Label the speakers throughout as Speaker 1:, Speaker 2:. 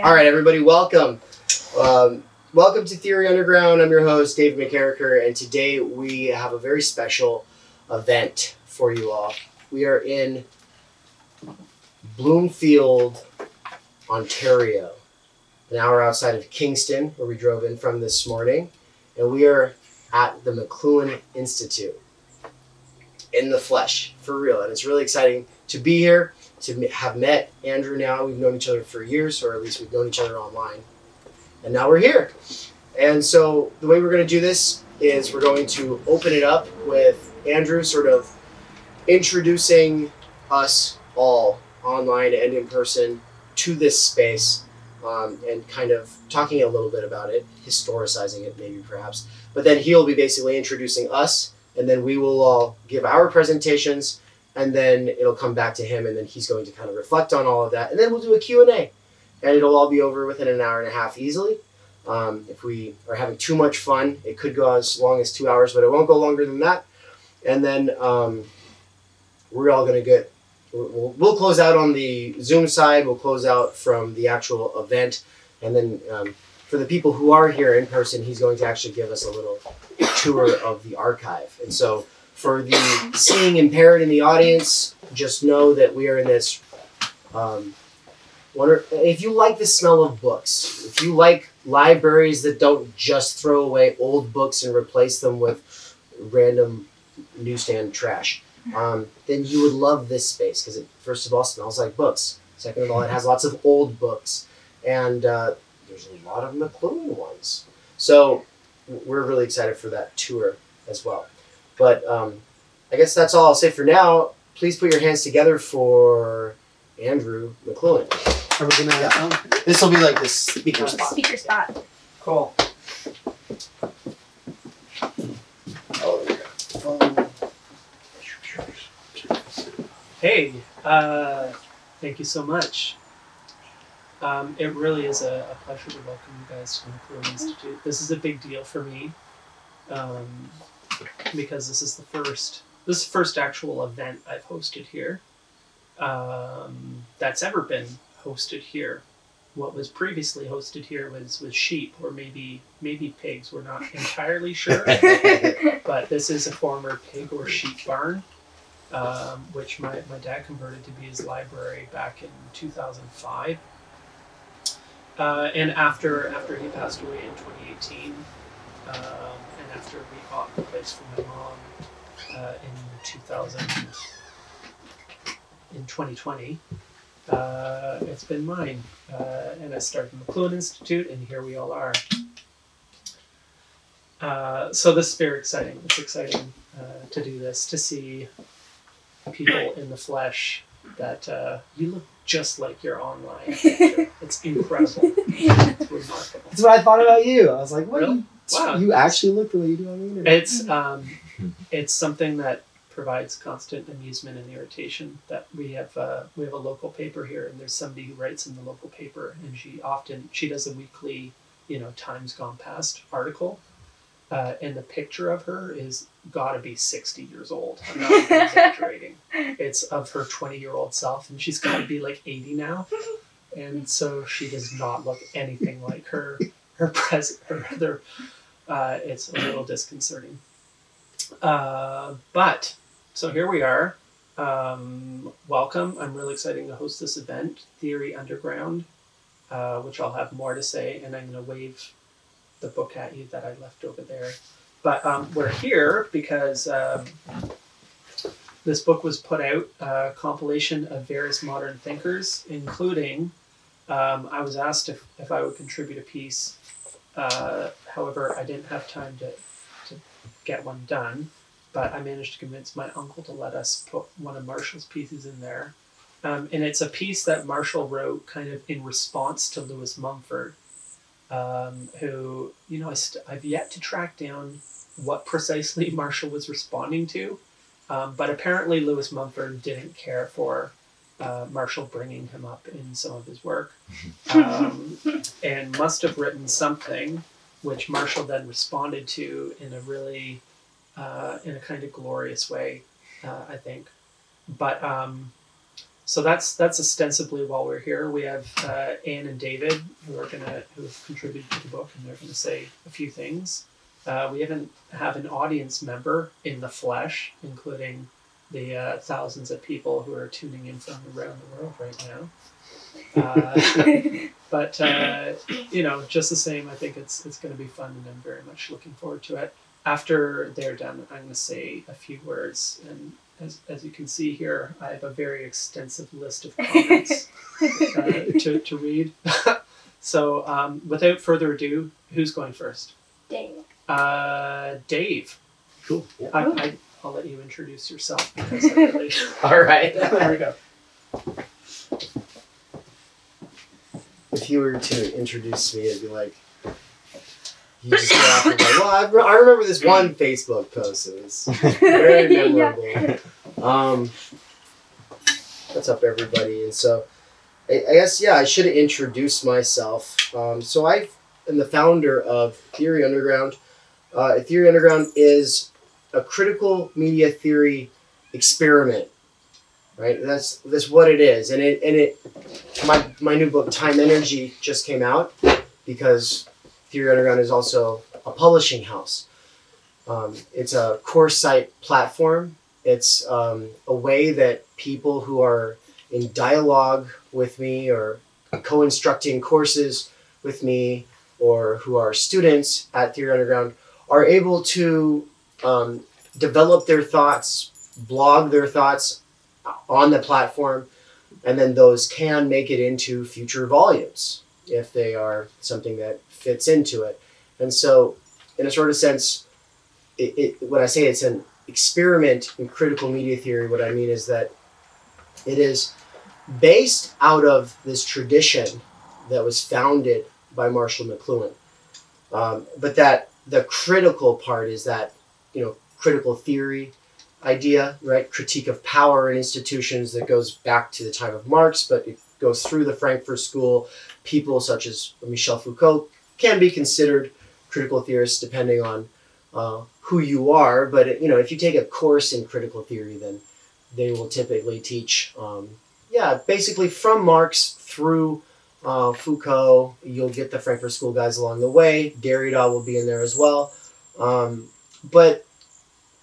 Speaker 1: All right, everybody, welcome. Um, welcome to Theory Underground. I'm your host, Dave McKerracher, and today we have a very special event for you all. We are in Bloomfield, Ontario, an hour outside of Kingston, where we drove in from this morning, and we are at the McLuhan Institute in the flesh, for real. And it's really exciting to be here to have met Andrew now. We've known each other for years, or at least we've known each other online. And now we're here. And so the way we're going to do this is we're going to open it up with Andrew sort of introducing us all online and in person to this space um, and kind of talking a little bit about it, historicizing it maybe perhaps. But then he'll be basically introducing us, and then we will all give our presentations and then it'll come back to him and then he's going to kind of reflect on all of that and then we'll do a q&a and it'll all be over within an hour and a half easily. Um, if we are having too much fun it could go as long as two hours but it won't go longer than that. And then um, we're all going to get we'll, we'll close out on the zoom side we'll close out from the actual event and then um, for the people who are here in person he's going to actually give us a little tour of the archive. And so for the seeing impaired in the audience, just know that we are in this. Um, wonder if you like the smell of books, if you like libraries that don't just throw away old books and replace them with random newsstand trash, um, then you would love this space because it first of all smells like books. Second of all, it has lots of old books, and uh, there's a lot of McLuhan ones. So we're really excited for that tour as well. But um, I guess that's all I'll say for now. Please put your hands together for Andrew McLuhan.
Speaker 2: Are we gonna?
Speaker 1: Yeah.
Speaker 2: Um,
Speaker 1: This will be like the speaker spot.
Speaker 3: Speaker spot.
Speaker 2: cool.
Speaker 1: Oh, there you go.
Speaker 2: Um,
Speaker 4: Hey, uh, thank you so much. Um, it really is a, a pleasure to welcome you guys to the McLuhan Institute. This is a big deal for me um, because this is the first this is the first actual event I've hosted here um, that's ever been hosted here. What was previously hosted here was was sheep or maybe maybe pigs. We're not entirely sure but this is a former pig or sheep barn, um, which my, my dad converted to be his library back in 2005. Uh, and after after he passed away in 2018, um, after we bought the place for my mom uh, in 2000, in 2020, uh, it's been mine. Uh, and I started the McLuhan Institute, and here we all are. Uh, so this is very exciting. It's exciting uh, to do this to see people in the flesh that uh, you look just like you're online. picture. It's incredible. It's remarkable.
Speaker 2: That's what I thought about you. I was like, what?
Speaker 4: Really?
Speaker 2: You,
Speaker 4: Wow.
Speaker 2: you actually look the way you do on the internet.
Speaker 4: It's um, it's something that provides constant amusement and irritation. That we have uh, we have a local paper here, and there's somebody who writes in the local paper, and she often she does a weekly, you know, times gone past article, uh, and the picture of her is got to be sixty years old. I'm not even exaggerating. It's of her twenty year old self, and she's got to be like eighty now, and so she does not look anything like her her present her other. Uh, it's a little disconcerting. Uh, but so here we are. Um, welcome. I'm really excited to host this event, Theory Underground, uh, which I'll have more to say, and I'm going to wave the book at you that I left over there. But um, we're here because um, this book was put out, a compilation of various modern thinkers, including. Um, I was asked if, if I would contribute a piece. Uh, however, I didn't have time to, to get one done but I managed to convince my uncle to let us put one of Marshall's pieces in there. Um, and it's a piece that Marshall wrote kind of in response to Lewis Mumford, um, who, you know, I st- I've yet to track down what precisely Marshall was responding to. Um, but apparently, Lewis Mumford didn't care for uh, Marshall bringing him up in some of his work um, and must have written something which Marshall then responded to in a really uh, in a kind of glorious way, uh, I think. But um, so that's that's ostensibly while we're here. We have uh, Ann and David who are gonna who have contributed to the book, and they're gonna say a few things. Uh, we haven't have an audience member in the flesh, including the uh, thousands of people who are tuning in from around the world right now. Uh, but uh, you know, just the same, I think it's it's going to be fun, and I'm very much looking forward to it. After they're done, I'm going to say a few words, and as, as you can see here, I have a very extensive list of comments uh, to, to read. so, um, without further ado, who's going first?
Speaker 3: Dave.
Speaker 4: Uh, Dave.
Speaker 2: Cool.
Speaker 4: I, I, I'll let you introduce yourself because I really.
Speaker 1: All right.
Speaker 4: there we go.
Speaker 1: if you were to introduce me, it'd be like you just go off and like, well, I, re- I remember this one Facebook post. It was very
Speaker 3: Yeah.
Speaker 1: memorable. Um, what's up, everybody? And so, I, I guess yeah, I should have introduced myself. Um, so I am the founder of Theory Underground. Uh, theory Underground is a critical media theory experiment. Right, that's that's what it is, and it and it my my new book TIMENERGY just came out because Theory Underground is also a publishing house. Um, it's a course site platform. It's um, a way that people who are in dialogue with me or co-instructing courses with me or who are students at Theory Underground are able to um, develop their thoughts, blog their thoughts on the platform, and then those can make it into future volumes if they are something that fits into it. And so, in a sort of sense, it, it, when I say it's an experiment in critical media theory, what I mean is that it is based out of this tradition that was founded by Marshall McLuhan. Um, but that the critical part is that, you know, critical theory idea, right? Critique of power and institutions that goes back to the time of Marx, but it goes through the Frankfurt School. People such as Michel Foucault can be considered critical theorists depending on uh, who you are. But you know, if you take a course in critical theory, then they will typically teach, um, yeah, basically from Marx through uh, Foucault. You'll get the Frankfurt School guys along the way. Derrida will be in there as well. Um, but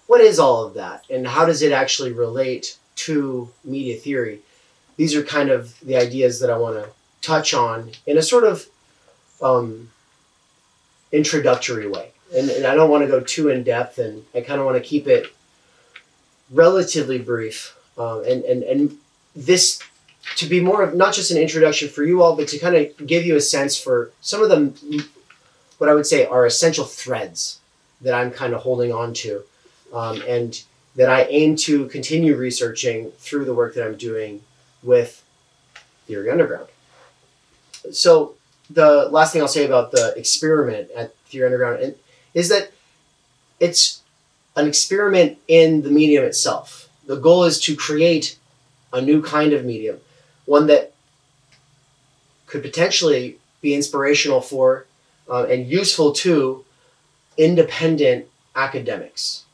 Speaker 1: what is all of that, and how does it actually relate to media theory? These are kind of the ideas that I want to touch on in a sort of um, introductory way. And, and I don't want to go too in depth, and I kind of want to keep it relatively brief. Um, and, and, and this to be more of not just an introduction for you all, but to kind of give you a sense for some of the, what I would say are essential threads that I'm kind of holding on to. Um, and that I aim to continue researching through the work that I'm doing with Theory Underground. So the last thing I'll say about the experiment at Theory Underground is that it's an experiment in the medium itself. The goal is to create a new kind of medium, one that could potentially be inspirational for uh, and useful to independent academics.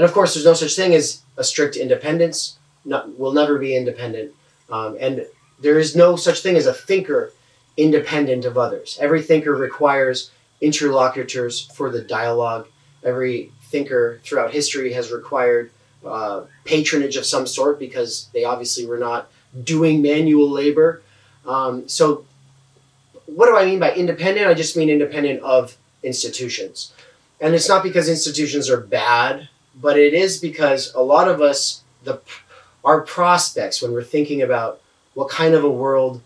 Speaker 1: And of course, there's no such thing as a strict independence. Not, will never be independent. Um, and there is no such thing as a thinker independent of others. Every thinker requires interlocutors for the dialogue. Every thinker throughout history has required uh, patronage of some sort because they obviously were not doing manual labor. Um, so, what do I mean by independent? I just mean independent of institutions. And it's not because institutions are bad, but it is because a lot of us, the our prospects, when we're thinking about what kind of a world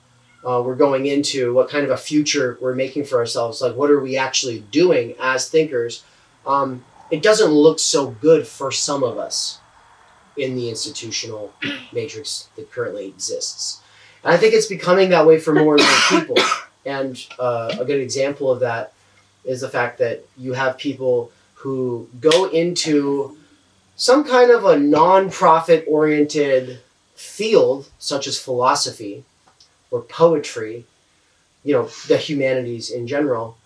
Speaker 1: uh, we're going into, what kind of a future we're making for ourselves, like what are we actually doing as thinkers, um, it doesn't look so good for some of us in the institutional matrix that currently exists. And I think it's becoming that way for more and more people. And uh, a good example of that is the fact that you have people who go into some kind of a non-profit oriented field such as philosophy or poetry you know the humanities in general.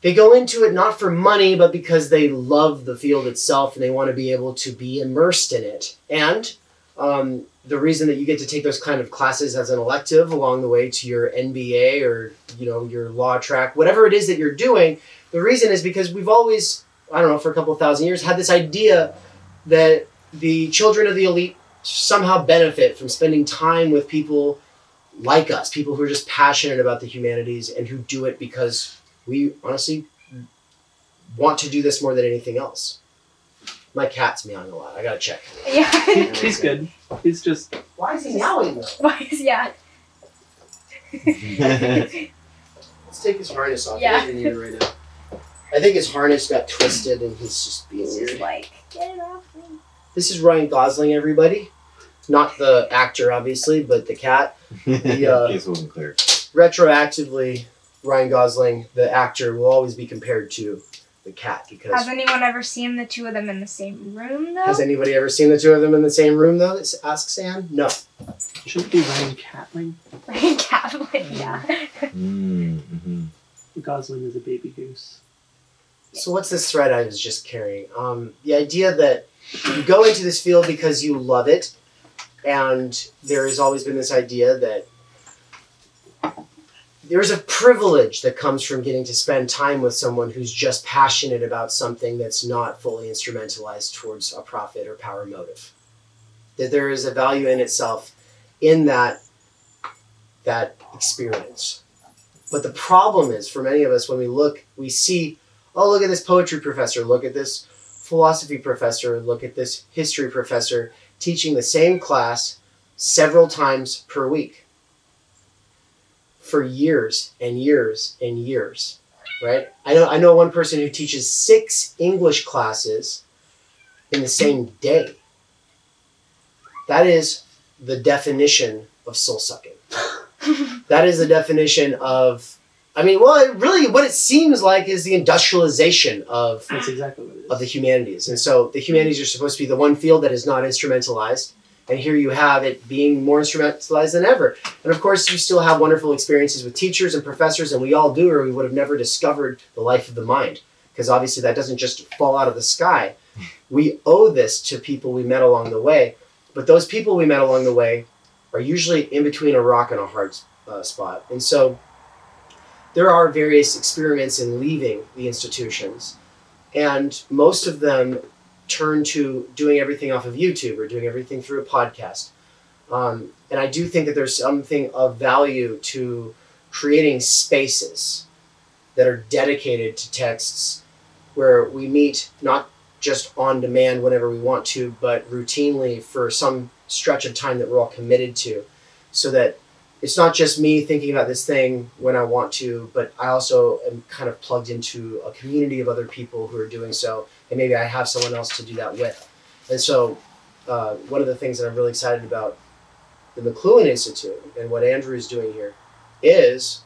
Speaker 1: They go into it not for money but because they love the field itself and they want to be able to be immersed in it. And um, the reason that you get to take those kind of classes as an elective along the way to your MBA or you know your law track, whatever it is that you're doing, the reason is because we've always, I don't know, for a couple thousand years had this idea that the children of the elite somehow benefit from spending time with people like us, people who are just passionate about the humanities and who do it because we honestly want to do this more than anything else. My cat's meowing a lot. I gotta check.
Speaker 3: Yeah.
Speaker 4: he's good. He's just
Speaker 1: Why is he meowing though?
Speaker 3: Why is yeah?
Speaker 1: Let's take his harness off.
Speaker 3: Yeah.
Speaker 1: He doesn't need it right now. I think his harness got twisted and he's just being
Speaker 3: It's just
Speaker 1: weird.
Speaker 3: like get it off me.
Speaker 1: This is Ryan Gosling, everybody. Not the actor, obviously, but the cat. Yeah.
Speaker 5: Case wasn't clear.
Speaker 1: Retroactively, Ryan Gosling, the actor, will always be compared to the cat because
Speaker 3: Has anyone ever seen the two of them in the same room though?
Speaker 1: Has anybody ever seen the two of them in the same room though? Asks Ann. No.
Speaker 4: shouldn't be Ryan Catling.
Speaker 3: Ryan Catwoman, yeah.
Speaker 5: Mm-hmm.
Speaker 4: Gosling is a baby goose.
Speaker 1: So what's this thread I was just carrying? Um, the idea that you go into this field because you love it, and there has always been this idea that there's a privilege that comes from getting to spend time with someone who's just passionate about something that's not fully instrumentalized towards a profit or power motive. That there is a value in itself in that that experience. But the problem is for many of us when we look, we see oh, look at this poetry professor, look at this philosophy professor, look at this history professor teaching the same class several times per week for years and years and years. Right? I know I know one person who teaches six English classes in the same day. That is the definition of soul sucking. that is the definition of I mean, well, it really, what it seems like is the industrialization of
Speaker 4: That's exactly what it is.
Speaker 1: of the humanities, and so the humanities are supposed to be the one field that is not instrumentalized, and here you have it being more instrumentalized than ever. And of course, you still have wonderful experiences with teachers and professors, and we all do, or we would have never discovered the life of the mind, because obviously that doesn't just fall out of the sky. We owe this to people we met along the way, but those people we met along the way are usually in between a rock and a hard uh, spot, and so there are various experiments in leaving the institutions, and most of them turn to doing everything off of YouTube or doing everything through a podcast. Um, and I do think that there's something of value to creating spaces that are dedicated to texts where we meet not just on demand whenever we want to, but routinely for some stretch of time that we're all committed to, so that it's not just me thinking about this thing when I want to, but I also am kind of plugged into a community of other people who are doing so, and maybe I have someone else to do that with. And so, uh, one of the things that I'm really excited about the McLuhan Institute and what Andrew is doing here is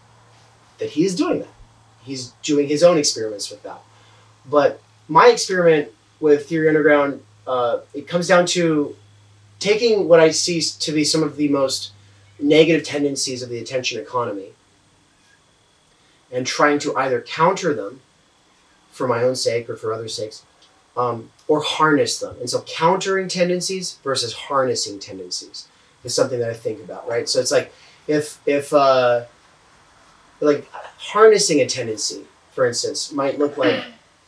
Speaker 1: that he is doing that. He's doing his own experiments with that. But my experiment with Theory Underground, uh, it comes down to taking what I see to be some of the most negative tendencies of the attention economy and trying to either counter them for my own sake or for others' sakes, um, or harness them. And so, countering tendencies versus harnessing tendencies is something that I think about, right? So it's like if if uh, like harnessing a tendency, for instance, might look like,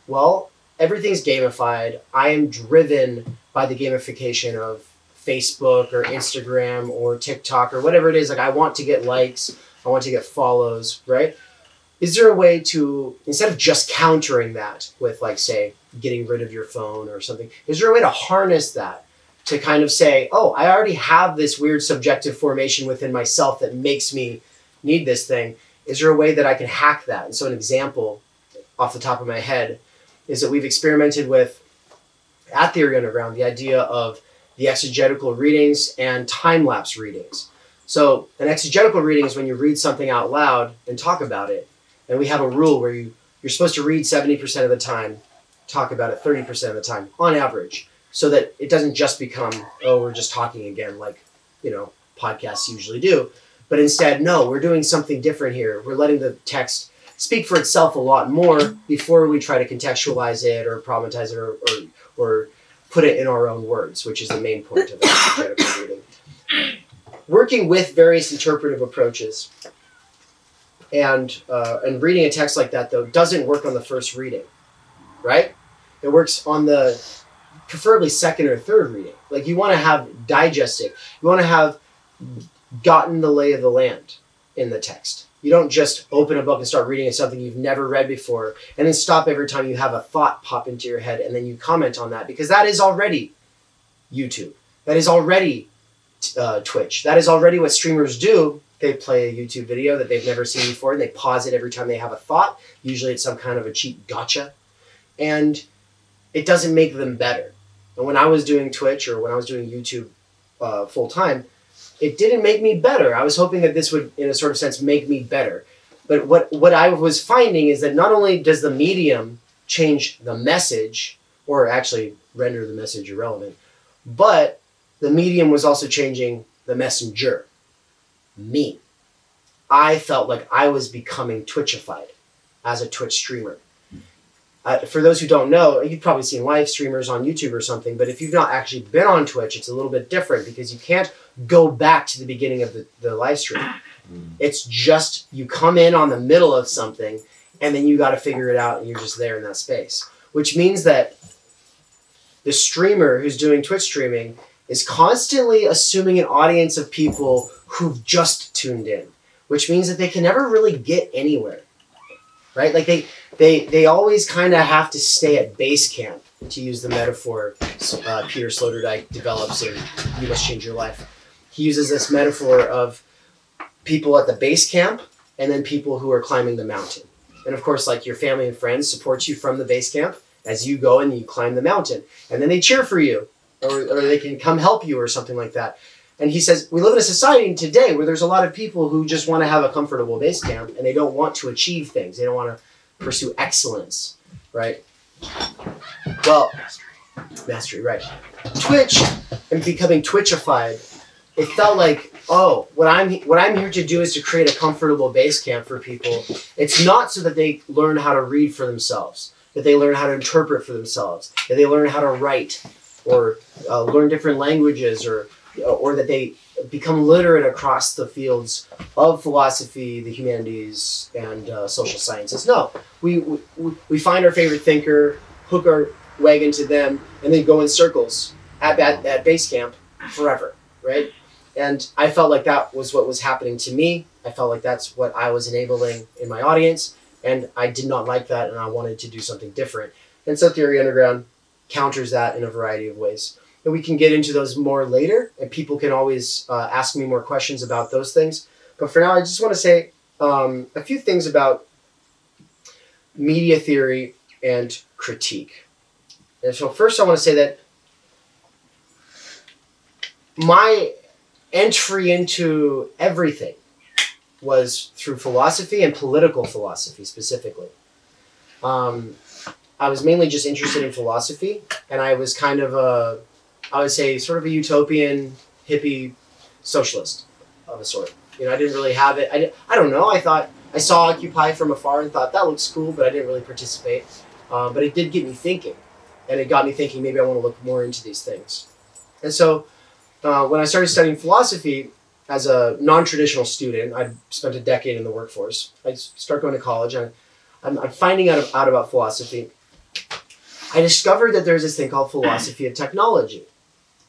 Speaker 1: well, everything's gamified. I am driven by the gamification of Facebook or Instagram or TikTok or whatever it is. Like I want to get likes, I want to get follows, right? Is there a way to instead of just countering that with like say getting rid of your phone or something, is there a way to harness that to kind of say, "Oh, I already have this weird subjective formation within myself that makes me need this thing. Is there a way that I can hack that?" And so an example off the top of my head is that we've experimented with at Theory Underground the idea of the exegetical readings and time lapse readings. So, an exegetical reading is when you read something out loud and talk about it. And we have a rule where you, you're supposed to read 70% of the time, talk about it 30% of the time, on average, so that it doesn't just become, oh, we're just talking again, like, you know, podcasts usually do. But instead, no, we're doing something different here. We're letting the text speak for itself a lot more before we try to contextualize it or problematize it or, or, or put it in our own words, which is the main point of exegetical reading. Working with various interpretive approaches and uh, and reading a text like that though doesn't work on the first reading, right? It works on the preferably second or third reading. Like you want to have digested, you want to have gotten the lay of the land in the text. You don't just open a book and start reading something you've never read before and then stop every time you have a thought pop into your head and then you comment on that because that is already YouTube. That is already uh, Twitch. That is already what streamers do. They play a YouTube video that they've never seen before and they pause it every time they have a thought. Usually it's some kind of a cheap gotcha. And it doesn't make them better. And when I was doing Twitch or when I was doing YouTube uh, full time, it didn't make me better. I was hoping that this would, in a sort of sense, make me better. But what, what I was finding is that not only does the medium change the message, or actually render the message irrelevant, but the medium was also changing the messenger, me. I felt like I was becoming Twitchified as a Twitch streamer. Uh, for those who don't know, you've probably seen live streamers on YouTube or something, but if you've not actually been on Twitch, it's a little bit different because you can't go back to the beginning of the, the live stream.
Speaker 5: Mm.
Speaker 1: It's just you come in on the middle of something and then you got to figure it out and you're just there in that space. Which means that the streamer who's doing Twitch streaming is constantly assuming an audience of people who've just tuned in, which means that they can never really get anywhere. Right? Like they they they always kind of have to stay at base camp to use the metaphor uh, Peter Sloterdijk develops in You Must Change Your Life. He uses this metaphor of people at the base camp and then people who are climbing the mountain. And of course, like your family and friends support you from the base camp as you go and you climb the mountain. And then they cheer for you or, or they can come help you or something like that. And he says, we live in a society today where there's a lot of people who just want to have a comfortable base camp and they don't want to achieve things. They don't want to pursue excellence, right? Well, mastery, right. Twitch and becoming Twitchified, it felt like, oh, what I'm what I'm here to do is to create a comfortable base camp for people. It's not so that they learn how to read for themselves, that they learn how to interpret for themselves, that they learn how to write, or uh, learn different languages, or or that they become literate across the fields of philosophy, the humanities, and uh, social sciences. No, we, we we find our favorite thinker, hook our wagon to them, and then go in circles at, at, at base camp forever, right? And I felt like that was what was happening to me. I felt like that's what I was enabling in my audience, and I did not like that, and I wanted to do something different. And so Theory Underground counters that in a variety of ways. And we can get into those more later, and people can always uh, ask me more questions about those things. But for now, I just want to say um, a few things about media theory and critique. And so, first, I want to say that my entry into everything was through philosophy and political philosophy specifically. Um, I was mainly just interested in philosophy, and I was kind of a, I would say, sort of a utopian hippie socialist of a sort. You know, I didn't really have it. I, I don't know. I thought I saw Occupy from afar and thought that looks cool, but I didn't really participate. Uh, but it did get me thinking, and it got me thinking maybe I want to look more into these things. And so, uh, when I started studying philosophy as a non-traditional student, I'd spent a decade in the workforce. I start going to college, and I'm, I'm finding out, out about philosophy. I discovered that there's this thing called philosophy of technology.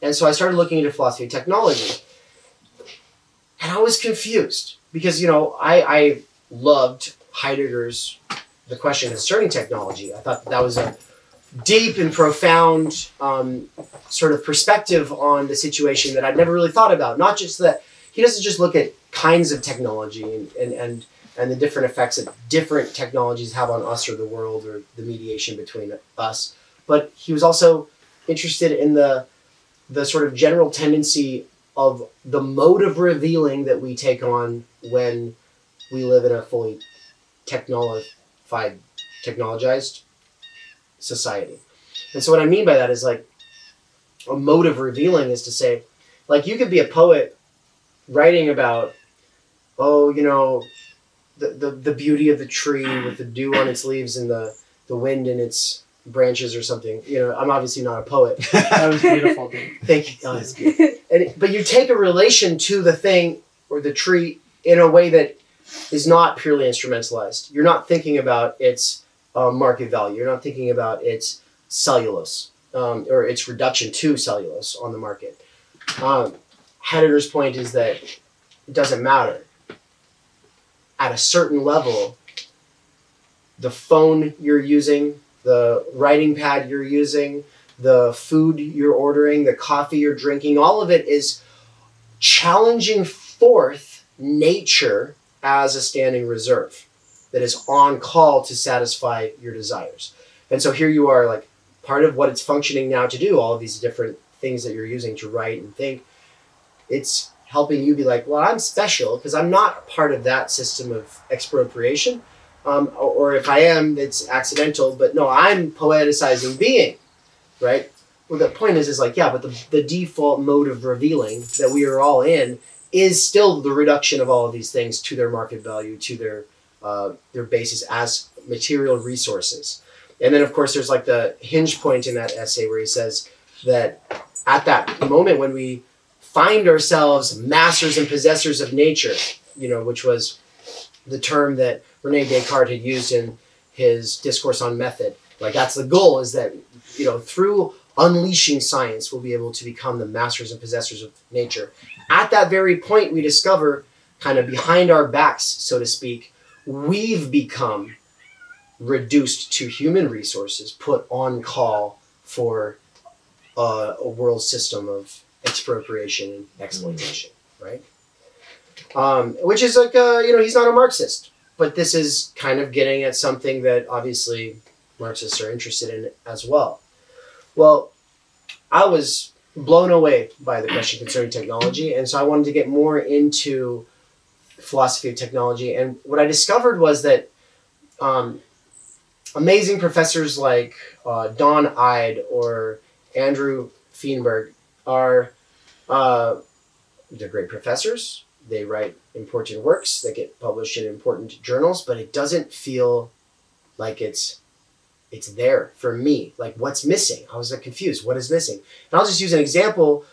Speaker 1: And so I started looking into philosophy of technology. And I was confused because, you know, I, I loved Heidegger's The Question Concerning Technology. I thought that was a deep and profound um, sort of perspective on the situation that I'd never really thought about. Not just that he doesn't just look at kinds of technology and, and, and, and the different effects that different technologies have on us or the world or the mediation between us, but he was also interested in the the sort of general tendency of the mode of revealing that we take on when we live in a fully technologified, technologized society. And so what I mean by that is like a mode of revealing is to say, like you could be a poet writing about, oh, you know, the, the, the beauty of the tree with the dew on its leaves and the, the wind in its branches or something. You know, I'm obviously not a poet.
Speaker 4: That was beautiful, dude.
Speaker 1: Thank you. Oh, that's beautiful. And, but you take a relation to the thing or the tree in a way that is not purely instrumentalized. You're not thinking about its uh, market value. You're not thinking about its cellulose um, or its reduction to cellulose on the market. Um, Heidegger's point is that it doesn't matter. At a certain level, the phone you're using, the writing pad you're using, the food you're ordering, the coffee you're drinking, all of it is challenging forth nature as a standing reserve that is on call to satisfy your desires. And so here you are, like part of what it's functioning now to do, all of these different things that you're using to write and think, it's helping you be like, well, I'm special because I'm not part of that system of expropriation. Um, or, or if I am, it's accidental, but no, I'm poeticizing being, right? Well, the point is, is like, yeah, but the, the default mode of revealing that we are all in is still the reduction of all of these things to their market value, to their uh, their basis as material resources. And then, of course, there's like the hinge point in that essay where he says that at that moment when we find ourselves masters and possessors of nature, you know, which was the term that Rene Descartes had used in his discourse on method. Like that's the goal is that, you know, through unleashing science, we'll be able to become the masters and possessors of nature. At that very point, we discover, kind of behind our backs, so to speak, we've become reduced to human resources put on call for uh, a world system of expropriation and exploitation, right? Um, which is like, uh, you know, he's not a Marxist, but this is kind of getting at something that obviously Marxists are interested in as well. Well, I was blown away by the question concerning technology, and so I wanted to get more into philosophy of technology. And what I discovered was that um, amazing professors like uh, Don Ihde or Andrew Feenberg are uh, they're great professors. They write important works that get published in important journals, but it doesn't feel like it's it's there for me. Like what's missing? I was like confused. What is missing? And I'll just use an example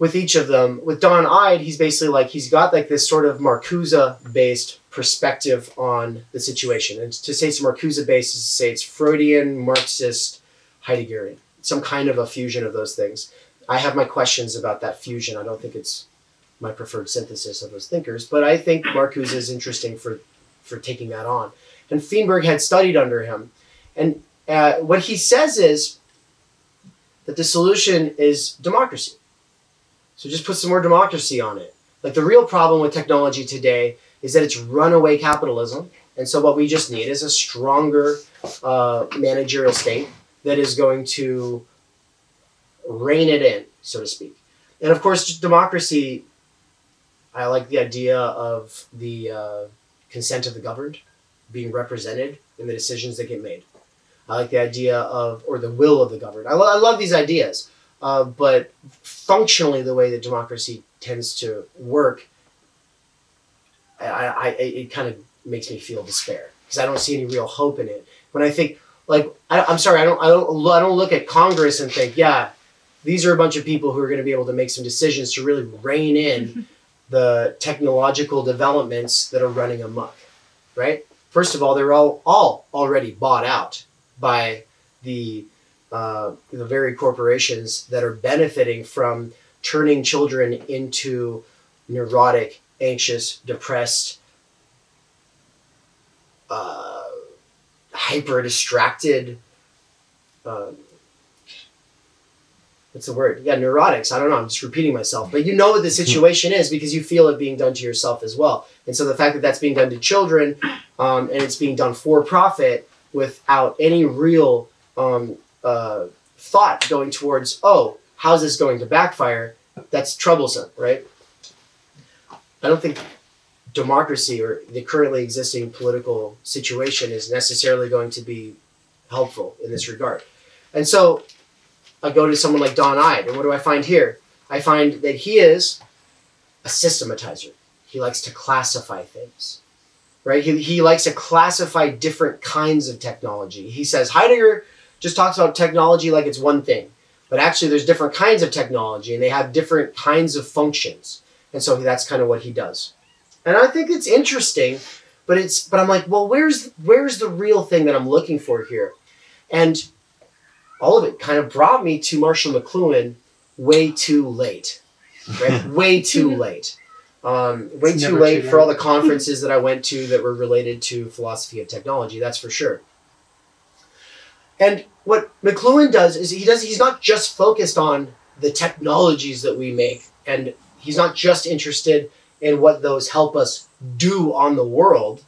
Speaker 1: with each of them. With Don Ihde, he's basically like he's got like this sort of Marcuse based perspective on the situation. And to say it's Marcuse based is to say it's Freudian, Marxist, Heideggerian, some kind of a fusion of those things. I have my questions about that fusion. I don't think it's my preferred synthesis of those thinkers, but I think Marcuse is interesting for for taking that on. And Feenberg had studied under him, and uh, what he says is that the solution is democracy. So just put some more democracy on it. Like the real problem with technology today is that it's runaway capitalism, and so what we just need is a stronger uh, managerial state that is going to rein it in, so to speak. And of course, democracy. I like the idea of the uh, consent of the governed being represented in the decisions that get made. I like the idea of, or the will of the governed. I, lo- I love these ideas, uh, but functionally, the way that democracy tends to work, I, I, it kind of makes me feel despair because I don't see any real hope in it. When I think, like, I, I'm sorry, I don't, I don't, I don't look at Congress and think, yeah, these are a bunch of people who are going to be able to make some decisions to really rein in the technological developments that are running amok, right? First of all, they're all all already bought out by the uh, the very corporations that are benefiting from turning children into neurotic, anxious, depressed, uh, hyper distracted. Um, what's the word? Yeah, neurotics. I don't know. I'm just repeating myself. But you know what the situation is because you feel it being done to yourself as well. And so the fact that that's being done to children um, and it's being done for profit without any real um, uh, thought going towards, oh, how's this going to backfire? That's troublesome, right? I don't think democracy or the currently existing political situation is necessarily going to be helpful in this regard. And so I go to someone like Don Ihde, and what do I find here? I find that he is a systematizer. He likes to classify things, right? He, he likes to classify different kinds of technology. He says Heidegger just talks about technology like it's one thing. But actually, there's different kinds of technology and they have different kinds of functions. And so that's kind of what he does. And I think it's interesting, but it's but I'm like, well, where's where's the real thing that I'm looking for here? And all of it kind of brought me to Marshall McLuhan way too late. Right? way too late. Um, way too late
Speaker 2: too
Speaker 1: for all the conferences that I went to that were related to philosophy of technology, that's for sure. And what McLuhan does is he does he's not just focused on the technologies that we make and he's not just interested in what those help us do on the world.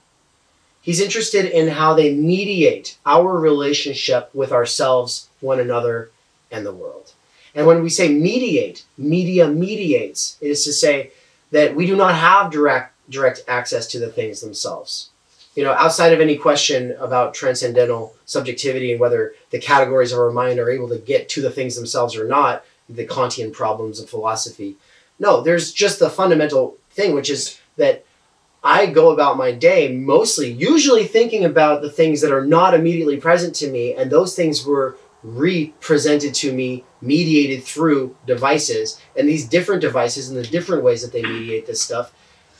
Speaker 1: He's interested in how they mediate our relationship with ourselves, one another, and the world. And when we say mediate, media mediates, it is to say that we do not have direct direct access to the things themselves. You know, outside of any question about transcendental subjectivity and whether the categories of our mind are able to get to the things themselves or not, the Kantian problems of philosophy. No, there's just the fundamental thing, which is that I go about my day mostly, usually thinking about the things that are not immediately present to me, and those things were represented to me, mediated through devices, and these different devices and the different ways that they mediate this stuff,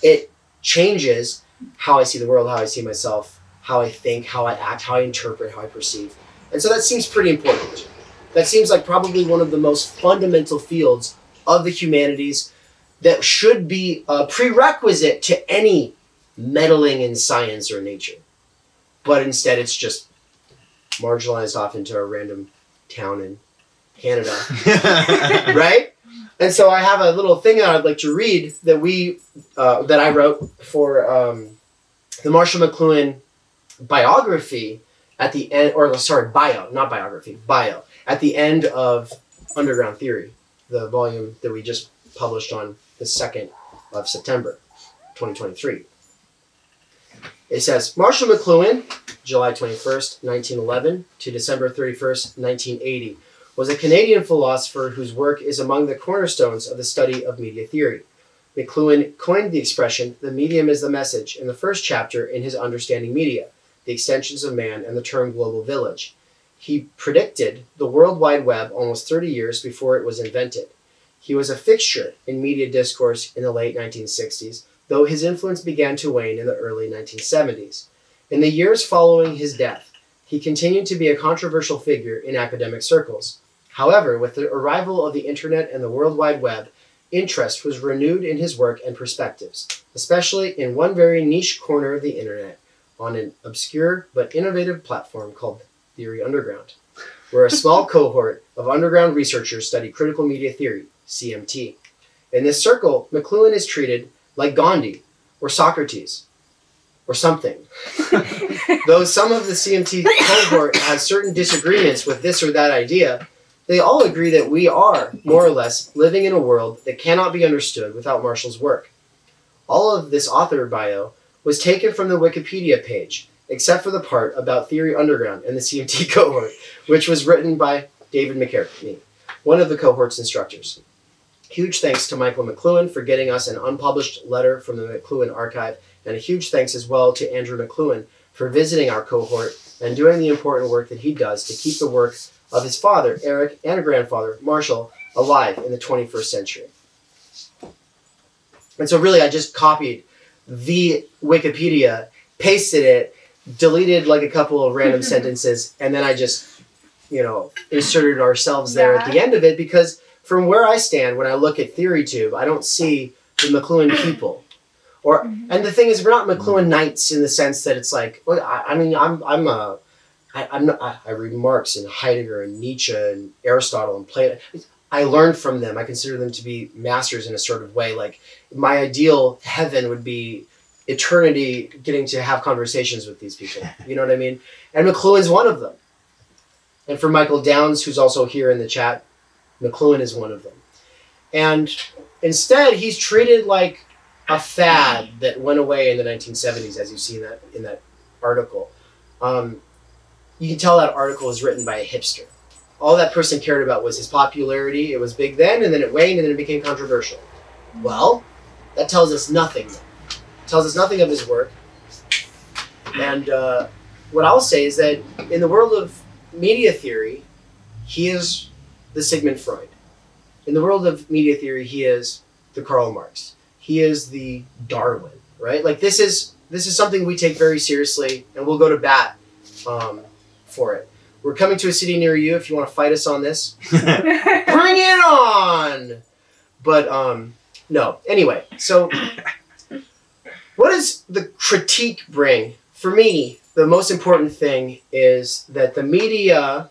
Speaker 1: it changes how I see the world, how I see myself, how I think, how I act, how I interpret, how I perceive. And so that seems pretty important. That seems like probably one of the most fundamental fields of the humanities that should be a prerequisite to any meddling in science or nature. But instead, it's just marginalized off into a random town in Canada, right? And so I have a little thing that I'd like to read that we uh, that I wrote for um, the Marshall McLuhan biography at the end, or sorry, bio, not biography, bio at the end of Underground Theory, the volume that we just published on the second of September, 2023. It says Marshall McLuhan, July 21st, 1911 to December 31st, 1980 was a Canadian philosopher whose work is among the cornerstones of the study of media theory. McLuhan coined the expression, the medium is the message, in the first chapter in his Understanding Media, the extensions of man, and the term global village. He predicted the World Wide Web almost 30 years before it was invented. He was a fixture in media discourse in the late 1960s, though his influence began to wane in the early 1970s. In the years following his death, he continued to be a controversial figure in academic circles. However, with the arrival of the internet and the World Wide Web, interest was renewed in his work and perspectives, especially in one very niche corner of the internet, on an obscure but innovative platform called Theory Underground, where a small cohort of underground researchers study critical media theory, CMT. In this circle, McLuhan is treated like Gandhi or Socrates or something. Though some of the CMT cohort has certain disagreements with this or that idea, they all agree that we are, more or less, living in a world that cannot be understood without Marshall's work. All of this author bio was taken from the Wikipedia page, except for the part about Theory Underground and the CMT cohort, which was written by David McKerracher, one of the cohort's instructors. Huge thanks to Michael McLuhan for getting us an unpublished letter from the McLuhan archive, and a huge thanks as well to Andrew McLuhan for visiting our cohort and doing the important work that he does to keep the work of his father, Eric, and a grandfather, Marshall, alive in the 21st century. And so, really, I just copied the Wikipedia, pasted it, deleted like a couple of random sentences, and then I just, you know, inserted ourselves there at the end of it because from where I stand, when I look at TheoryTube, I don't see the McLuhan people. Or mm-hmm. and the thing is, we're not mm-hmm. McLuhanites in the sense that it's like, well, I, I mean, I'm I'm a I, I'm not, I, I read Marx and Heidegger and Nietzsche and Aristotle and Plato. I learned from them. I consider them to be masters in a sort of way. Like my ideal heaven would be eternity, getting to have conversations with these people. You know what I mean? And McLuhan's one of them. And for Michael Downs, who's also here in the chat, McLuhan is one of them. And instead, he's treated like a fad that went away in the 1970s, as you see in that in that article. Um, you can tell that article was written by a hipster. All that person cared about was his popularity. It was big then, and then it waned, and then it became controversial. Well, that tells us nothing. It tells us nothing of his work. And uh, what I'll say is that in the world of media theory, he is the Sigmund Freud. In the world of media theory, he is the Karl Marx. He is the Darwin, right? Like this is this is something we take very seriously, and we'll go to bat um, for it. We're coming to a city near you. If you want to fight us on this, bring it on. But um, no. Anyway, so what does the critique bring? For me, the most important thing is that the media,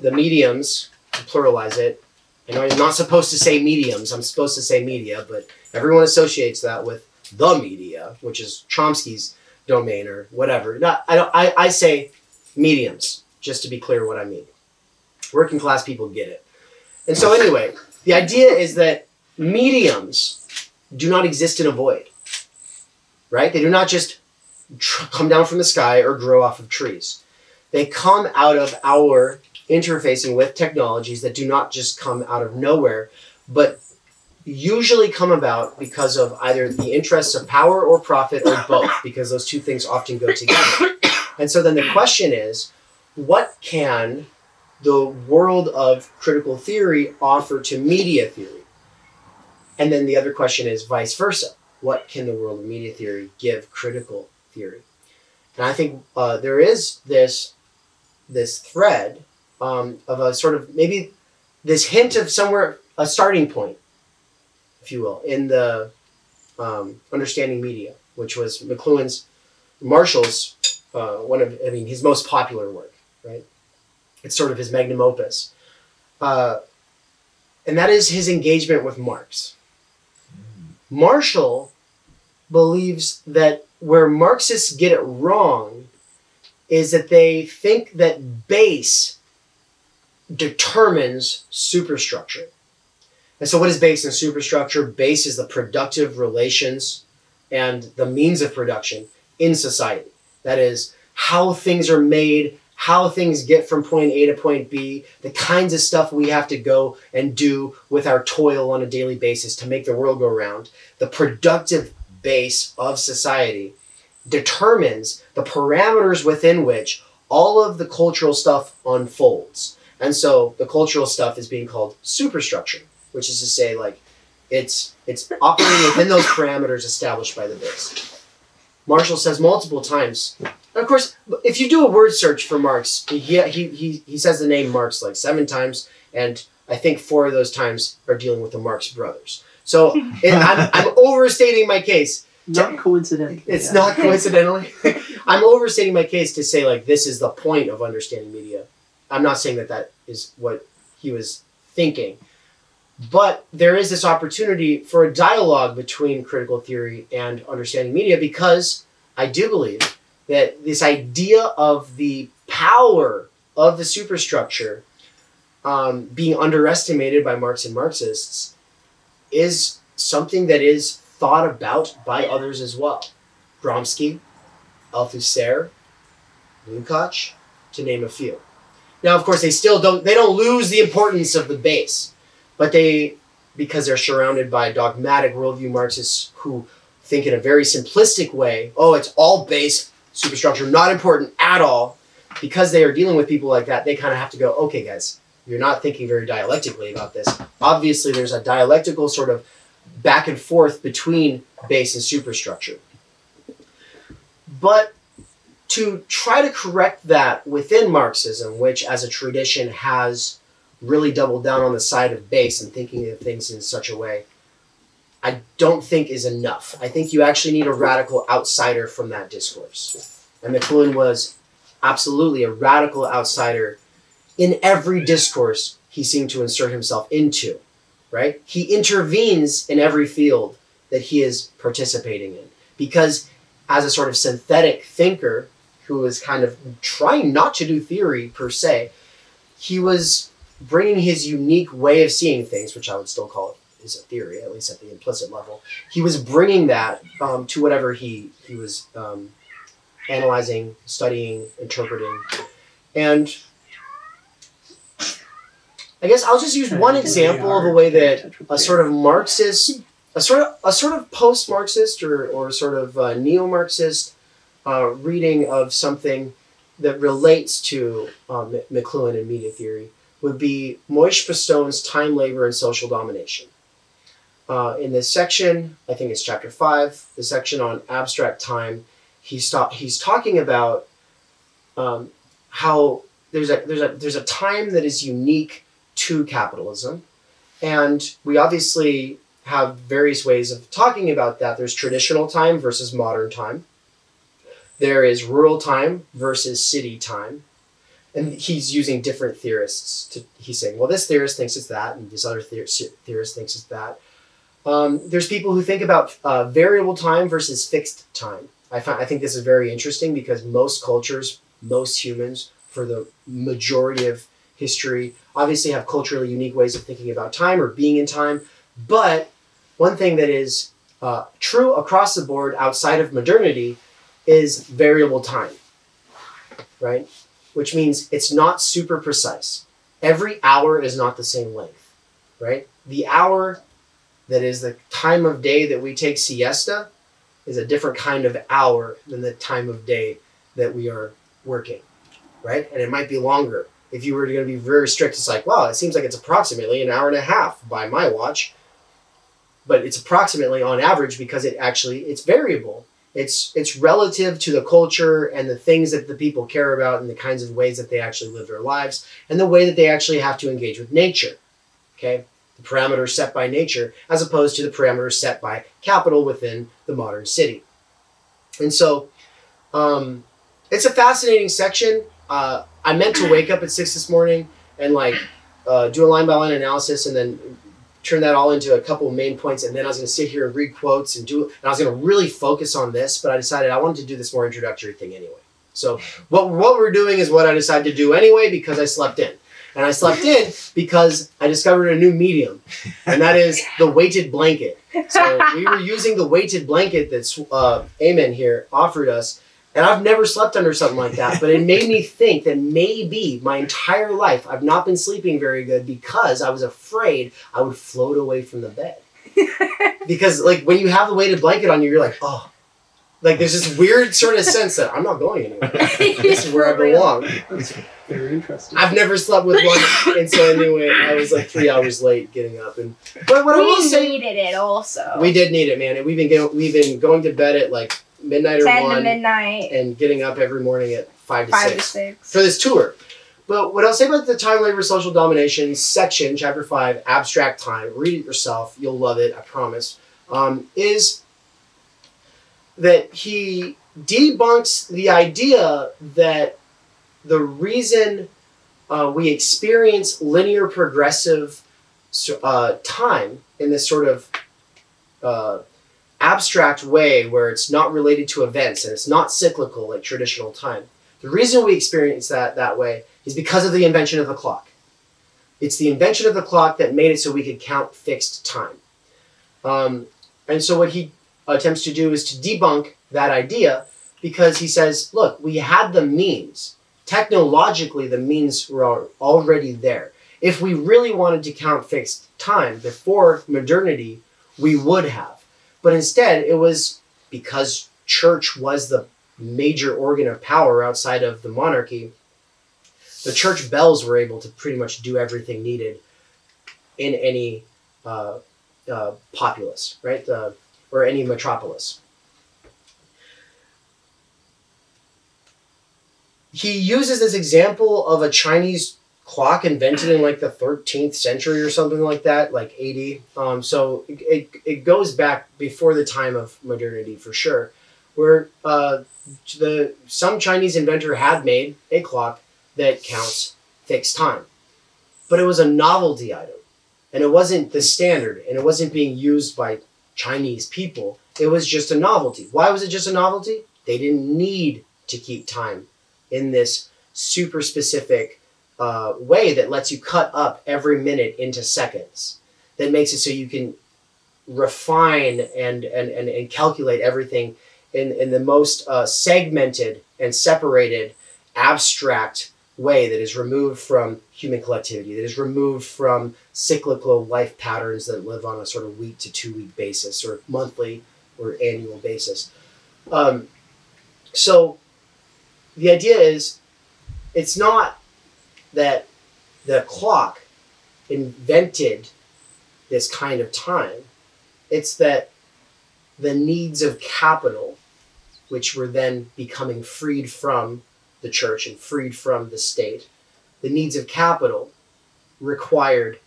Speaker 1: the mediums, to pluralize it. I know I'm not supposed to say mediums. I'm supposed to say media, but everyone associates that with the media, which is Chomsky's domain or whatever. Not, I don't. I, I say mediums, just to be clear what I mean. Working class people get it. And so anyway, the idea is that mediums do not exist in a void. Right? They do not just tr- come down from the sky or grow off of trees. They come out of our interfacing with technologies that do not just come out of nowhere, but usually come about because of either the interests of power or profit or both, because those two things often go together. And so then the question is what can the world of critical theory offer to media theory? And then the other question is vice versa. What can the world of media theory give critical theory? And I think uh, there is this this thread um, of a sort of maybe this hint of somewhere a starting point, if you will, in the um, understanding media, which was McLuhan's Marshall's uh, one of I mean his most popular work, right? It's sort of his magnum opus, uh, and that is his engagement with Marx. Marshall believes that where Marxists get it wrong is that they think that base determines superstructure. And so, what is base and superstructure? Base is the productive relations and the means of production in society. That is, how things are made, how things get from point A to point B, the kinds of stuff we have to go and do with our toil on a daily basis to make the world go round. The productive base of society determines the parameters within which all of the cultural stuff unfolds. And so the cultural stuff is being called superstructure, which is to say, like, it's it's operating within those parameters established by the base. Marshall says multiple times. And of course, if you do a word search for Marx, he, he, he, he says the name Marx like seven times, and I think four of those times are dealing with the Marx brothers. So it, I'm, I'm overstating my case.
Speaker 4: Not coincidentally.
Speaker 1: It's
Speaker 4: yeah.
Speaker 1: not coincidentally. I'm overstating my case to say like this is the point of understanding media. I'm not saying that that is what he was thinking, but there is this opportunity for a dialogue between critical theory and understanding media because I do believe that this idea of the power of the superstructure um, being underestimated by Marx and Marxists is something that is thought about by others as well. Gramsci, Althusser, Lukács, to name a few. Now, of course, they still don't they don't lose the importance of the base, but they because they're surrounded by dogmatic worldview Marxists who think in a very simplistic way, oh, it's all base superstructure, not important at all. Because they are dealing with people like that, they kind of have to go, okay, guys, you're not thinking very dialectically about this. Obviously, there's a dialectical sort of back and forth between base and superstructure. But to try to correct that within Marxism, which as a tradition has really doubled down on the side of base and thinking of things in such a way, I don't think is enough. I think you actually need a radical outsider from that discourse. And McLuhan was absolutely a radical outsider in every discourse he seemed to insert himself into, right? He intervenes in every field that he is participating in because as a sort of synthetic thinker who was kind of trying not to do theory per se, he was bringing his unique way of seeing things, which I would still call it is a theory, at least at the implicit level. He was bringing that um, to whatever he he was um, analyzing, studying, interpreting, and I guess I'll just use one example of a way that a sort of Marxist, a sort of a sort of post-Marxist or or sort of uh, neo-Marxist uh, reading of something that relates to um, McLuhan and media theory would be Moishe Postone's Time, Labor, and Social Domination. Uh, in this section, I think it's chapter five, the section on abstract time, he's, he's talking about um, how there's a, there's, a, there's a time that is unique to capitalism. And we obviously have various ways of talking about that. There's traditional time versus modern time. There is rural time versus city time. And he's using different theorists to he's saying, well, this theorist thinks it's that, and this other theor- theorist thinks it's that. Um, there's people who think about uh, variable time versus fixed time. I, find, I think this is very interesting because most cultures, most humans, for the majority of history, obviously have culturally unique ways of thinking about time or being in time. But one thing that is uh, true across the board outside of modernity is variable time, right? Which means it's not super precise. Every hour is not the same length, right? The hour that is the time of day that we take siesta is a different kind of hour than the time of day that we are working, right? And it might be longer. If you were going to be very strict, it's like, well, it seems like it's approximately an hour and a half by my watch, but it's approximately on average because it actually it's variable. It's it's relative to the culture and the things that the people care about and the kinds of ways that they actually live their lives and the way that they actually have to engage with nature. Okay, the parameters set by nature as opposed to the parameters set by capital within the modern city. And so, um, it's a fascinating section. Uh, I meant to wake up at six this morning and like uh, do a line by line analysis and then turn that all into a couple of main points and then I was going to sit here and read quotes and do and I was going to really focus on this but I decided I wanted to do this more introductory thing anyway. So what what we're doing is what I decided to do anyway because I slept in. And I slept in because I discovered a new medium and that is the weighted blanket. So we were using the weighted blanket that uh, Amen here offered us and I've never slept under something like that, but it made me think that maybe my entire life I've not been sleeping very good because I was afraid I would float away from the bed. Because like when you have the weighted blanket on you, you're like, oh, like there's this weird sort of sense that I'm not going anywhere. This is where I belong.
Speaker 2: That's very interesting.
Speaker 1: I've never slept with one, and so anyway, I was like three hours late getting up. And but what I will say.
Speaker 3: we needed it also.
Speaker 1: we did need it, man. And we've been getting, we've been going to bed at like midnight or
Speaker 3: ten to
Speaker 1: one,
Speaker 3: midnight,
Speaker 1: and getting up every morning at five to
Speaker 3: five
Speaker 1: six.
Speaker 3: to six.
Speaker 1: for this tour. But what I'll say about the time labor social domination section, chapter five, abstract time, read it yourself. You'll love it, I promise. Um, is that he debunks the idea that the reason uh, we experience linear progressive uh, time in this sort of uh, abstract way where it's not related to events and it's not cyclical like traditional time the reason we experience that that way is because of the invention of the clock. It's the invention of the clock that made it so we could count fixed time. Um, and so what he attempts to do is to debunk that idea because he says, look, we had the means. Technologically, the means were already there. If we really wanted to count fixed time before modernity, we would have. But instead, it was because church was the major organ of power outside of the monarchy, the church bells were able to pretty much do everything needed in any uh, uh, populace, right? Uh, or any metropolis. He uses this example of a Chinese clock invented in like the 13th century or something like that, like 80. Um, so it, it, goes back before the time of modernity for sure, where uh, the some Chinese inventor had made a clock that counts fixed time, but it was a novelty item, and it wasn't the standard, and it wasn't being used by Chinese people. It was just a novelty. Why was it just a novelty? They didn't need to keep time in this super specific uh, way that lets you cut up every minute into seconds. That makes it so you can refine and and, and, and calculate everything in, in the most uh, segmented and separated abstract way that is removed from human collectivity, that is removed from cyclical life patterns that live on a sort of week to two week basis or monthly or annual basis. Um, so the idea is it's not that the clock invented this kind of time. It's that the needs of capital, which were then becoming freed from the church and freed from the state, the needs of capital required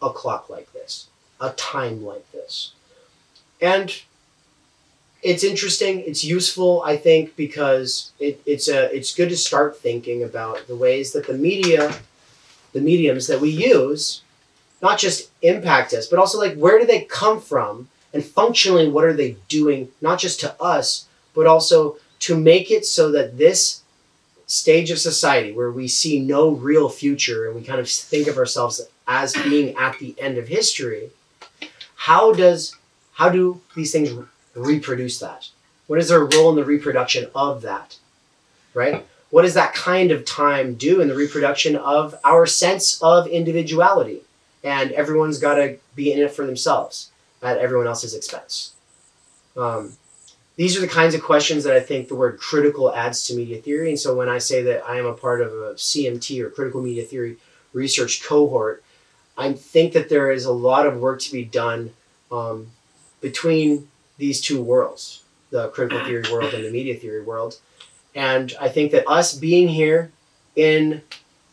Speaker 1: a clock like this, a time like this. And it's interesting, it's useful, I think, because it, it's a it's good to start thinking about the ways that the media, the mediums that we use, not just impact us, but also like where do they come from and functionally what are they doing, not just to us, but also to make it so that this stage of society where we see no real future and we kind of think of ourselves as being at the end of history, how does how do these things reproduce that? What is their role in the reproduction of that? Right? What does that kind of time do in the reproduction of our sense of individuality? And everyone's got to be in it for themselves at everyone else's expense. Um, these are the kinds of questions that I think the word critical adds to media theory. And so when I say that I am a part of a CMT or critical media theory research cohort, I think that there is a lot of work to be done um, between these two worlds, the critical theory world and the media theory world. And I think that us being here in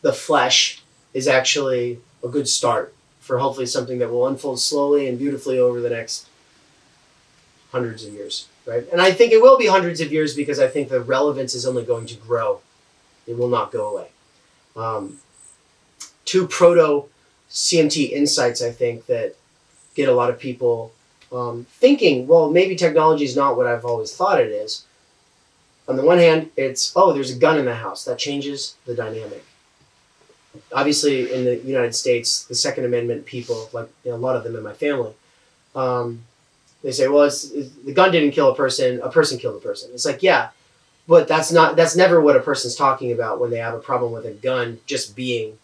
Speaker 1: the flesh is actually a good start for hopefully something that will unfold slowly and beautifully over the next hundreds of years, right? And I think it will be hundreds of years because I think the relevance is only going to grow. It will not go away. Um, two proto CMT insights, I think, that get a lot of people um, thinking, well, maybe technology is not what I've always thought it is. On the one hand, it's, oh, there's a gun in the house. That changes the dynamic. Obviously, in the United States, the Second Amendment people, like you know, a lot of them in my family, um, they say, well, it's, the gun didn't kill a person, a person killed a person. It's like, yeah, but that's not, that's never what a person's talking about when they have a problem with a gun just being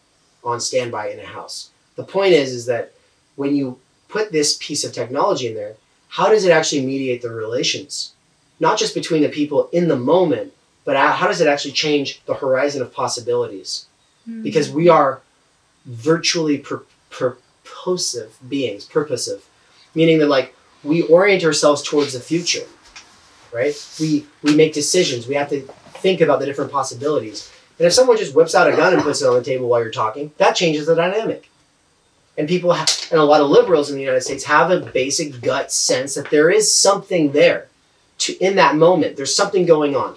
Speaker 1: on standby in a house. The point is, is that when you put this piece of technology in there, how does it actually mediate the relations? Not just between the people in the moment, but how does it actually change the horizon of possibilities? Mm-hmm. Because we are virtually pur- purposive beings, purposive, meaning that like we orient ourselves towards the future, right? We we make decisions. We have to think about the different possibilities. And if someone just whips out a gun and puts it on the table while you're talking, that changes the dynamic and people have, and a lot of liberals in the United States have a basic gut sense that there is something there to in that moment. There's something going on.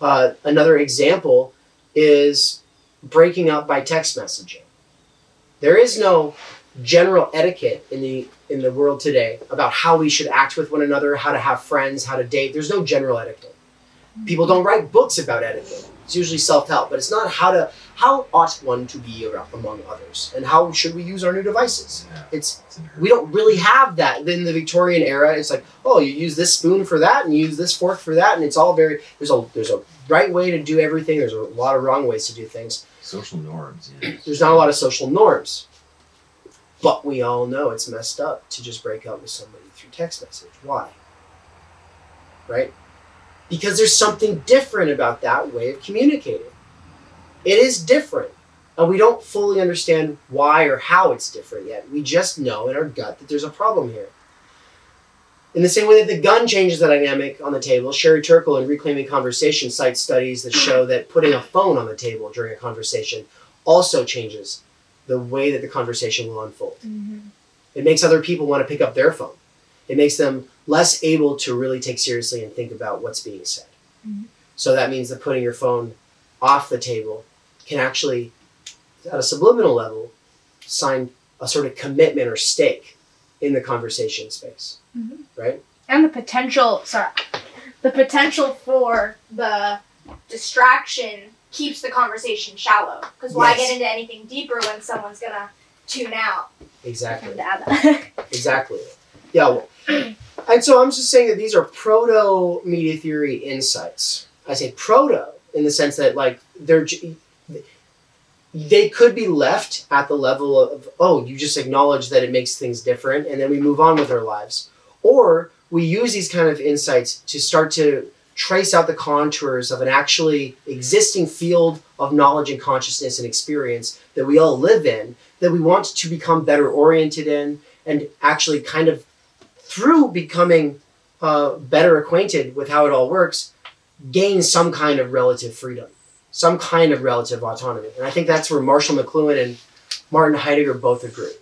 Speaker 1: Uh, another example is breaking up by text messaging. There is no general etiquette in the in the world today about how we should act with one another, how to have friends, how to date. There's no general etiquette. People don't write books about etiquette. It's usually self-help, but it's not how to how ought one to be among others, and how should we use our new devices.
Speaker 5: Yeah.
Speaker 1: It's we don't really have that in the Victorian era. It's like oh, you use this spoon for that, and you use this fork for that, and it's all very there's a there's a right way to do everything. There's a lot of wrong ways to do things.
Speaker 5: Social norms. Yeah.
Speaker 1: There's not a lot of social norms, but we all know it's messed up to just break up with somebody through text message. Why? Right? Because there's something different about that way of communicating. It is different. And we don't fully understand why or how it's different yet. We just know in our gut that there's a problem here. In the same way that the gun changes the dynamic on the table, Sherry Turkle in Reclaiming Conversation cites studies that show that putting a phone on the table during a conversation also changes the way that the conversation will unfold. Mm-hmm. It makes other people want to pick up their phone. It makes them less able to really take seriously and think about what's being said. Mm-hmm. So that means that putting your phone off the table can actually, at a subliminal level, sign a sort of commitment or stake in the conversation space, mm-hmm. right?
Speaker 3: And the potential, sorry, the potential for the distraction keeps the conversation shallow. Because why yes. get into anything deeper when someone's gonna tune out?
Speaker 1: Exactly. exactly. Yeah. Well, and so I'm just saying that these are proto media theory insights. I say proto in the sense that like they're they could be left at the level of oh you just acknowledge that it makes things different and then we move on with our lives or we use these kind of insights to start to trace out the contours of an actually existing field of knowledge and consciousness and experience that we all live in, that we want to become better oriented in, and actually kind of through becoming uh, better acquainted with how it all works, gain some kind of relative freedom, some kind of relative autonomy. And I think that's where Marshall McLuhan and Martin Heidegger both agree.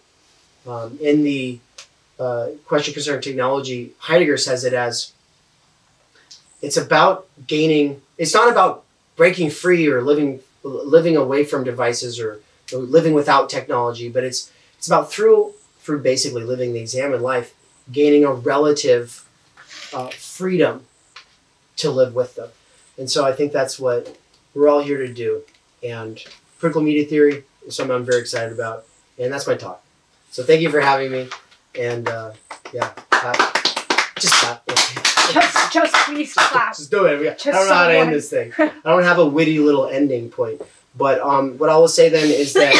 Speaker 1: Um, in the uh, question concerning technology, Heidegger says it as it's about gaining. It's not about breaking free or living living away from devices or, or living without technology, but it's it's about through through basically living the examined life, gaining a relative uh, freedom to live with them. And so I think that's what we're all here to do. And critical media theory is something I'm very excited about. And that's my talk. So thank you for having me. And uh, yeah, clap. just clap.
Speaker 3: Just, just please clap.
Speaker 1: Just do it. I
Speaker 3: Just
Speaker 1: don't know how to end this thing. I don't have a witty little ending point. But um, what I will say then is that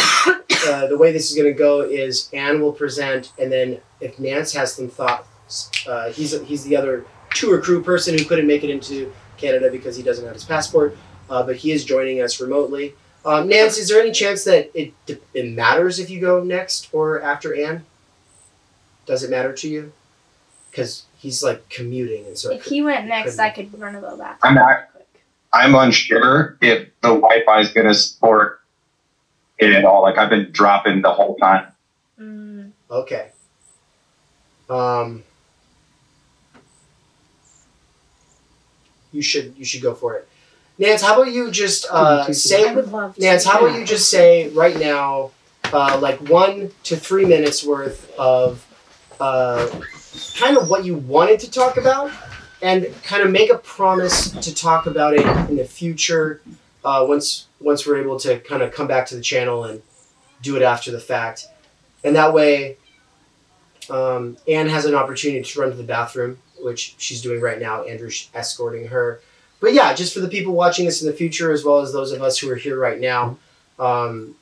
Speaker 1: uh, the way this is going to go is Ann will present, and then if Nance has some thoughts, uh, he's he's the other tour crew person who couldn't make it into Canada because he doesn't have his passport, uh, but he is joining us remotely. Um, Nance, is there any chance that it it matters if you go next or after Ann? Does it matter to you? Because he's like commuting, and so
Speaker 3: If
Speaker 1: could-
Speaker 3: he went next. I could run a little back.
Speaker 6: I'm not- I'm unsure if the Wi-Fi is going to support it at all. Like I've been dropping the whole time.
Speaker 3: Mm,
Speaker 1: Okay. Um, you should you should go for it. Nance, how about you just uh, say
Speaker 3: would love to.
Speaker 1: Nance, how about you just say right now, uh, like one to three minutes worth of uh, kind of what you wanted to talk about, and kind of make a promise to talk about it in the future uh, once once we're able to kind of come back to the channel and do it after the fact, and that way, um, Ann has an opportunity to run to the bathroom, which she's doing right now. Andrew's escorting her. But yeah, just for the people watching this in the future, as well as those of us who are here right now, um,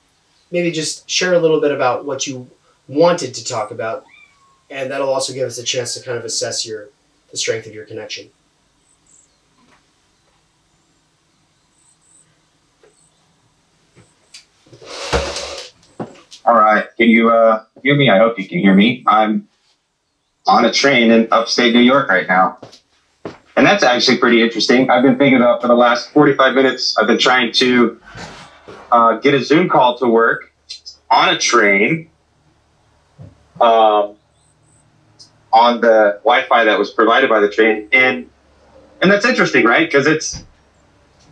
Speaker 1: maybe just share a little bit about what you wanted to talk about, and that'll also give us a chance to kind of assess your the strength of your connection.
Speaker 6: All right. Can you uh, hear me? I hope you can hear me. I'm on a train in upstate New York right now. And that's actually pretty interesting. I've been thinking about for the last 45 minutes, I've been trying to uh, get a Zoom call to work on a train um, on the Wi Fi that was provided by the train. And, and that's interesting, right? Because it's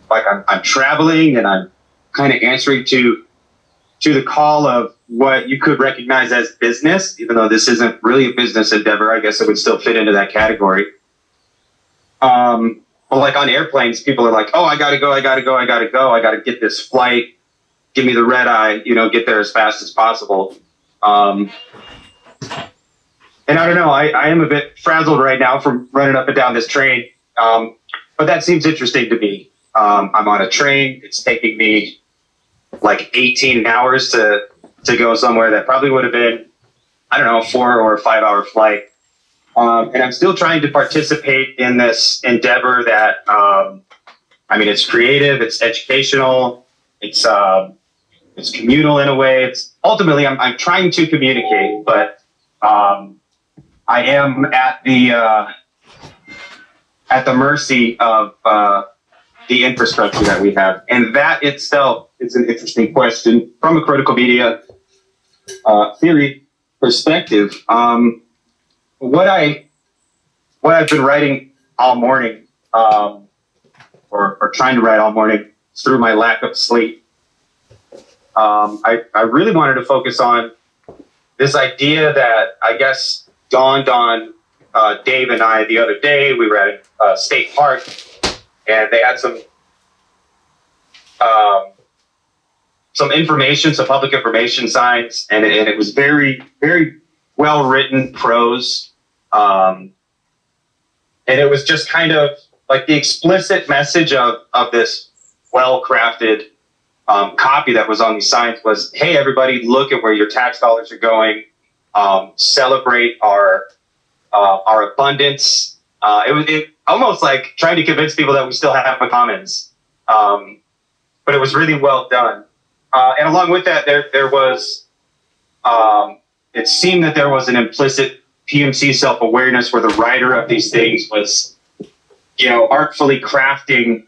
Speaker 6: like I'm, I'm traveling and I'm kind of answering to to the call of what you could recognize as business, even though this isn't really a business endeavor. I guess it would still fit into that category. Um, but like on airplanes, people are like, "Oh, I gotta go, I gotta go, I gotta go, I gotta get this flight. Give me the red eye, you know, get there as fast as possible." Um, and I don't know, I, I am a bit frazzled right now from running up and down this train. Um, but that seems interesting to me. Um, I'm on a train. It's taking me like 18 hours to to go somewhere that probably would have been I don't know a four or five hour flight. Um, and I'm still trying to participate in this endeavor that um, I mean it's creative, it's educational, it's um, it's communal in a way. It's ultimately I'm, I'm trying to communicate, but um, I am at the uh, at the mercy of uh, the infrastructure that we have, and that itself is an interesting question from a critical media uh, theory perspective. Um, what I what I've been writing all morning, um, or, or trying to write all morning through my lack of sleep, um, I, I really wanted to focus on this idea that I guess dawned on uh, Dave and I the other day. We were at uh, State Park, and they had some um, some information, some public information signs, and, and it was very, very well written prose. Um, and it was just kind of like the explicit message of, of this well crafted um, copy that was on these signs was hey, everybody, look at where your tax dollars are going. Um, celebrate our, uh, our abundance Uh, it was it, almost like trying to convince people that we still have the commons. Um, but it was really well done. Uh, and along with that, there there was, um, it seemed that there was an implicit PMC self awareness where the writer of these things was, you know, artfully crafting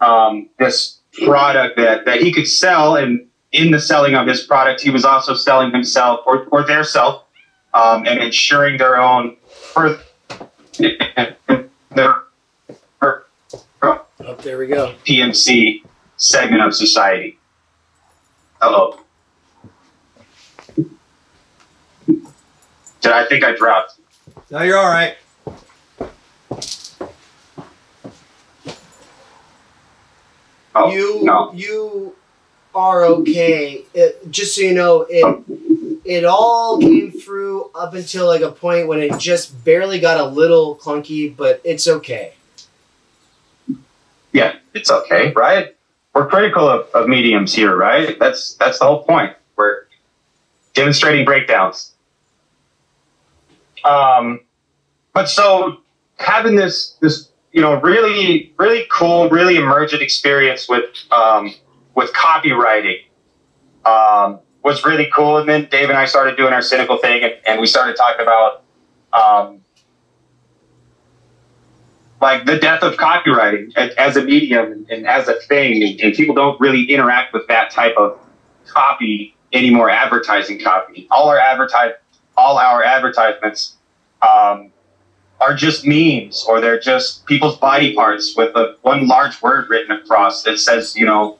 Speaker 6: um, this product that that he could sell, and in the selling of his product, he was also selling himself or or their self, um, and ensuring their own
Speaker 1: Oh, there we go.
Speaker 6: PMC segment of society. Hello. Did I think I dropped?
Speaker 5: No, you're all right.
Speaker 6: Oh
Speaker 1: you
Speaker 6: no.
Speaker 1: you are okay. It, just so you know, it oh. It all came through up until like a point when it just barely got a little clunky, but it's okay.
Speaker 6: Yeah, it's okay, right? We're critical of, of mediums here, right? That's that's the whole point. We're demonstrating breakdowns. Um, but so having this this you know really really cool, really emergent experience with um, with copywriting um, was really cool. And then Dave and I started doing our cynical thing, and, and we started talking about um, like the death of copywriting as, a medium and, and as a thing, and, and people don't really interact with that type of copy anymore. Advertising copy, all our advertise, all our advertisements um, are just memes, or they're just people's body parts with a, one large word written across that says, you know,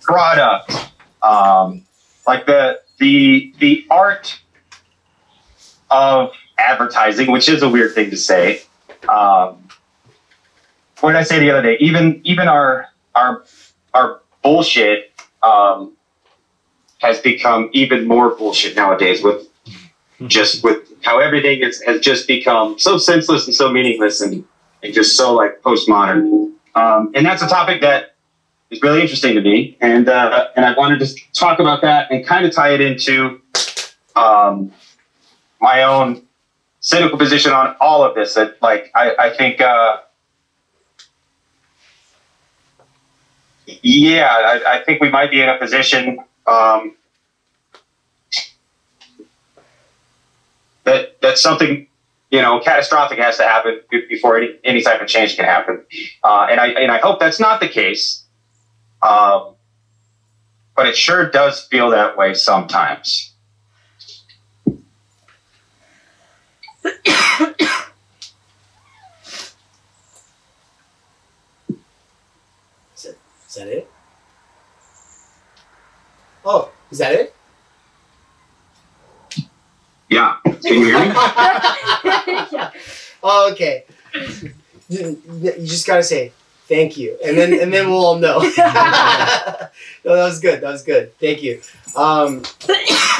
Speaker 6: product. Um, like the the the art of advertising, which is a weird thing to say. Um, what did I say the other day? Even even our our our bullshit um, has become even more bullshit nowadays with just with how everything is, has just become so senseless and so meaningless and, and just so like postmodern. Um, and that's a topic that is really interesting to me, and uh, and I wanted to talk about that and kind of tie it into um, my own cynical position on all of this. That like I, I think uh, yeah, I, I think we might be in a position um, that that something you know catastrophic has to happen before any, any type of change can happen. Uh, and I and I hope that's not the case. Um, but it sure does feel that way sometimes.
Speaker 1: Is that it? Oh, is that it?
Speaker 6: Yeah. Can you hear me?
Speaker 3: yeah.
Speaker 1: Oh, okay. You you just gotta say thank you, and then and then we'll all know. no, that was good. That was good. Thank you. Um,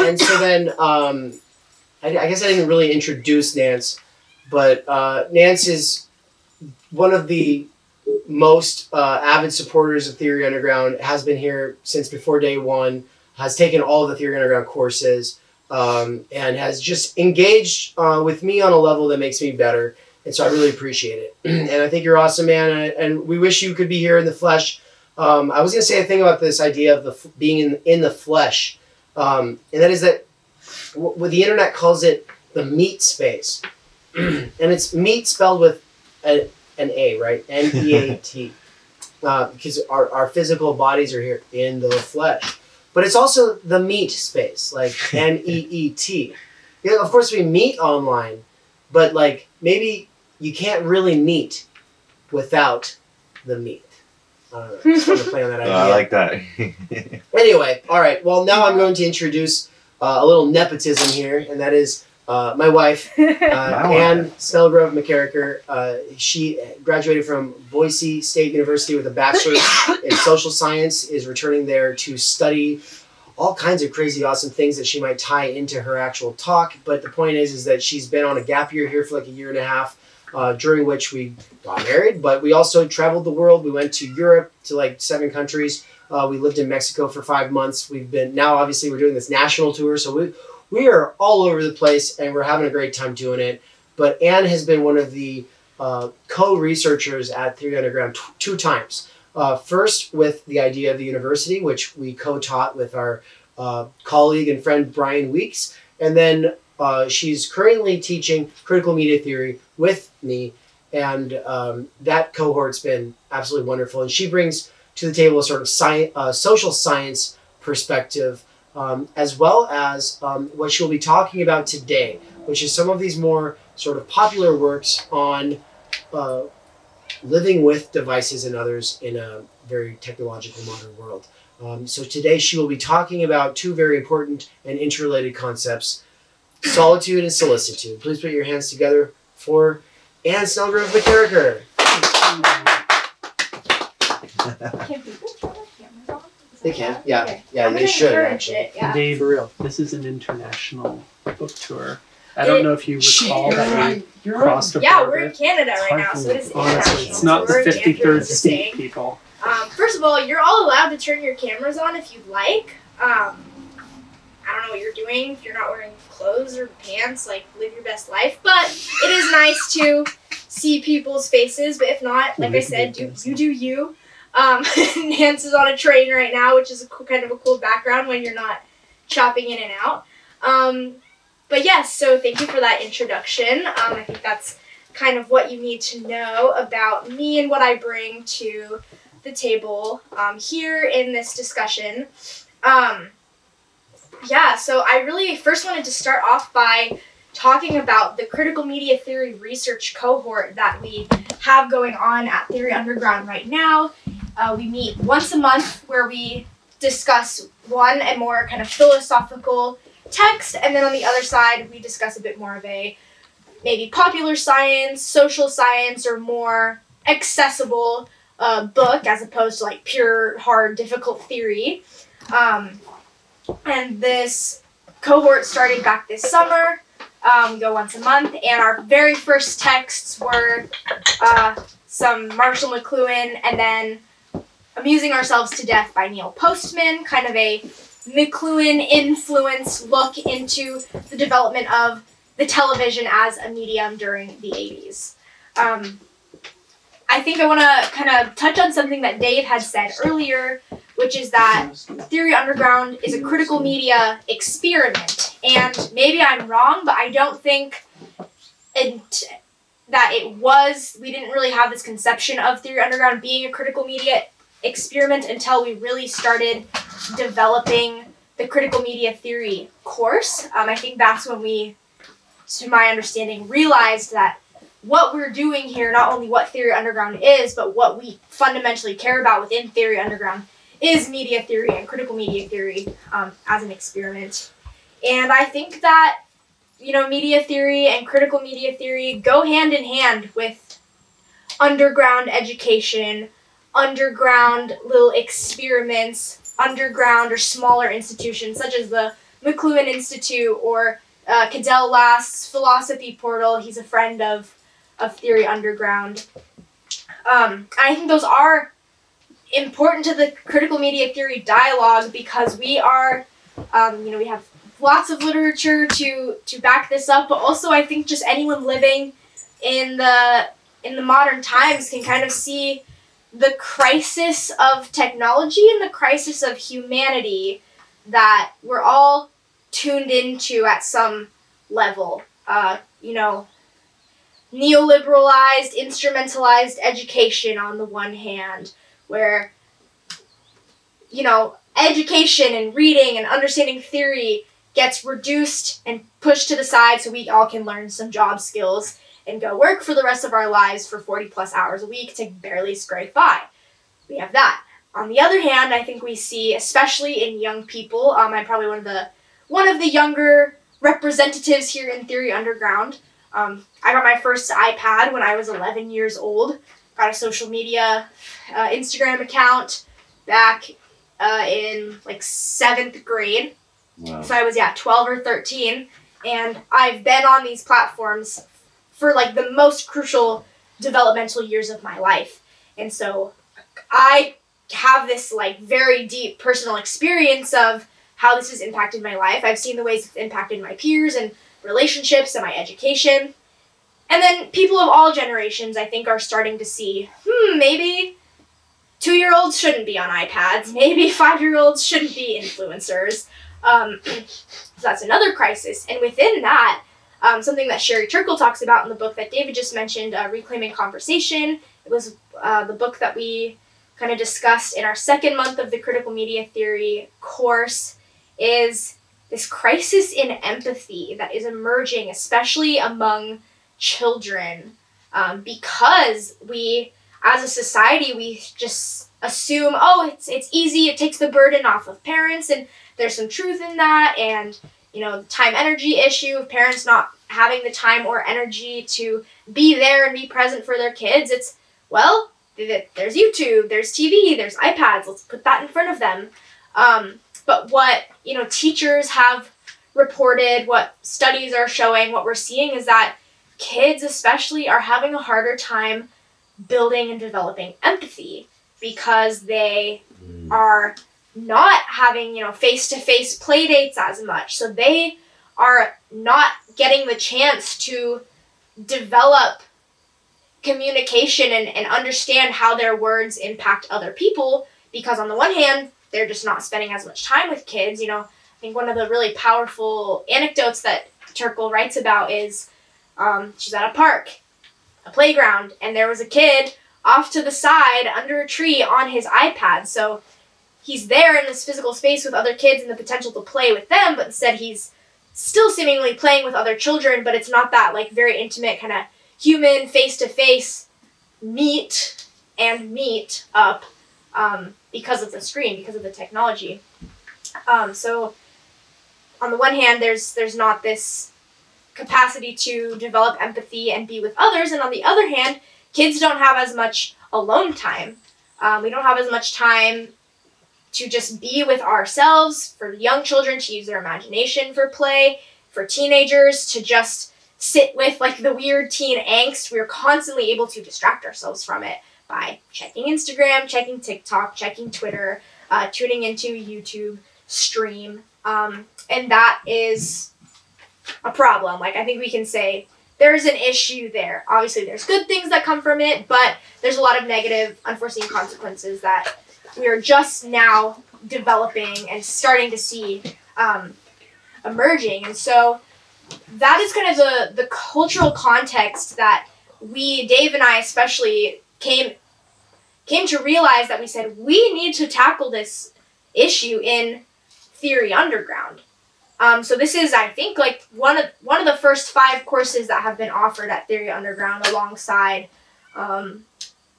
Speaker 1: and so then, um, I, I guess I didn't really introduce Nance, but uh, Nance is one of the most uh, avid supporters of Theory Underground. Has been here since before day one. Has taken all the Theory Underground courses um, and has just engaged uh, with me on a level that makes me better. And so I really appreciate it. and I think you're awesome, man. And, and we wish you could be here in the flesh. Um, I was going to say a thing about this idea of the f- being in, in the flesh, um, and that is that what the internet calls it the meat space, and it's meat spelled with a, an A, right? M E A T, uh, because our, our physical bodies are here in the flesh but it's also the meat space, like M E E T. Yeah, of course we meet online, but like maybe you can't really meet without the meat. I don't know. Just wanted to play on that
Speaker 5: Oh. I like that.
Speaker 1: Anyway, all right. Well, now I'm going to introduce uh, a little nepotism here, and that is uh, my wife, uh,
Speaker 5: My
Speaker 1: Ann
Speaker 5: wife.
Speaker 1: Snelgrove McKerracher. Uh, she graduated from Boise State University with a bachelor's in social science. Is returning there to study all kinds of crazy, awesome things that she might tie into her actual talk. But the point is, is that she's been on a gap year here for like a year and a half. Uh, during which we got married, but we also traveled the world. We went to Europe to like seven countries. Uh, we lived in Mexico for five months. We've been now obviously we're doing this national tour, so we we are all over the place and we're having a great time doing it. but Ann has been one of the uh, co-researchers at Theory Underground t- two times. Uh, first, with the idea of the university, which we co-taught with our uh, colleague and friend Brian Weeks, and then uh, she's currently teaching critical media theory with me, and um, that cohort's been absolutely wonderful. And she brings to the table a sort of sci- uh, social science perspective, um, as well as um, what she'll be talking about today, which is some of these more sort of popular works on uh, living with devices and others in a very technological modern world. Um, so today she will be talking about two very important and interrelated concepts solitude and solicitude. Please put your hands together for Ann Snelgrove McKerracher.
Speaker 3: Can people turn their cameras on? Is
Speaker 1: They
Speaker 3: that
Speaker 1: can,
Speaker 3: bad?
Speaker 1: yeah.
Speaker 3: Okay.
Speaker 1: Yeah,
Speaker 3: I'm
Speaker 1: they
Speaker 3: gonna
Speaker 1: should,
Speaker 3: encourage
Speaker 1: actually.
Speaker 3: It, yeah.
Speaker 4: Dave,
Speaker 1: For real.
Speaker 4: this is an international book tour. I don't
Speaker 3: It-
Speaker 4: know if you recall that
Speaker 1: right.
Speaker 4: we
Speaker 1: You're
Speaker 4: crossed a
Speaker 3: Yeah, we're in Canada
Speaker 4: It's
Speaker 3: right
Speaker 4: hard
Speaker 3: now,
Speaker 4: for
Speaker 3: so
Speaker 4: me.
Speaker 3: it is
Speaker 4: Honestly,
Speaker 3: international.
Speaker 4: it's not the
Speaker 3: tour.
Speaker 4: fifty
Speaker 3: Andrew
Speaker 4: third
Speaker 3: is
Speaker 4: state
Speaker 3: staying.
Speaker 4: people.
Speaker 3: Um, first of all, you're all allowed to turn your cameras on if you'd like. Um, I don't know what you're doing. If you're not wearing clothes or pants, like live your best life. But it is nice to see people's faces. But if not, like I said, do you do you. Um, Nance is on a train right now, which is a cool, kind of a cool background when you're not chopping in and out. Um, but yes, so thank you for that introduction. Um, I think that's kind of what you need to know about me and what I bring to the table um, here in this discussion. Um, yeah, so I really first wanted to start off by talking about the critical media theory research cohort that we have going on at Theory Underground right now. Uh, we meet once a month where we discuss one and more kind of philosophical text, and then on the other side, we discuss a bit more of a maybe popular science, social science, or more accessible uh, book as opposed to like pure, hard, difficult theory. Um, and this cohort started back this summer. Um, we go once a month, and our very first texts were uh, some Marshall McLuhan and then Amusing Ourselves to Death by Neil Postman, kind of a McLuhan influence look into the development of the television as a medium during the 80s. Um, I think I want to kind of touch on something that Dave had said earlier, which is that Theory Underground is a critical media experiment. And maybe I'm wrong, but I don't think it, that it was, we didn't really have this conception of Theory Underground being a critical media experiment until we really started developing the critical media theory course. Um, I think that's when we, to my understanding, realized that what we're doing here, not only what Theory Underground is, but what we fundamentally care about within Theory Underground, is media theory and critical media theory um, as an experiment. And I think that, you know, media theory and critical media theory go hand in hand with underground education, underground little experiments, underground or smaller institutions such as the McLuhan Institute or uh, Cadell Last's Philosophy Portal. He's a friend of, of Theory Underground. Um, I think those are important to the critical media theory dialogue because we are, um, you know, we have lots of literature to to back this up, but also I think just anyone living in the in the modern times can kind of see the crisis of technology and the crisis of humanity that we're all tuned into at some level. Uh, you know, neoliberalized, instrumentalized education on the one hand, where, you know, education and reading and understanding theory gets reduced and pushed to the side so we all can learn some job skills and go work for the rest of our lives for 40 plus hours a week to barely scrape by. We have that. On the other hand, I think we see, especially in young people, um, I'm probably one of the one of the younger representatives here in Theory Underground. Um, I got my first iPad when I was 11 years old. Got a social media uh, Instagram account back uh, in like seventh grade.
Speaker 5: Wow.
Speaker 3: So I was yeah 12 or 13, and I've been on these platforms for like the most crucial developmental years of my life. And so I have this like very deep personal experience of how this has impacted my life. I've seen the ways it's impacted my peers and relationships and my education. And then people of all generations, I think, are starting to see, hmm, maybe two year olds shouldn't be on iPads. Maybe five year olds shouldn't be influencers. Um, so that's another crisis. And within that, um, something that Sherry Turkle talks about in the book that David just mentioned, uh, Reclaiming Conversation. It was uh, the book that we kind of discussed in our second month of the critical media theory course is this crisis in empathy that is emerging, especially among children, um, because we, as a society, we just assume, oh, it's it's easy. It takes the burden off of parents, and there's some truth in that, and you know, the time energy issue of parents not having the time or energy to be there and be present for their kids. It's well, there's YouTube, there's TV, there's iPads. Let's put that in front of them. Um, but what you know, teachers have reported, what studies are showing, what we're seeing is that kids, especially, are having a harder time building and developing empathy because they
Speaker 1: Mm.
Speaker 3: are not having you know face to face play dates as much. So they are not getting the chance to develop communication and, and understand how their words impact other people because on the one hand they're just not spending as much time with kids you know i think one of the really powerful anecdotes that turkle writes about is um, she's at a park a playground and there was a kid off to the side under a tree on his ipad so he's there in this physical space with other kids and the potential to play with them but instead he's still seemingly playing with other children but it's not that like very intimate kind of human face to face meet and meet up um, because of the screen, because of the technology. Um, so, on the one hand, there's there's not this capacity to develop empathy and be with others, and on the other hand, kids don't have as much alone time. Um, we don't have as much time to just be with ourselves. For young children to use their imagination for play. For teenagers to just sit with like the weird teen angst, we're constantly able to distract ourselves from it by checking Instagram, checking TikTok, checking Twitter, uh, tuning into YouTube stream. Um, and that is a problem. Like, I think we can say there's an issue there. Obviously, there's good things that come from it, but there's a lot of negative, unforeseen consequences that we are just now developing and starting to see um, emerging. And so, that is kind of the the cultural context that we Dave and I especially came came to realize that we said we need to tackle this issue in theory underground. Um, so this is I think like one of one of the first five courses that have been offered at Theory Underground alongside um,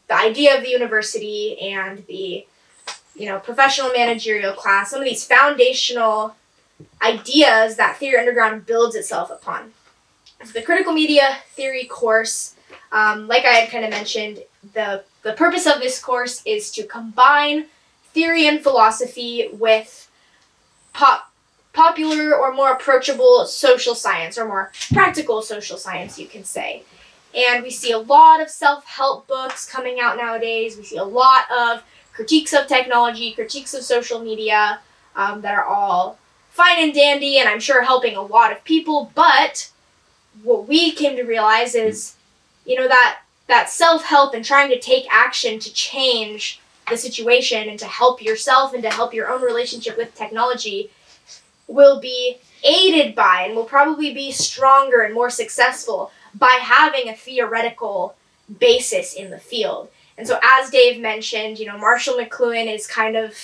Speaker 3: the idea of the university and the you know professional managerial class. Some of these foundational ideas that Theory Underground builds itself upon. So the critical media theory course, um, like I had kind of mentioned, the the purpose of this course is to combine theory and philosophy with pop popular or more approachable social science or more practical social science, you can say. And we see a lot of self-help books coming out nowadays. We see a lot of critiques of technology, critiques of social media um, that are all fine and dandy and I'm sure helping a lot of people, but what we came to realize is, you know, that that self-help and trying to take action to change the situation and to help yourself and to help your own relationship with technology will be aided by and will probably be stronger and more successful by having a theoretical basis in the field. And so as Dave mentioned, you know, Marshall McLuhan is kind of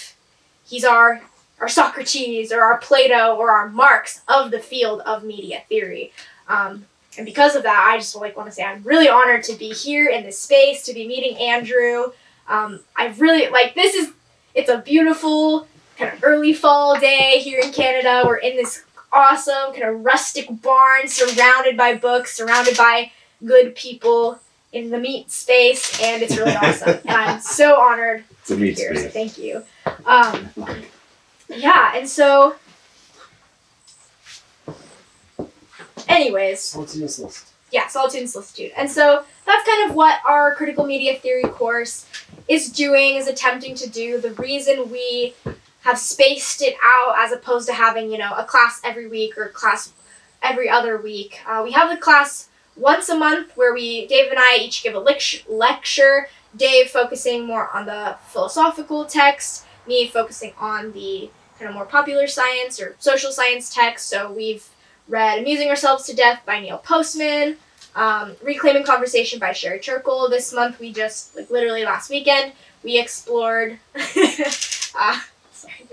Speaker 3: he's our our Socrates or our Plato or our Marx of the field of media theory. Um, and because of that, I just like want to say I'm really honored to be here in this space, to be meeting Andrew. Um, I really like this is it's a beautiful kind of early fall day here in Canada. We're in this awesome kind of rustic barn surrounded by books, surrounded by good people in the meat space, and it's really awesome. And I'm so honored
Speaker 5: to a meat
Speaker 3: here, so thank you. Um, yeah, and so, anyways,
Speaker 2: Solitude's list.
Speaker 3: yeah, Solitude and Solicitude. And so that's kind of what our critical media theory course is doing, is attempting to do. The reason we have spaced it out as opposed to having, you know, a class every week or class every other week. Uh, we have the class once a month where we, Dave and I, each give a lect- lecture. Dave focusing more on the philosophical text, me focusing on the kind of more popular science or social science text. So we've read Amusing Ourselves to Death by Neil Postman, um, Reclaiming Conversation by Sherry Turkle. This month we just, like literally last weekend, we explored. uh,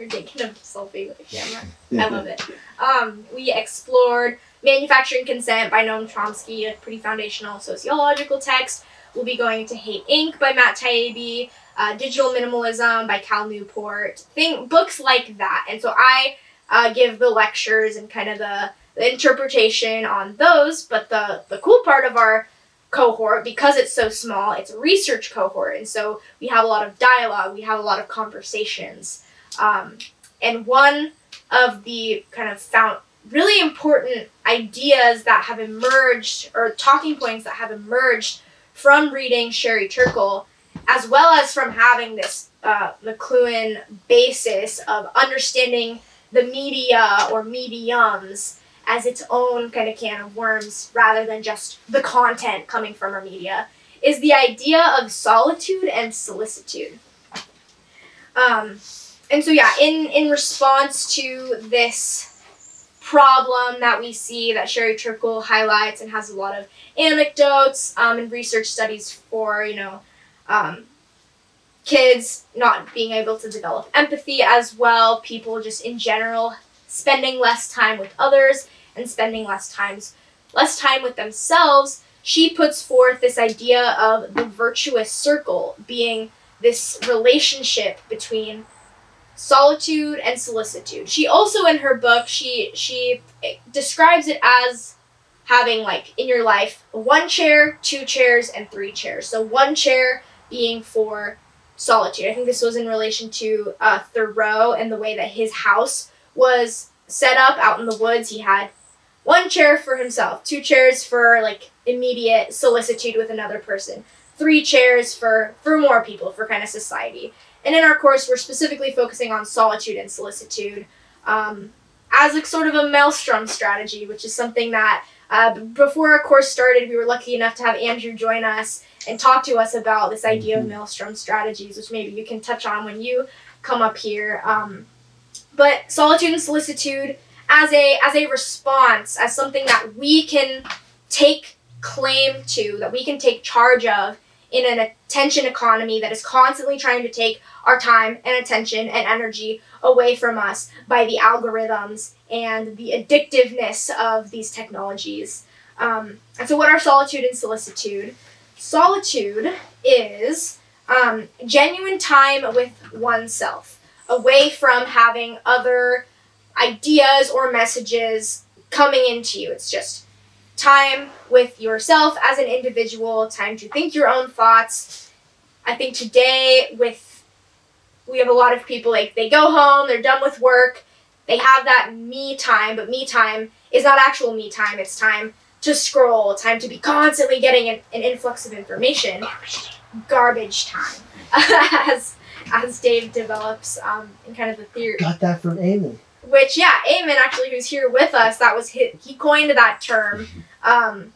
Speaker 3: taking a selfie with the camera. I love it. Um, we explored Manufacturing Consent by Noam Chomsky, a pretty foundational sociological text. We'll be going to Hate Inc. by Matt Taibbi, uh, Digital Minimalism by Cal Newport, thing, books like that. And so I uh, give the lectures and kind of the, the interpretation on those. But the, the cool part of our cohort, because it's so small, it's a research cohort. And so we have a lot of dialogue, we have a lot of conversations. Um, and one of the kind of found really important ideas that have emerged or talking points that have emerged from reading Sherry Turkle, as well as from having this uh, McLuhan basis of understanding the media or mediums as its own kind of can of worms rather than just the content coming from our media, is the idea of solitude and solicitude. Um, and so yeah, in in response to this problem that we see that Sherry Turkle highlights and has a lot of anecdotes um, and research studies for you know um, kids not being able to develop empathy as well, people just in general spending less time with others and spending less times less time with themselves. She puts forth this idea of the virtuous circle being this relationship between solitude and solicitude. She also in her book she she describes it as having like in your life one chair, two chairs and three chairs. So one chair being for solitude. I think this was in relation to uh, Thoreau and the way that his house was set up out in the woods. He had one chair for himself, two chairs for like immediate solicitude with another person, three chairs for for more people for kind of society. And in our course, we're specifically focusing on solitude and solicitude um, as a sort of a maelstrom strategy, which is something that uh, before our course started, we were lucky enough to have Andrew join us and talk to us about this idea of maelstrom strategies, which maybe you can touch on when you come up here. Um, but solitude and solicitude as a as a response, as something that we can take claim to, that we can take charge of in an attention economy that is constantly trying to take our time and attention and energy away from us by the algorithms and the addictiveness of these technologies. Um, and so, what are solitude and solicitude? Solitude is um, genuine time with oneself, away from having other ideas or messages coming into you. It's just time with yourself as an individual, time to think your own thoughts. I think today with we have a lot of people like they go home, they're done with work, they have that me time, but me time is not actual me time. It's time to scroll, time to be constantly getting an, an influx of information. Garbage time, as as Dave develops um, in kind of the theory.
Speaker 1: Got that from Amy.
Speaker 3: Which yeah, Eamon actually, who's here with us, that was his, he coined that term um,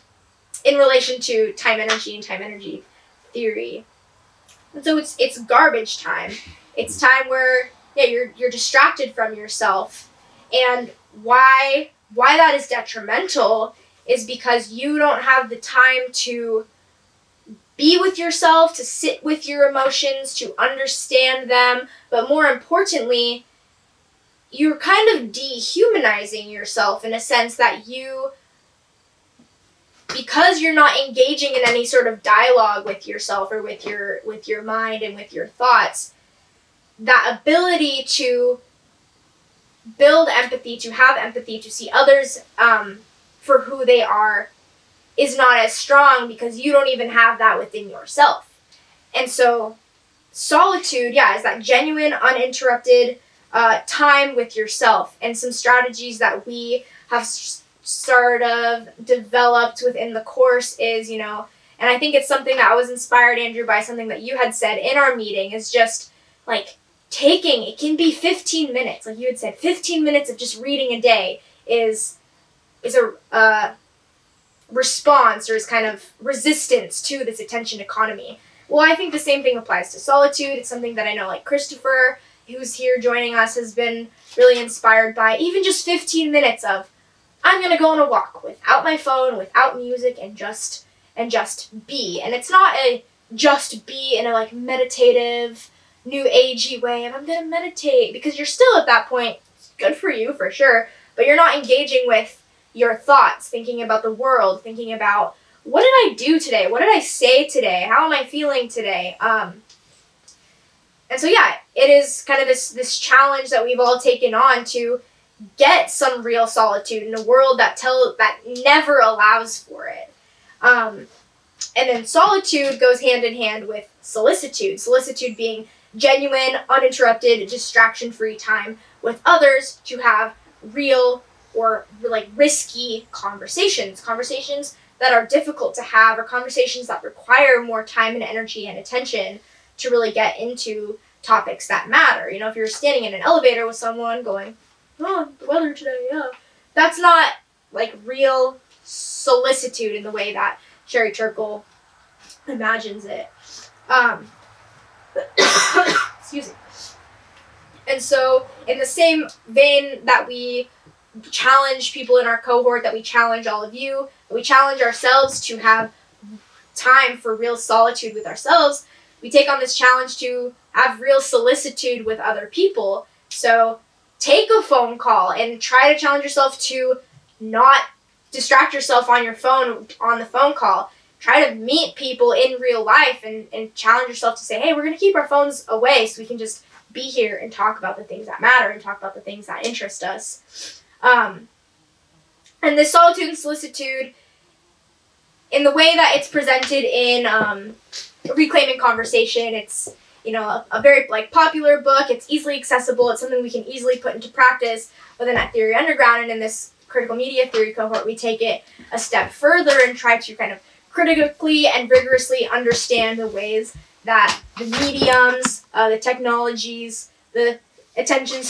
Speaker 3: in relation to time energy and time energy theory. And so it's it's garbage time. It's time where yeah you're you're distracted from yourself, and why why that is detrimental is because you don't have the time to be with yourself, to sit with your emotions, to understand them, but more importantly, you're kind of dehumanizing yourself in a sense that you because you're not engaging in any sort of dialogue with yourself or with your with your mind and with your thoughts that ability to build empathy to have empathy to see others um, for who they are is not as strong because you don't even have that within yourself. And so solitude yeah is that genuine uninterrupted uh, time with yourself and some strategies that we have sort of developed within the course is you know and i think it's something that i was inspired andrew by something that you had said in our meeting is just like taking it can be 15 minutes like you had said 15 minutes of just reading a day is is a uh, response or is kind of resistance to this attention economy. Well, I think the same thing applies to solitude. It's something that I know, like Christopher, who's here joining us, has been really inspired by. Even just 15 minutes of, I'm gonna go on a walk without my phone, without music, and just and just be. And it's not a just be in a like meditative, new agey way I'm gonna meditate because you're still at that point. Good for you for sure, but you're not engaging with your thoughts, thinking about the world, thinking about what did I do today? What did I say today? How am I feeling today? Um, and so yeah, it is kind of this this challenge that we've all taken on to get some real solitude in a world that tell that never allows for it. Um, and then solitude goes hand in hand with solicitude. Solicitude being genuine, uninterrupted, distraction-free time with others to have real or like risky conversations, conversations that are difficult to have, or conversations that require more time and energy and attention to really get into topics that matter. You know, if you're standing in an elevator with someone going, "Oh, the weather today, yeah," that's not like real solicitude in the way that Sherry Turkle imagines it. Um, excuse me. And so, in the same vein that we challenge people in our cohort, that we challenge all of you, we challenge ourselves to have time for real solitude with ourselves, we take on this challenge to have real solicitude with other people. So, take a phone call and try to challenge yourself to not distract yourself on your phone on the phone call try to meet people in real life and, and challenge yourself to say, hey, we're going to keep our phones away so we can just be here and talk about the things that matter and talk about the things that interest us. Um, and this solitude and solicitude, in the way that it's presented in um, Reclaiming Conversation, it's you know a, a, very like popular book. It's easily accessible. It's something we can easily put into practice. But then at Theory Underground and in this critical media theory cohort, we take it a step further and try to kind of critically and rigorously understand the ways that the mediums, uh, the technologies, the attention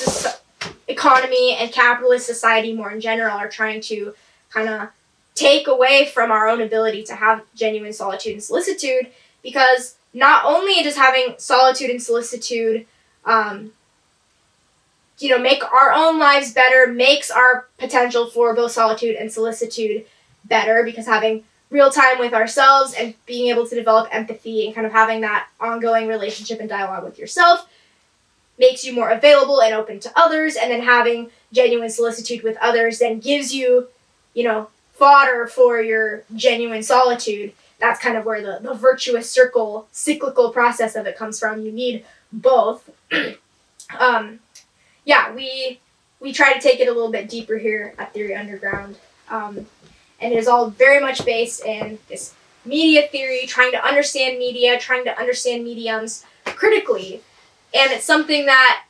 Speaker 3: economy, and capitalist society more in general are trying to kind of take away from our own ability to have genuine solitude and solicitude because not only does having solitude and solicitude um, you know make our own lives better makes our potential for both solitude and solicitude better because having real time with ourselves and being able to develop empathy and kind of having that ongoing relationship and dialogue with yourself makes you more available and open to others and then having genuine solicitude with others then gives you you know fodder for your genuine solitude that's kind of where the, the virtuous circle cyclical process of it comes from. You need both. Um, yeah we we try to take it a little bit deeper here at theory underground. Um, and it is all very much based in this media theory, trying to understand media, trying to understand mediums critically. And it's something that,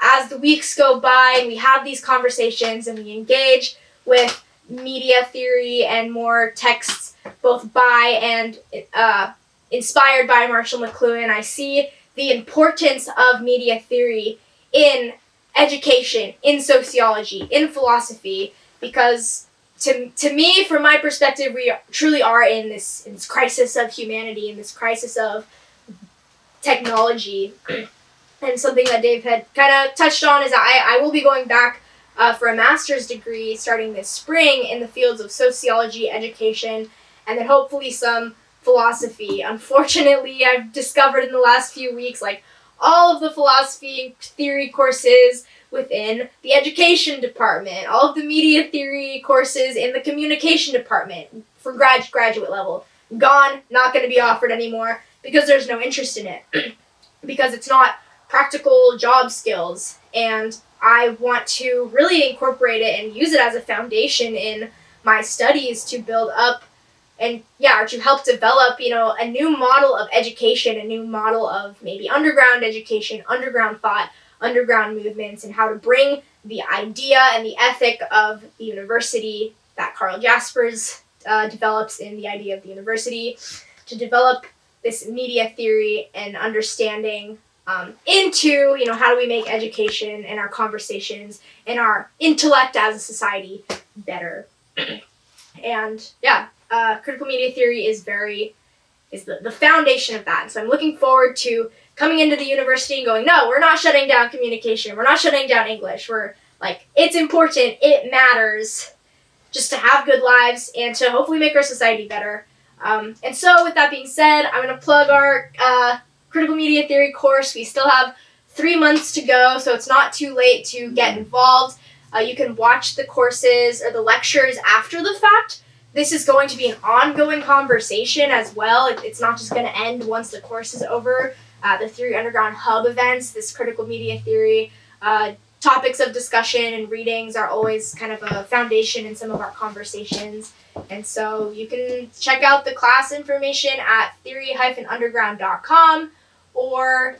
Speaker 3: as the weeks go by and we have these conversations and we engage with media theory and more texts, both by and uh, inspired by Marshall McLuhan, I see the importance of media theory in education, in sociology, in philosophy, because to, to me, from my perspective, we truly are in this, in this crisis of humanity, in this crisis of technology. and something that Dave had kind of touched on is that I, I will be going back uh, for a master's degree starting this spring in the fields of sociology, education, and then hopefully some philosophy. Unfortunately, I've discovered in the last few weeks, like, all of the philosophy theory courses within the education department, all of the media theory courses in the communication department for grad graduate level. Gone, not going to be offered anymore because there's no interest in it. because it's not practical job skills and I want to really incorporate it and use it as a foundation in my studies to build up and yeah, or to help develop, you know, a new model of education, a new model of maybe underground education, underground thought, underground movements and how to bring the idea and the ethic of the university that Carl Jaspers uh, develops in the idea of the university to develop this media theory and understanding um, into you know how do we make education and our conversations and our intellect as a society better and yeah uh, critical media theory is very is the, the foundation of that. And so I'm looking forward to coming into the university and going, no, we're not shutting down communication. We're not shutting down English. We're like, it's important. It matters just to have good lives and to hopefully make our society better. Um, and so, with that being said, I'm going to plug our uh, critical media theory course. We still have three months to go, so it's not too late to get involved. Uh, you can watch the courses or the lectures after the fact. This is going to be an ongoing conversation as well. It, it's not just going to end once the course is over. Uh, the Theory Underground Hub events, this critical media theory, uh, topics of discussion and readings are always kind of a foundation in some of our conversations. And so you can check out the class information at theory-underground.com or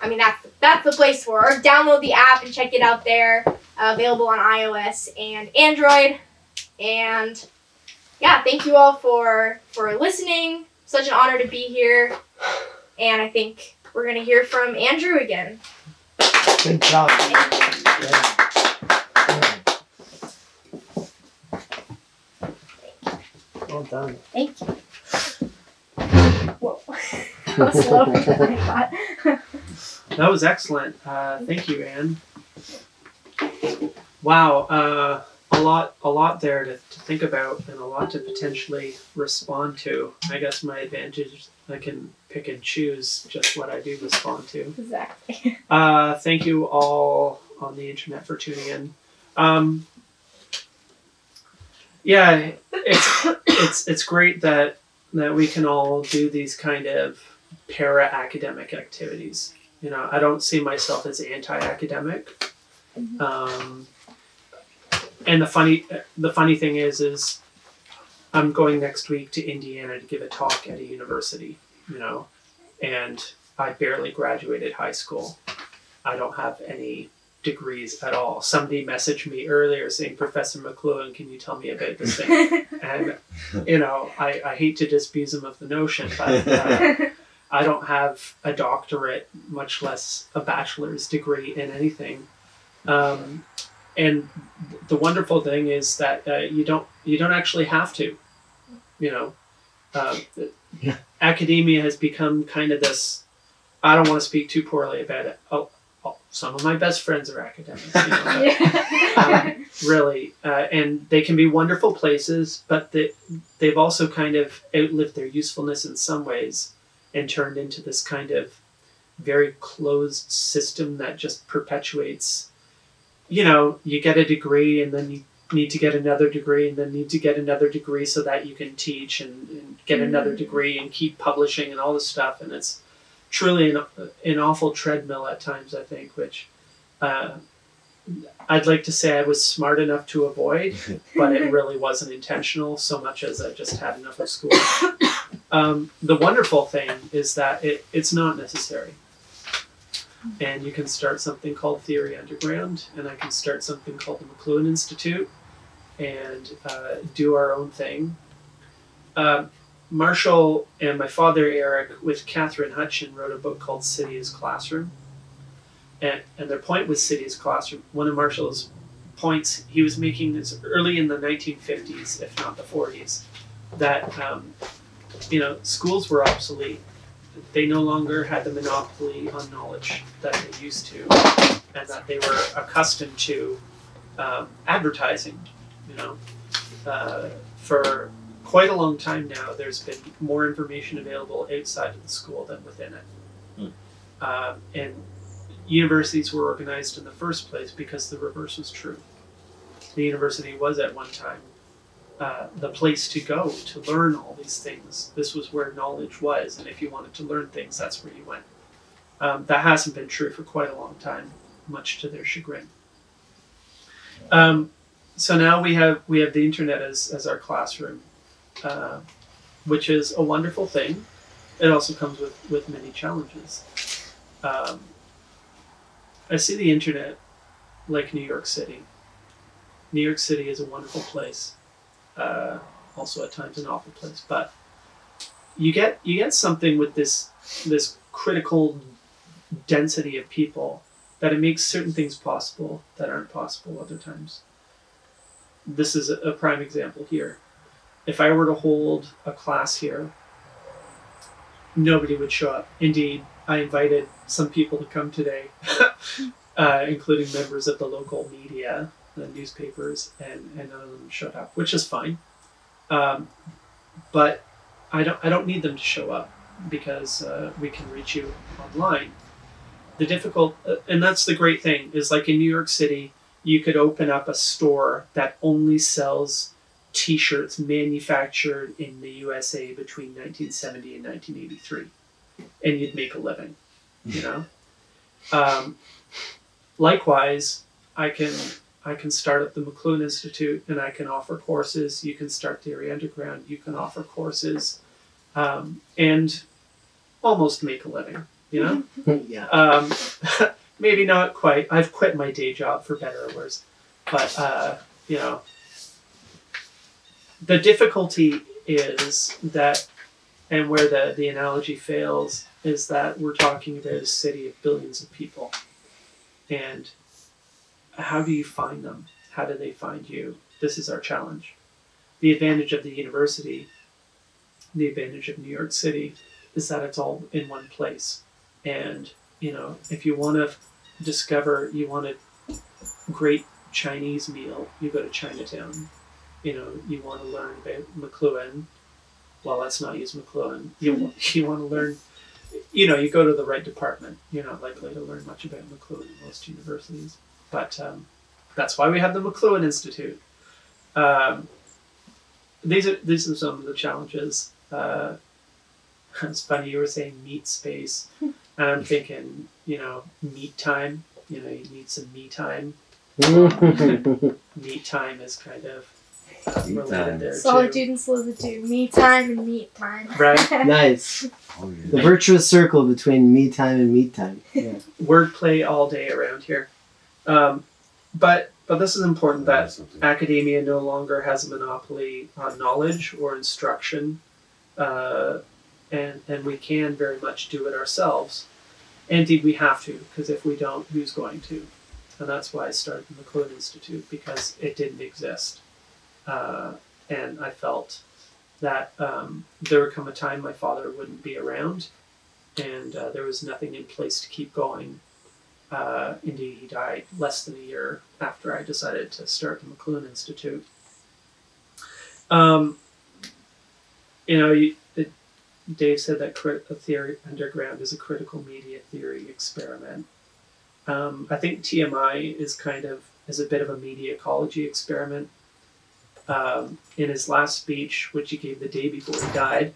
Speaker 3: I mean that's that's the place for. Or download the app and check it out there. Uh, available on iOS and Android. And yeah, thank you all for for listening. Such an honor to be here. And I think we're gonna hear from Andrew again.
Speaker 2: Good job. Yeah. Well done.
Speaker 3: Thank you. Whoa. that was slower than I thought.
Speaker 4: That was excellent. Uh, thank you, Ann. Wow, uh, a lot, a lot there to, to think about, and a lot to potentially respond to. I guess my advantage, is I can pick and choose just what I do respond to.
Speaker 3: exactly.
Speaker 4: Uh, thank you all on the internet for tuning in. Um, yeah, it's it's it's great that that we can all do these kind of para academic activities. You know, I don't see myself as anti-academic.
Speaker 3: Mhm.
Speaker 4: Um, and the funny the funny thing is is I'm going next week to Indiana to give a talk at a university. You know, and I barely graduated high school. I don't have any degrees at all. Somebody messaged me earlier saying, Professor McLuhan, can you tell me about this thing? and, you know, I, I hate to disabuse him of the notion, but uh, I don't have a doctorate, much less a bachelor's degree in anything. Um, and the wonderful thing is that uh, you don't you don't actually have to. You know, um, academia has become kind of this. I don't want to speak too poorly about it. Oh, oh some of my best friends are academics. You know,
Speaker 3: yeah.
Speaker 4: really, uh, and they can be wonderful places, but they, they've also kind of outlived their usefulness in some ways and turned into this kind of very closed system that just perpetuates. You know, you get a degree and then you need to get another degree and then need to get another degree so that you can teach and, and get another degree and keep publishing and all this stuff and it's truly an, an awful treadmill at times i think which uh, i'd like to say i was smart enough to avoid but it really wasn't intentional so much as i just had enough of school um, the wonderful thing is that it, it's not necessary and you can start something called theory underground and i can start something called the mcluhan institute and uh, do our own thing um, Marshall and my father Eric, with Kathryn Hutchon, wrote a book called City as Classroom. And, and their point with City as Classroom, one of Marshall's points he was making is early in the 1950s, if not the 40s, that um, you know schools were obsolete. They no longer had the monopoly on knowledge that they used to, and that they were accustomed to um, advertising. You know, uh, for quite a long time now, there's been more information available outside of the school than within it. Um, and universities were organized in the first place because the reverse was true. The university was at one time uh, the place to go to learn all these things. This was where knowledge was, and if you wanted to learn things, that's where you went. Um, that hasn't been true for quite a long time, much to their chagrin. Um, so now we have we have the internet as, as our classroom uh, which is a wonderful thing. It also comes with, with many challenges. Um, I see the internet like New York City. New York City is a wonderful place, uh, also at times an awful place, but you get you get something with this this critical density of people that it makes certain things possible that aren't possible other times. This is a, prime example here if I were to hold a class here, nobody would show up. Indeed, I invited some people to come today, uh, including members of the local media, the newspapers, and, and none of them showed up, which is fine. Um, but I don't I don't need them to show up because uh, we can reach you online. The difficult uh, and that's the great thing is like in New York City, you could open up a store that only sells T-shirts manufactured in the USA between 1970 and 1983, and you'd make a living. You know. Um, likewise, I can I can start up the McLuhan Institute and I can offer courses. You can start Theory Underground. You can offer courses, um, and almost make a living. You know.
Speaker 2: yeah.
Speaker 4: Um, maybe not quite. I've quit my day job for better or worse, but uh, you know, the difficulty is that, and where the the analogy fails is that we're talking about a city of billions of people, and how do you find them? How do they find you? This is our challenge. The advantage of the university, the advantage of New York City, is that it's all in one place. And, you know, if you want to discover, you want a great Chinese meal, you go to Chinatown. You know, you want to learn about McLuhan. Well, let's not use McLuhan. You, you want to learn, you know, you go to the right department. You're not likely to learn much about McLuhan in most universities. But um, that's why we have the McLuhan Institute. Um, these are these are some of the challenges. Uh, it's funny you were saying meat space, and I'm thinking, you know, meat time. You know, you need some me time. Meat time is kind of uh,
Speaker 5: Me
Speaker 4: related
Speaker 5: time.
Speaker 4: there too,
Speaker 3: Solitude and solitude. Me time and meat time.
Speaker 4: right?
Speaker 2: nice.
Speaker 5: Oh,
Speaker 2: The virtuous circle between me time and meat time. Yeah.
Speaker 4: Wordplay all day around here. Um, but but this is important that
Speaker 5: Something.
Speaker 4: academia no longer has a monopoly on knowledge or instruction, uh, and and we can very much do it ourselves. Indeed, we have to because if we don't, who's going to? And that's why I started the McLuhan Institute because it didn't exist, uh, and I felt that um, there would come a time my father wouldn't be around, and uh, there was nothing in place to keep going. Uh, indeed, he died less than a year after I decided to start the McLuhan Institute. Um, you know, you, it, Dave said that crit- theory underground is a critical media theory experiment. Um, I think TMI is kind of is a bit of a media ecology experiment. Um, in his last speech, which he gave the day before he died,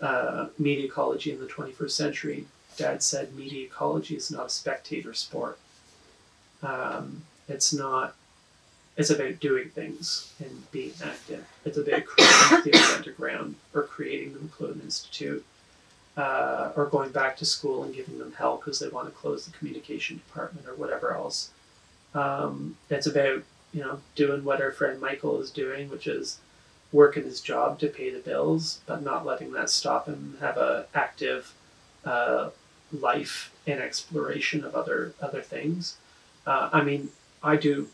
Speaker 4: uh, media ecology in the 21st century, Dad said media ecology is not a spectator sport. Um, it's not. It's about doing things and being active. It's about creating theory underground or creating the McLuhan Institute, uh, or going back to school and giving them help because they want to close the communication department or whatever else. Um, it's about you know doing what our friend Michael is doing, which is working his job to pay the bills, but not letting that stop him have a active uh, life and exploration of other other things. Uh, I mean, I do.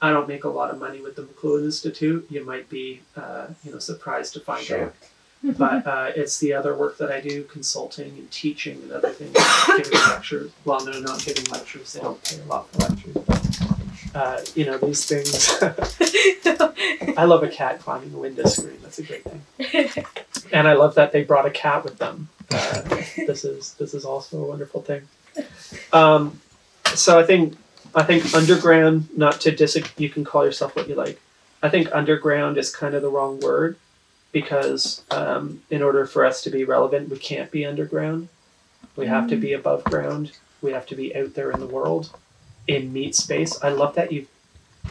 Speaker 4: I don't make a lot of money with the McLuhan Institute. You might be, uh, you know, surprised to find out. But uh, it's the other work that I do, consulting and teaching and other things, giving lectures. Well, no, not giving lectures. They don't pay a lot for lectures. Uh, you know, these things. I love a cat climbing a window screen. That's a great thing. And I love that they brought a cat with them. Uh, this is this is also a wonderful thing. Um, so I think I think underground, not to dis you can call yourself what you like. I think underground is kind of the wrong word because um, in order for us to be relevant, we can't be underground. We have to be above ground. We have to be out there in the world, in meat space. I love that you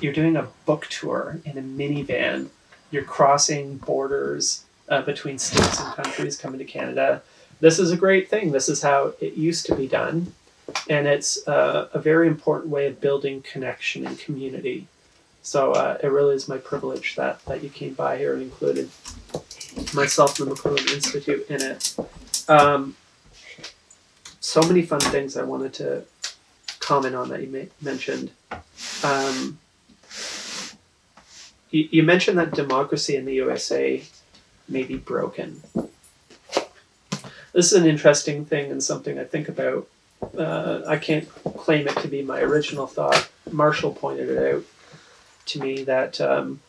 Speaker 4: you're doing a book tour in a minivan. You're crossing borders uh, between states and countries, coming to Canada. This is a great thing. This is how it used to be done, and it's uh, a very important way of building connection and community. So uh, it really is my privilege that that you came by here and included myself and the McLuhan Institute in it. Um, so many fun things I wanted to comment on that you ma- mentioned. Um, you, you mentioned that democracy in the USA may be broken. This is an interesting thing and something I think about. Uh, I can't claim it to be my original thought. Marshall pointed it out to me that um,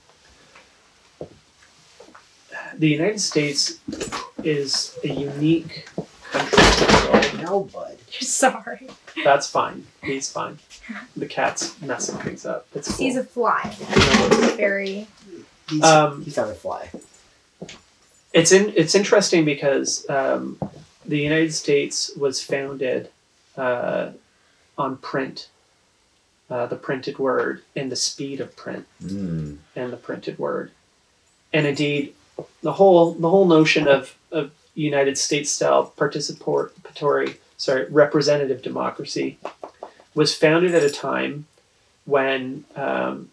Speaker 4: the United States is a unique country in.
Speaker 1: No, bud.
Speaker 3: You're sorry.
Speaker 4: That's fine. He's fine. The cat's messing things up. It's cool.
Speaker 3: He's a fly. Very.
Speaker 1: He's,
Speaker 4: Um,
Speaker 1: he found a fly.
Speaker 4: It's in, it's interesting because um, the United States was founded uh, on print, uh, the printed word, and the speed of print
Speaker 5: Mm.
Speaker 4: and the printed word, and indeed the whole the whole notion of, of United States style participatory sorry representative democracy was founded at a time when um,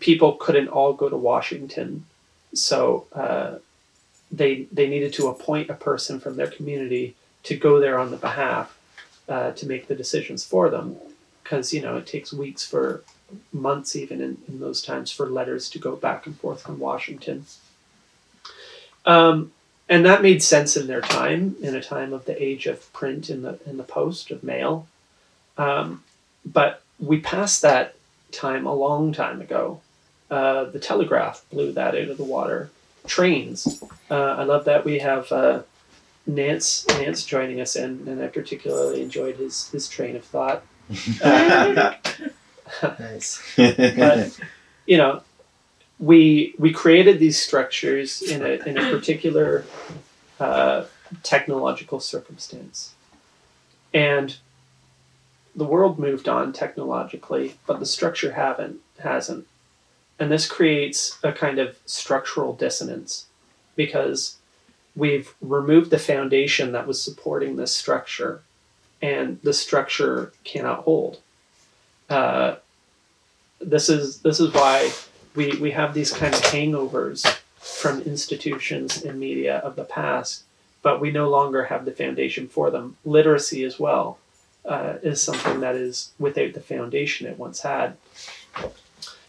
Speaker 4: people couldn't all go to Washington, so uh, they they needed to appoint a person from their community to go there on the behalf uh, to make the decisions for them, because you know it takes weeks for months even in, in those times for letters to go back and forth from Washington. Um, and that made sense in their time, in a time of the age of print in the in the post of mail. Um, but we passed that time a long time ago. Uh, the telegraph blew that out of the water. Trains. Uh, I love that we have uh, Nance Nance joining us in, and I particularly enjoyed his his train of thought. Uh,
Speaker 1: Nice.
Speaker 4: but you know we we created these structures in a in a particular uh, technological circumstance and the world moved on technologically but the structure haven't hasn't and this creates a kind of structural dissonance because we've removed the foundation that was supporting this structure and the structure cannot hold uh, this is this is why we we have these kind of hangovers from institutions and media of the past, but we no longer have the foundation for them. Literacy as well uh, is something that is without the foundation it once had,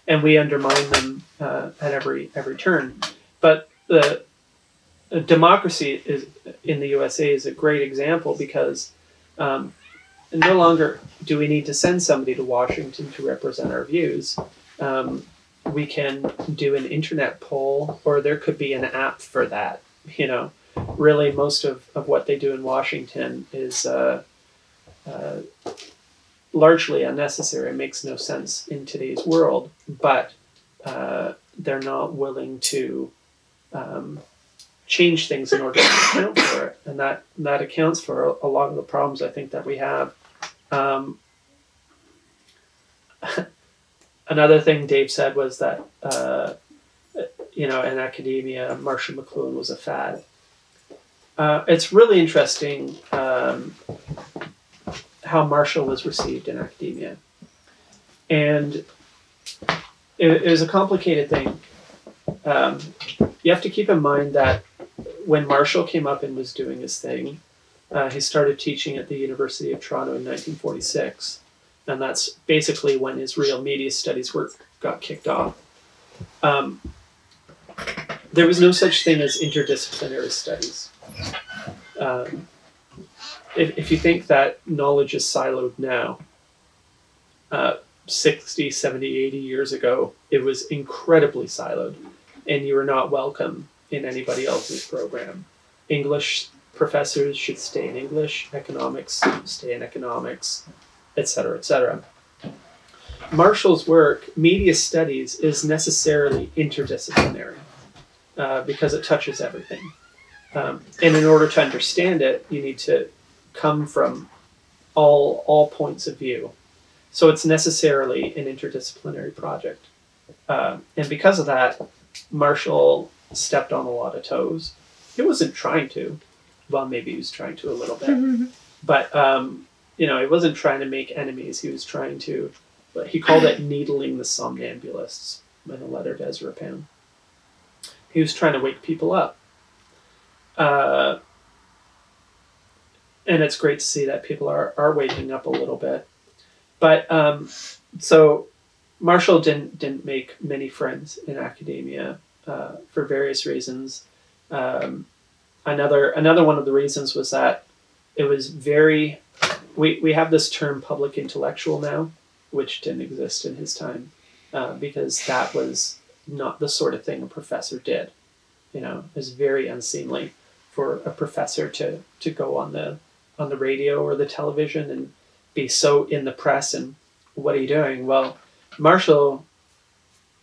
Speaker 4: and we undermine them uh, at every every turn. But the uh, democracy is in the USA is a great example because. Um, no longer do we need to send somebody to Washington to represent our views. Um, we can do an internet poll, or there could be an app for that. You know, really, most of, of what they do in Washington is uh, uh, largely unnecessary. It makes no sense in today's world, but uh, they're not willing to um, change things in order to account for it, and that that accounts for a, a lot of the problems I think that we have. Um, another thing Dave said was that uh, you know in academia Marshall McLuhan was a fad. Uh, it's really interesting um, how Marshall was received in academia, and it, it was a complicated thing. Um, you have to keep in mind that when Marshall came up and was doing his thing, uh, he started teaching at the University of Toronto in 1946, and that's basically when his real media studies work got kicked off. Um, there was no such thing as interdisciplinary studies. Um, if, if you think that knowledge is siloed now, uh, 60, 70, 80 years ago, it was incredibly siloed, and you were not welcome in anybody else's program. English professors should stay in English, economics stay in economics, etc., etc. Marshall's work, media studies, is necessarily interdisciplinary uh, because it touches everything. Um, and in order to understand it, you need to come from all all points of view. So it's necessarily an interdisciplinary project. Uh, and because of that, Marshall stepped on a lot of toes. He wasn't trying to. Well, maybe he was trying to a little bit. But, um, you know, he wasn't trying to make enemies. He was trying to, but he called it needling the somnambulists in a letter to Ezra Pound. He was trying to wake people up. Uh, and it's great to see that people are, are waking up a little bit. But um, so Marshall didn't didn't make many friends in academia uh, for various reasons. Um, another another one of the reasons was that it was very we, we have this term public intellectual now, which didn't exist in his time, uh, because that was not the sort of thing a professor did. You know, it was very unseemly for a professor to, to go on the on the radio or the television and be so in the press and what are you doing? Well, Marshall,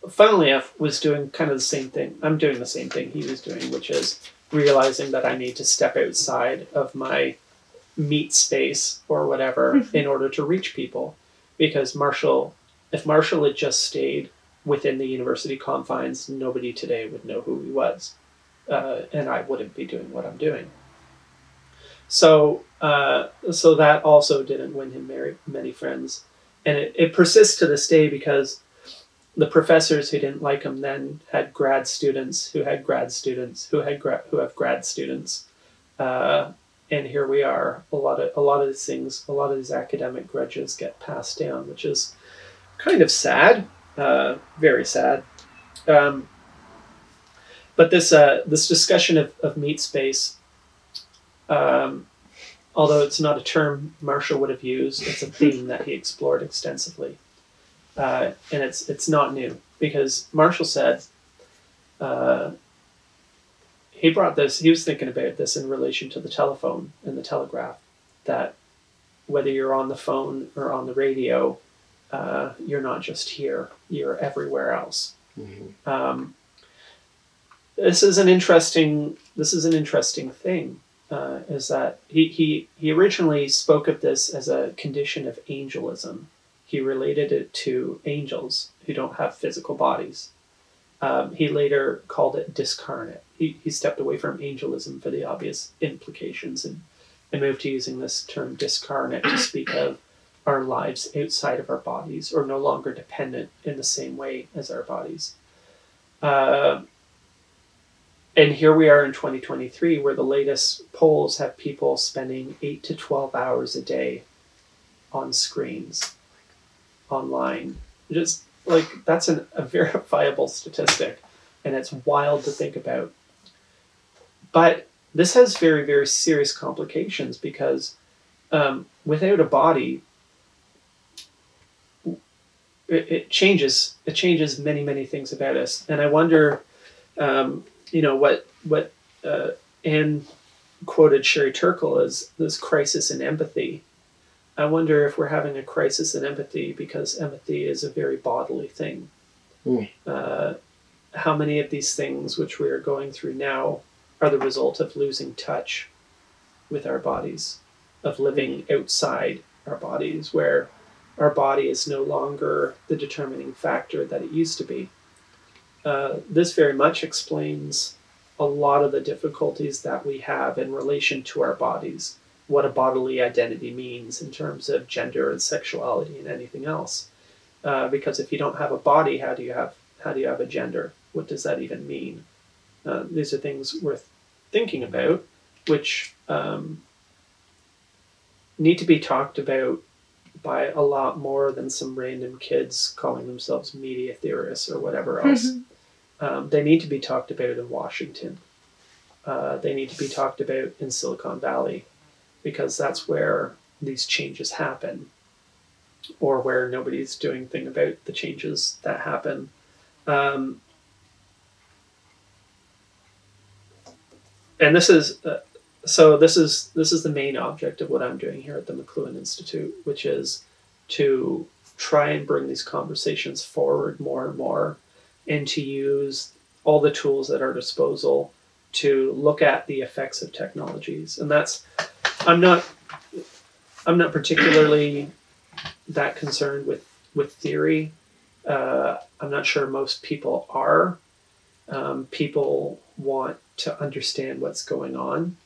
Speaker 4: funnily enough, was doing kind of the same thing. I'm doing the same thing he was doing, which is realizing that I need to step outside of my meat space or whatever in order to reach people. Because Marshall, if Marshall had just stayed within the university confines, nobody today would know who he was. Uh, and I wouldn't be doing what I'm doing. So, uh, so that also didn't win him very, many friends. And it, it persists to this day because the professors who didn't like him then had grad students who had grad students who had gra- who have grad students. Uh, and here we are. A lot of a lot of these things, a lot of these academic grudges get passed down, which is kind of sad, uh, very sad. Um, but this uh, this discussion of, of meat space, um, although it's not a term Marshall would have used, it's a theme that he explored extensively, uh, and it's it's not new because Marshall said. Uh, he brought this he was thinking about this in relation to the telephone and the telegraph that whether you're on the phone or on the radio uh, you're not just here you're everywhere else
Speaker 1: Mhm.
Speaker 4: um, this is an interesting this is an interesting thing uh, is that he, he he originally spoke of this as a condition of angelism he related it to angels who don't have physical bodies um, he later called it discarnate. He, he stepped away from angelism for the obvious implications and, and moved to using this term discarnate to speak of our lives outside of our bodies or no longer dependent in the same way as our bodies. Uh, and here we are in 2023, where the latest polls have people spending 8 to 12 hours a day on screens, online. Just like that's an, a verifiable statistic and it's wild to think about but this has very very serious complications because um, without a body it, it changes it changes many many things about us and i wonder um, you know what what uh, Ann quoted sherry turkle as this crisis in empathy I wonder if we're having a crisis in empathy because empathy is a very bodily thing.
Speaker 1: Mm.
Speaker 4: Uh, how many of these things which we are going through now are the result of losing touch with our bodies, of living outside our bodies, where our body is no longer the determining factor that it used to be? Uh, this very much explains a lot of the difficulties that we have in relation to our bodies what a bodily identity means in terms of gender and sexuality and anything else. Uh, because if you don't have a body, how do you have how do you have a gender? What does that even mean? Uh, these are things worth thinking about, which um, need to be talked about by a lot more than some random kids calling themselves media theorists or whatever else. Um, they need to be talked about in Washington. Uh, they need to be talked about in Silicon Valley because that's where these changes happen or where nobody's doing anything about the changes that happen. Um, and this is uh, so this is this is the main object of what I'm doing here at the McLuhan Institute, which is to try and bring these conversations forward more and more and to use all the tools at our disposal to look at the effects of technologies. And that's I'm not I'm not particularly that concerned with with theory. Uh, I'm not sure most people are. Um, people want to understand what's going on,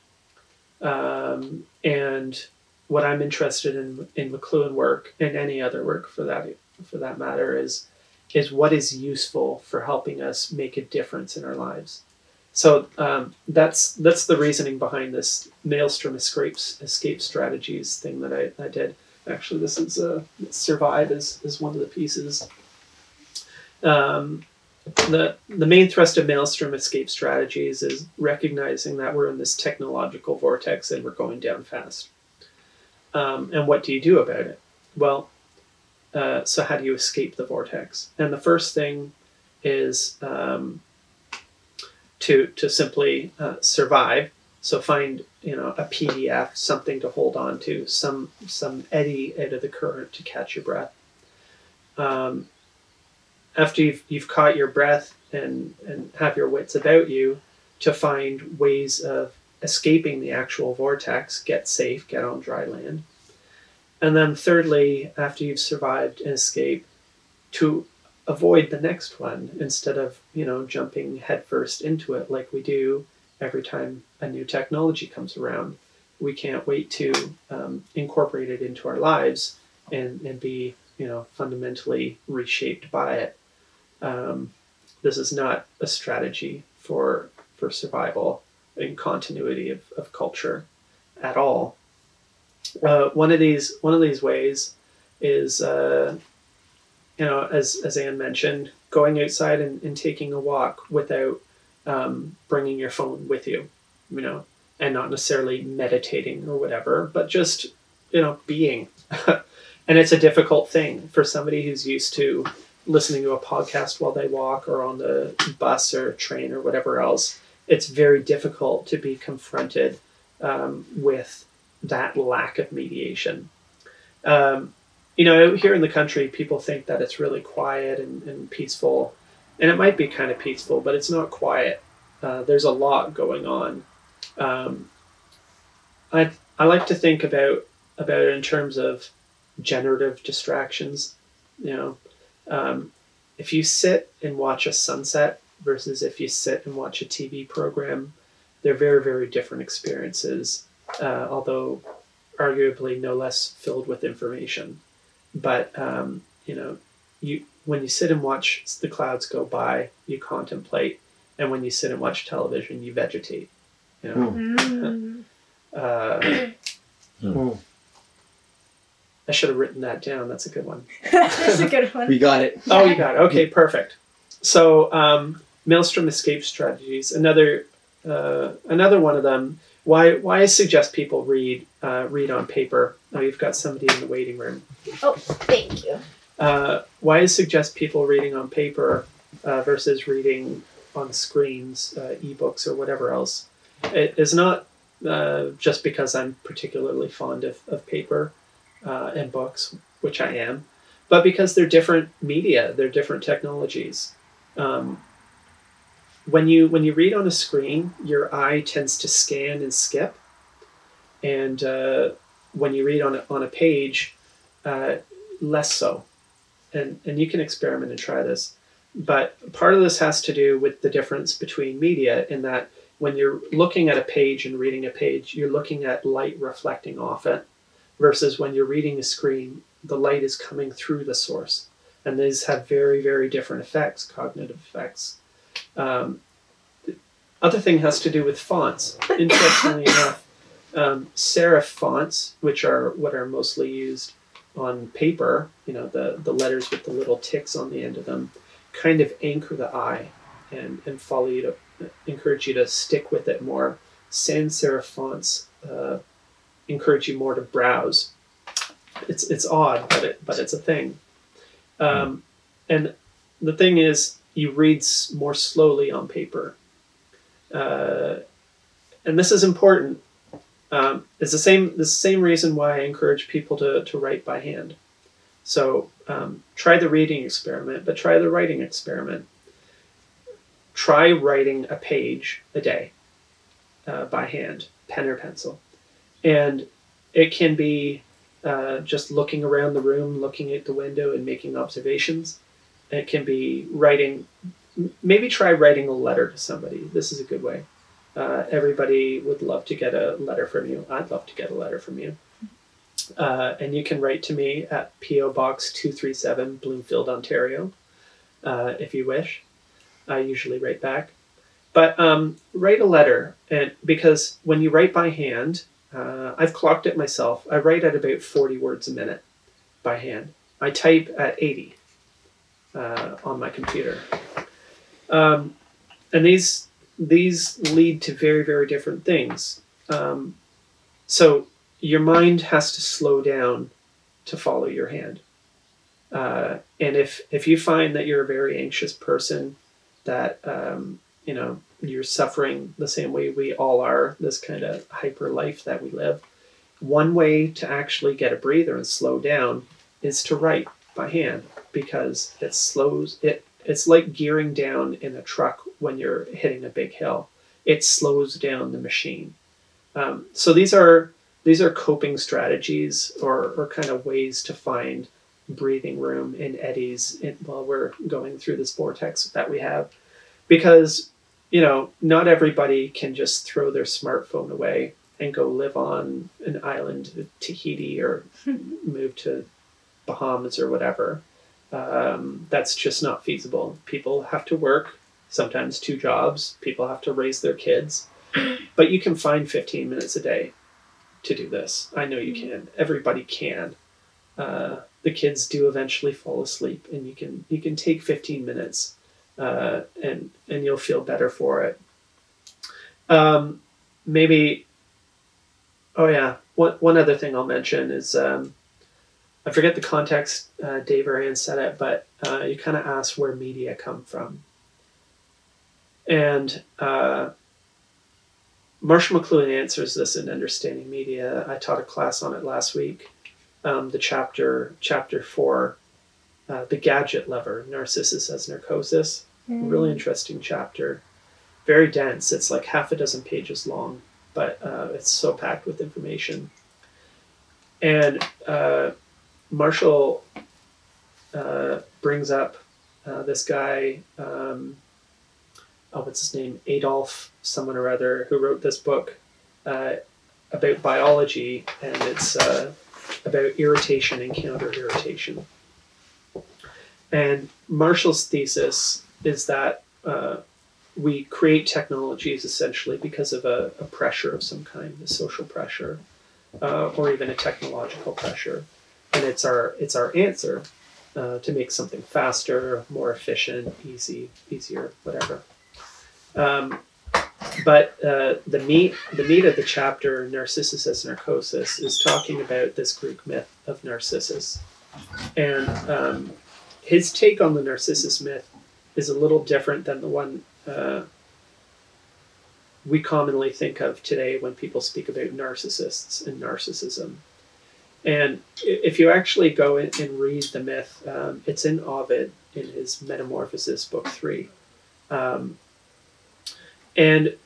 Speaker 4: um, and what I'm interested in in McLuhan work and any other work for that for that matter is is what is useful for helping us make a difference in our lives. So um, that's that's the reasoning behind this maelstrom escapes escape strategies thing that I, I did. Actually, this is uh, survive is, is one of the pieces. Um, the the main thrust of Maelstrom escape strategies is recognizing that we're in this technological vortex and we're going down fast. Um, and what do you do about it? Well, uh, so how do you escape the vortex? And the first thing is um, to to simply uh, survive. So find you know a PDF, something to hold on to, some some eddy out of the current to catch your breath. Um, after you've, you've caught your breath and, and have your wits about you, to find ways of escaping the actual vortex, get safe, get on dry land. And then, thirdly, after you've survived an escape, to avoid the next one instead of, you know, jumping headfirst into it like we do every time a new technology comes around. We can't wait to um, incorporate it into our lives and, and be, you know, fundamentally reshaped by it. Um, this is not a strategy for for survival and continuity of, of culture at all. Uh, one of these one of these ways is uh, you know as as Ann mentioned, going outside and, and taking a walk without um, bringing your phone with you, you know, and not necessarily meditating or whatever, but just you know being. and it's a difficult thing for somebody who's used to listening to a podcast while they walk or on the bus or train or whatever else, it's very difficult to be confronted um, with that lack of mediation. Um, you know, here in the country, people think that it's really quiet and, and peaceful, and it might be kind of peaceful, but it's not quiet. Uh, there's a lot going on. Um, I I like to think about about it in terms of generative distractions. You know, um, if you sit and watch a sunset versus if you sit and watch a TV program, they're very, very different experiences, uh, although arguably no less filled with information. But, um, you know, you when you sit and watch the clouds go by, you contemplate. And when you sit and watch television, you vegetate. You know?
Speaker 3: Mm.
Speaker 4: Uh,
Speaker 2: Hmm.
Speaker 4: I should have written that down. That's a good one.
Speaker 3: That's a good one.
Speaker 2: We got it.
Speaker 4: Oh, you got it. Okay, perfect. So, um, Maelstrom escape strategies. Another, uh, another one of them. Why, why I suggest people read, uh, read on paper. Oh, you've got somebody in the waiting room.
Speaker 3: Oh, thank you.
Speaker 4: Uh, why I suggest people reading on paper uh, versus reading on screens, uh, ebooks or whatever else. It is not uh, just because I'm particularly fond of, of paper uh, and books, which I am, but because they're different media, they're different technologies. Um, when you when you read on a screen, your eye tends to scan and skip, and uh, when you read on a, on a page, uh, less so. And and you can experiment and try this, but part of this has to do with the difference between media in that when you're looking at a page and reading a page, you're looking at light reflecting off it versus when you're reading a screen, the light is coming through the source. And these have very, very different effects, cognitive effects. Um, other thing has to do with fonts. Interestingly enough, um, serif fonts, which are what are mostly used on paper, you know, the, the letters with the little ticks on the end of them, kind of anchor the eye and, and follow you to encourage you to stick with it more. Sans serif fonts uh, encourage you more to browse. It's it's odd, but it but it's a thing. Um, and the thing is, you read more slowly on paper, uh, and this is important. Um, it's the same the same reason why I encourage people to to write by hand. So um, try the reading experiment, but try the writing experiment. Try writing a page a day uh, by hand, pen or pencil and it can be uh, just looking around the room, looking at the window, and making observations. It can be writing. Maybe try writing a letter to somebody. This is a good way. Uh, everybody would love to get a letter from you. I'd love to get a letter from you. Uh, and you can write to me at P.O. Box 237, Bloomfield, Ontario, uh, if you wish. I usually write back. But um, write a letter, and because when you write by hand, uh, I've clocked it myself. I write at about 40 words a minute by hand. I type at 80. Uh, on my computer. Um, and these these lead to very very different things. Um, so your mind has to slow down to follow your hand. Uh, and if if you find that you're a very anxious person, that um, you know you're suffering the same way we all are, this kind of hyper life that we live, one way to actually get a breather and slow down is to write by hand because it slows it. It's like gearing down in a truck when you're hitting a big hill. It slows down the machine. Um, so these are these are coping strategies or, or kind of ways to find breathing room in eddies in, while we're going through this vortex that we have because you know not everybody can just throw their smartphone away and go live on an island tahiti or move to bahamas or whatever um, that's just not feasible. People have to work sometimes two jobs. People have to raise their kids. But you can find 15 minutes a day to do this. I know you can. Everybody can. Uh, the kids do eventually fall asleep and you can you can take 15 minutes uh, and and you'll feel better for it. Um, maybe oh yeah one, one other thing i'll mention is um, i forget the context uh, dave or Ann said it but uh, you kind of asked where media come from and uh, marshall mcluhan answers this in understanding media i taught a class on it last week um, the chapter chapter four, uh, the gadget lover, Narcissus as Narcosis. Really interesting chapter, very dense. It's like half a dozen pages long, but uh, it's so packed with information. And uh, Marshall uh, brings up uh, this guy. Um, oh, what's his name? Adolf, someone or other, who wrote this book uh, about biology, and it's about irritation and counter irritation. And Marshall's thesis is that uh, we create technologies essentially because of a, a, pressure of some kind, a social pressure, uh, or even a technological pressure, and it's our it's our answer uh, to make something faster, more efficient, easy, easier, whatever. Um, but uh, the meat the meat of the chapter narcissus as narcosis is talking about this greek myth of narcissus and um, his take on the narcissus myth is a little different than the one uh, we commonly think of today when people speak about narcissists and narcissism and if you actually go and read the myth um, it's in ovid in his metamorphosis book three um, and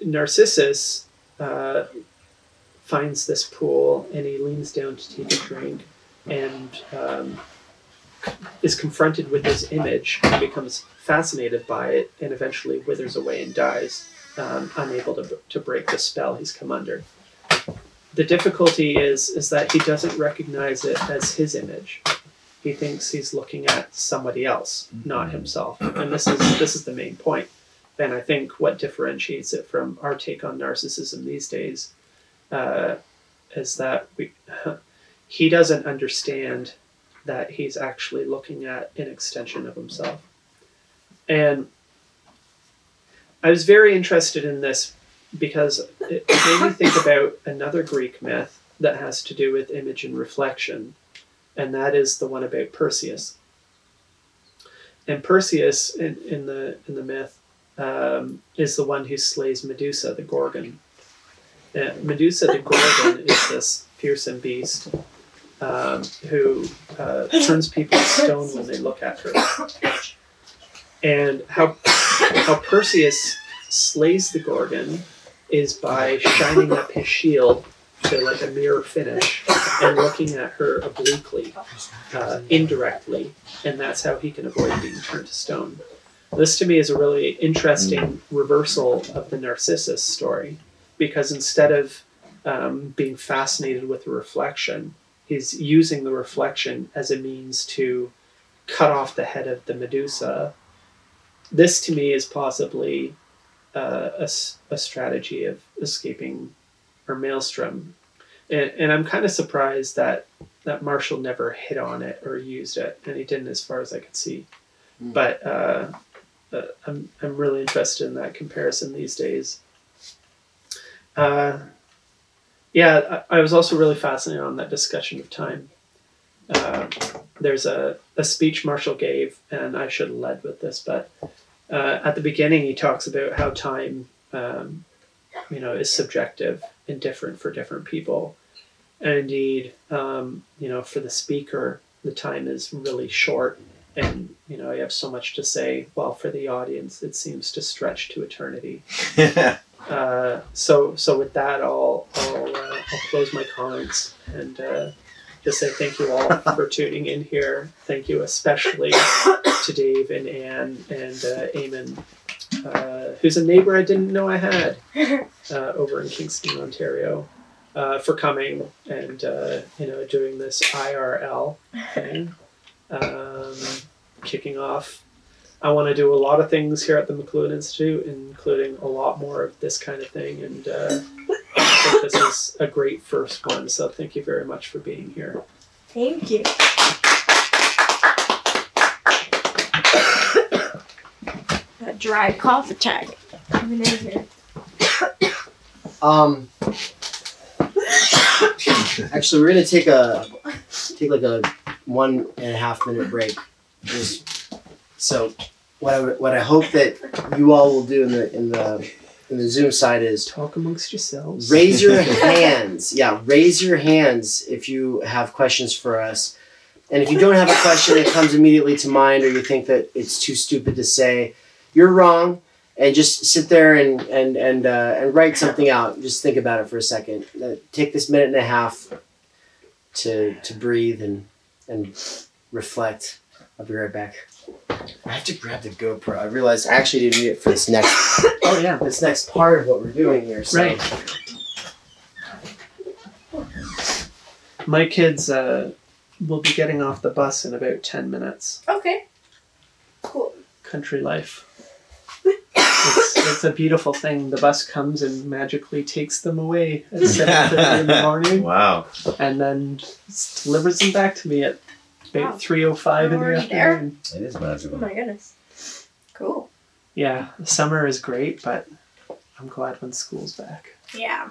Speaker 4: Narcissus uh, finds this pool and he leans down to take a drink and um, is confronted with this image and becomes fascinated by it and eventually withers away and dies, um, unable to, to break the spell he's come under. The difficulty is is that he doesn't recognize it as his image. He thinks he's looking at somebody else, not himself. And this is this is the main point. point and I think what differentiates it from our take on narcissism these days uh, is that we he doesn't understand that he's actually looking at an extension of himself. And I was very interested in this because it made me think about another Greek myth that has to do with image and reflection, and that is the one about Perseus. And Perseus in, in the in the myth um, is the one who slays Medusa, the Gorgon. Uh, Medusa, the Gorgon, is this fearsome beast um, who uh, turns people to stone when they look at her. And how how Perseus slays the Gorgon is by shining up his shield to like a mirror finish and looking at her obliquely, uh, indirectly, and that's how he can avoid being turned to stone. This to me is a really interesting reversal of the Narcissus story because instead of um, being fascinated with the reflection, he's using the reflection as a means to cut off the head of the Medusa. This to me is possibly uh, a, a strategy of escaping or maelstrom. And, and I'm kind of surprised that that Marshall never hit on it or used it, and he didn't as far as I could see.
Speaker 1: Mm.
Speaker 4: But uh, uh, I'm I'm really interested in that comparison these days. Uh, yeah, I, I was also really fascinated on that discussion of time. Uh, there's a, a speech Marshall gave, and I should have led with this, but uh, at the beginning he talks about how time, um, you know, is subjective and different for different people, and indeed, um, you know, for the speaker, the time is really short, and you know, you have so much to say. While for the audience, it seems to stretch to eternity. Uh, so so with that, I'll I'll, uh, I'll close my comments and uh, just say thank you all for tuning in here. Thank you especially to Dave and Ann and uh, Eamon, uh, who's a neighbor I didn't know I had uh, over in Kingston, Ontario, uh, for coming and uh, you know doing this IRL thing, um, kicking off I want to do a lot of things here at the McLuhan Institute, including a lot more of this kind of thing. And uh, I think this is a great first one. So thank you very much for being here.
Speaker 3: Thank you. Dry cough attack coming in here.
Speaker 1: Um, actually, we're gonna take a take like a one and a half minute break. Just so what I what I hope that you all will do in the in the in the Zoom side is
Speaker 4: Talk amongst yourselves.
Speaker 1: raise your hands. Yeah, raise your hands if you have questions for us. And if you don't have a question that comes immediately to mind or you think that it's too stupid to say, you're wrong. And just sit there and and and uh, and write something out. Just think about it for a second. Uh, take this minute and a half to to breathe and and reflect. I'll be right back. I have to grab the GoPro. I realized I actually didn't need it for this next
Speaker 4: Oh yeah.
Speaker 1: this next part of what we're doing here. So.
Speaker 4: Right. My kids uh, will be getting off the bus in about ten minutes.
Speaker 3: Okay. Cool.
Speaker 4: Country life. It's, it's a beautiful thing. The bus comes and magically takes them away at seven thirty in the morning.
Speaker 5: wow.
Speaker 4: and then s- delivers them back to me at
Speaker 3: Wow.
Speaker 4: about three o five in the
Speaker 3: Already there?
Speaker 4: afternoon.
Speaker 5: It is
Speaker 3: Oh
Speaker 5: magical.
Speaker 3: my goodness. Cool.
Speaker 4: Yeah, summer is great, but I'm glad when school's back.
Speaker 3: Yeah.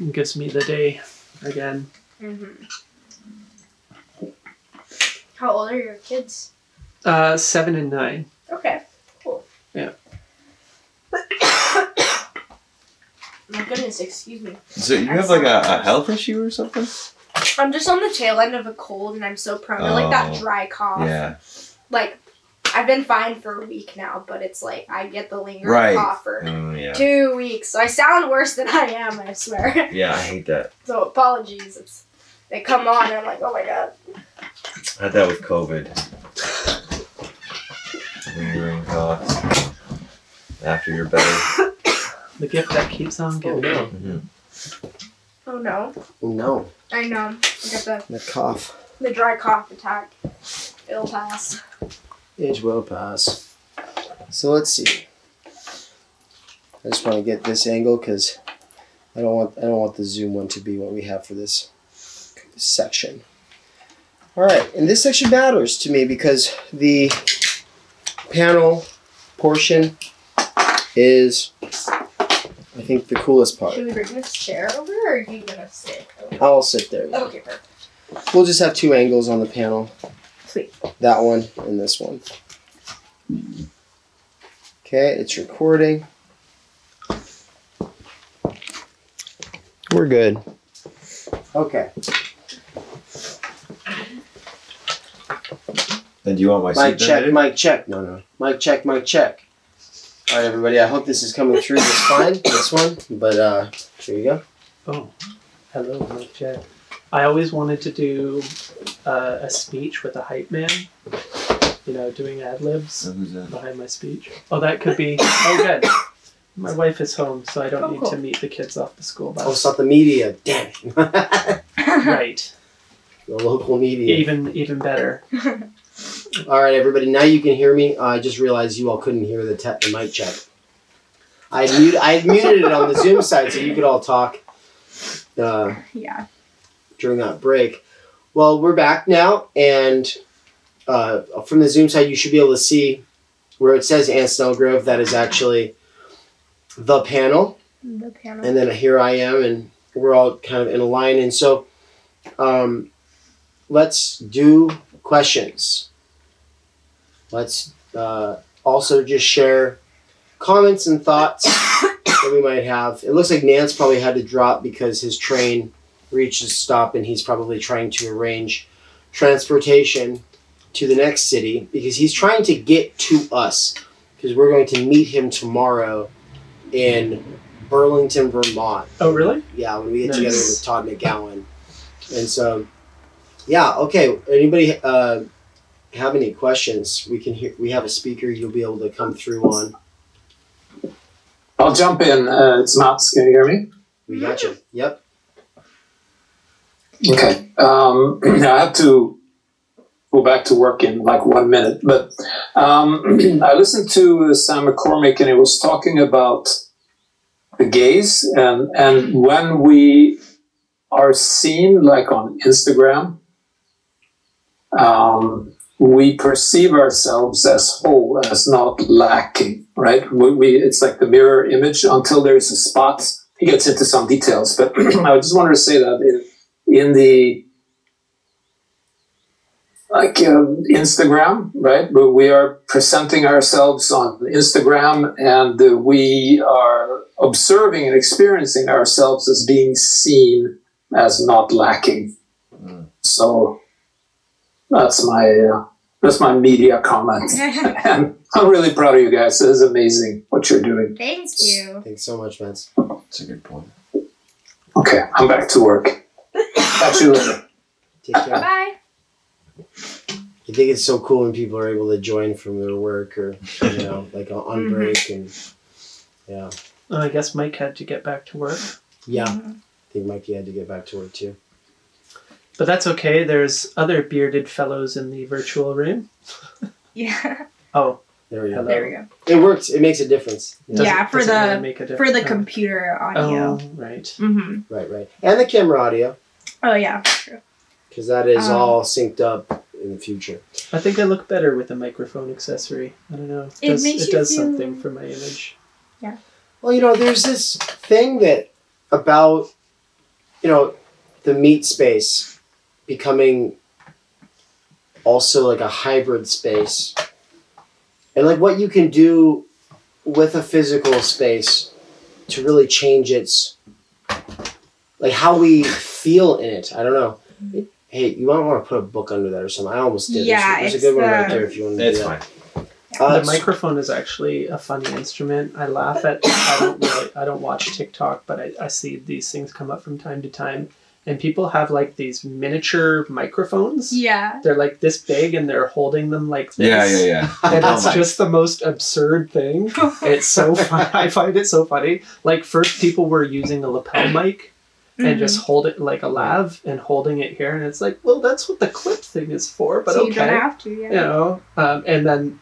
Speaker 4: It gives me the day again.
Speaker 3: Mm-hmm. How old are your kids?
Speaker 4: Uh, seven and nine.
Speaker 3: Okay. Cool.
Speaker 4: Yeah.
Speaker 3: My goodness, excuse me.
Speaker 5: So you have like a, a health issue or something?
Speaker 3: I'm just on the tail end of a cold and I'm so prone to like that
Speaker 5: Oh.
Speaker 3: dry cough.
Speaker 5: Yeah.
Speaker 3: Like I've been fine for a week now, but it's like I get the lingering
Speaker 5: Right.
Speaker 3: cough for
Speaker 5: Oh yeah.
Speaker 3: two weeks. So I sound worse than I am, I swear.
Speaker 5: Yeah, I hate that.
Speaker 3: so apologies. It's they come on and I'm like, oh my god.
Speaker 5: I had that with COVID. Lingering cough. After you're better.
Speaker 4: The gift that keeps on
Speaker 1: Oh
Speaker 4: giving.
Speaker 1: no!
Speaker 5: Mhm.
Speaker 3: Oh no.
Speaker 1: Oh no!
Speaker 3: I know. I got the,
Speaker 1: The cough.
Speaker 3: the dry cough attack. It'll pass.
Speaker 1: It will pass. So let's see. I just want to get this angle because I don't want I don't want the zoom one to be what we have for this section. All right, and this section matters to me because the panel portion is, I think, the coolest part.
Speaker 3: Should we bring this chair over or are you gonna sit? over?
Speaker 1: I'll sit there. yeah.
Speaker 3: Okay, perfect.
Speaker 1: We'll just have two angles on the panel.
Speaker 3: Sweet.
Speaker 1: That one and this one. Okay, it's recording. We're good. Okay.
Speaker 5: And do you want my
Speaker 1: Mic
Speaker 5: seat
Speaker 1: check,
Speaker 5: then?
Speaker 1: mic check. No, no. Mic check, mic check. All right, everybody. I hope this is coming through just fine. This one, but uh, here you go.
Speaker 4: Oh, hello, Mike Jack. I always wanted to do uh, a speech with a hype man. You know, doing ad libs
Speaker 5: So who's that?
Speaker 4: behind my speech. Oh, that could be. Oh, good. My wife is home, so I don't
Speaker 3: Oh,
Speaker 4: need
Speaker 3: cool.
Speaker 4: to meet the kids off the school
Speaker 1: Oh,
Speaker 4: bus.
Speaker 1: it's not the media. Damn it.
Speaker 4: right.
Speaker 1: the local media.
Speaker 4: Even even better.
Speaker 1: All right, everybody. Now you can hear me. Uh, I just realized you all couldn't hear the, te- the mic check. I muted. I muted it on the Zoom side so you could all talk uh,
Speaker 3: Yeah.
Speaker 1: during that break. Well, we're back now, and uh, from the Zoom side, you should be able to see where it says Ann Snelgrove. That is actually the panel,
Speaker 3: The panel.
Speaker 1: and then here I am, and we're all kind of in a line. And so, um, let's do questions. Let's uh, also just share comments and thoughts that we might have. It looks like Nance probably had to drop because his train reached a stop and he's probably trying to arrange transportation to the next city because he's trying to get to us because we're going to meet him tomorrow in Burlington, Vermont.
Speaker 4: Oh, really?
Speaker 1: Yeah, when we get
Speaker 4: Nice.
Speaker 1: together with Todd McGowan. And so, yeah, okay. Anybody uh, have any questions? We can hear. We have a speaker. You'll be able to come through on.
Speaker 7: I'll jump in. Uh, it's Mats. Can you hear me?
Speaker 1: We got you. Yep.
Speaker 7: Okay. Um, I have to go back to work in like one minute, but um, I listened to Sam McCormick and he was talking about the gaze and and when we are seen like on Instagram, um, we perceive ourselves as whole, as not lacking, right? We, we it's like the mirror image until there's a spot. He gets into some details, but I just wanted to say that in in the like um, Instagram, right? We are presenting ourselves on Instagram, and uh, we are observing and experiencing ourselves as being seen as not lacking.
Speaker 5: Mm.
Speaker 7: So that's my uh, that's my media comment, and I'm really proud of you guys. It is amazing what you're doing.
Speaker 3: Thank you.
Speaker 1: Thanks so much, Vince.
Speaker 5: That's a good point.
Speaker 7: Okay, I'm back to work. Catch you later.
Speaker 1: Take care.
Speaker 3: Bye.
Speaker 1: I think it's so cool when people are able to join from their work or you know, like on- on break and yeah,
Speaker 4: Oh, I guess Mike had to get back to work.
Speaker 1: yeah. I think Mikey had to get back to work too.
Speaker 4: But that's okay. There's other bearded fellows in the virtual room.
Speaker 3: Yeah.
Speaker 4: Oh,
Speaker 1: There we go.
Speaker 4: Hello.
Speaker 3: There we go.
Speaker 1: It works. It makes a difference.
Speaker 4: doesn't-
Speaker 3: Yeah, for
Speaker 4: doesn't
Speaker 3: the-
Speaker 4: really make a
Speaker 3: For the
Speaker 4: difference.
Speaker 3: computer audio.
Speaker 4: Oh, right.
Speaker 3: Mm-hmm.
Speaker 1: Right, right. And the camera audio
Speaker 3: Oh yeah. True.
Speaker 1: because that is
Speaker 3: Um,
Speaker 1: all synced up in the future.
Speaker 4: I think I look better with a microphone accessory. I don't know.
Speaker 3: It
Speaker 4: does,
Speaker 3: makes
Speaker 4: it
Speaker 3: you
Speaker 4: does
Speaker 3: feel-
Speaker 4: something for my image. Yeah.
Speaker 1: Well, you know, there's this thing that about, you know, the meat space becoming also like a hybrid space. And like what you can do with a physical space to really change its like how we feel in it. I don't know. Hey, you might want to put a book under that or something. I almost did.
Speaker 3: Yeah,
Speaker 1: there's, there's
Speaker 3: it's
Speaker 1: a good one
Speaker 3: the-
Speaker 1: right there if you want to
Speaker 5: It's
Speaker 1: do that.
Speaker 5: fine.
Speaker 1: Uh,
Speaker 4: the microphone is actually a funny instrument. I laugh at. I don't really. I don't watch TikTok, but I, I see these things come up from time to time, and people have like these miniature microphones.
Speaker 3: Yeah.
Speaker 4: They're like this big, and they're holding them like this.
Speaker 5: Yeah, yeah, yeah.
Speaker 4: And
Speaker 5: Oh
Speaker 4: it's
Speaker 5: my-
Speaker 4: just the most absurd thing. It's so fun. I find it so funny. Like first, people were using a lapel mic
Speaker 3: Mm-hmm.
Speaker 4: and just hold it like a lav and holding it here, and it's like, well, that's what the clip thing is for. But
Speaker 3: so
Speaker 4: okay,
Speaker 3: you don't have to. Yeah.
Speaker 4: you know um, and then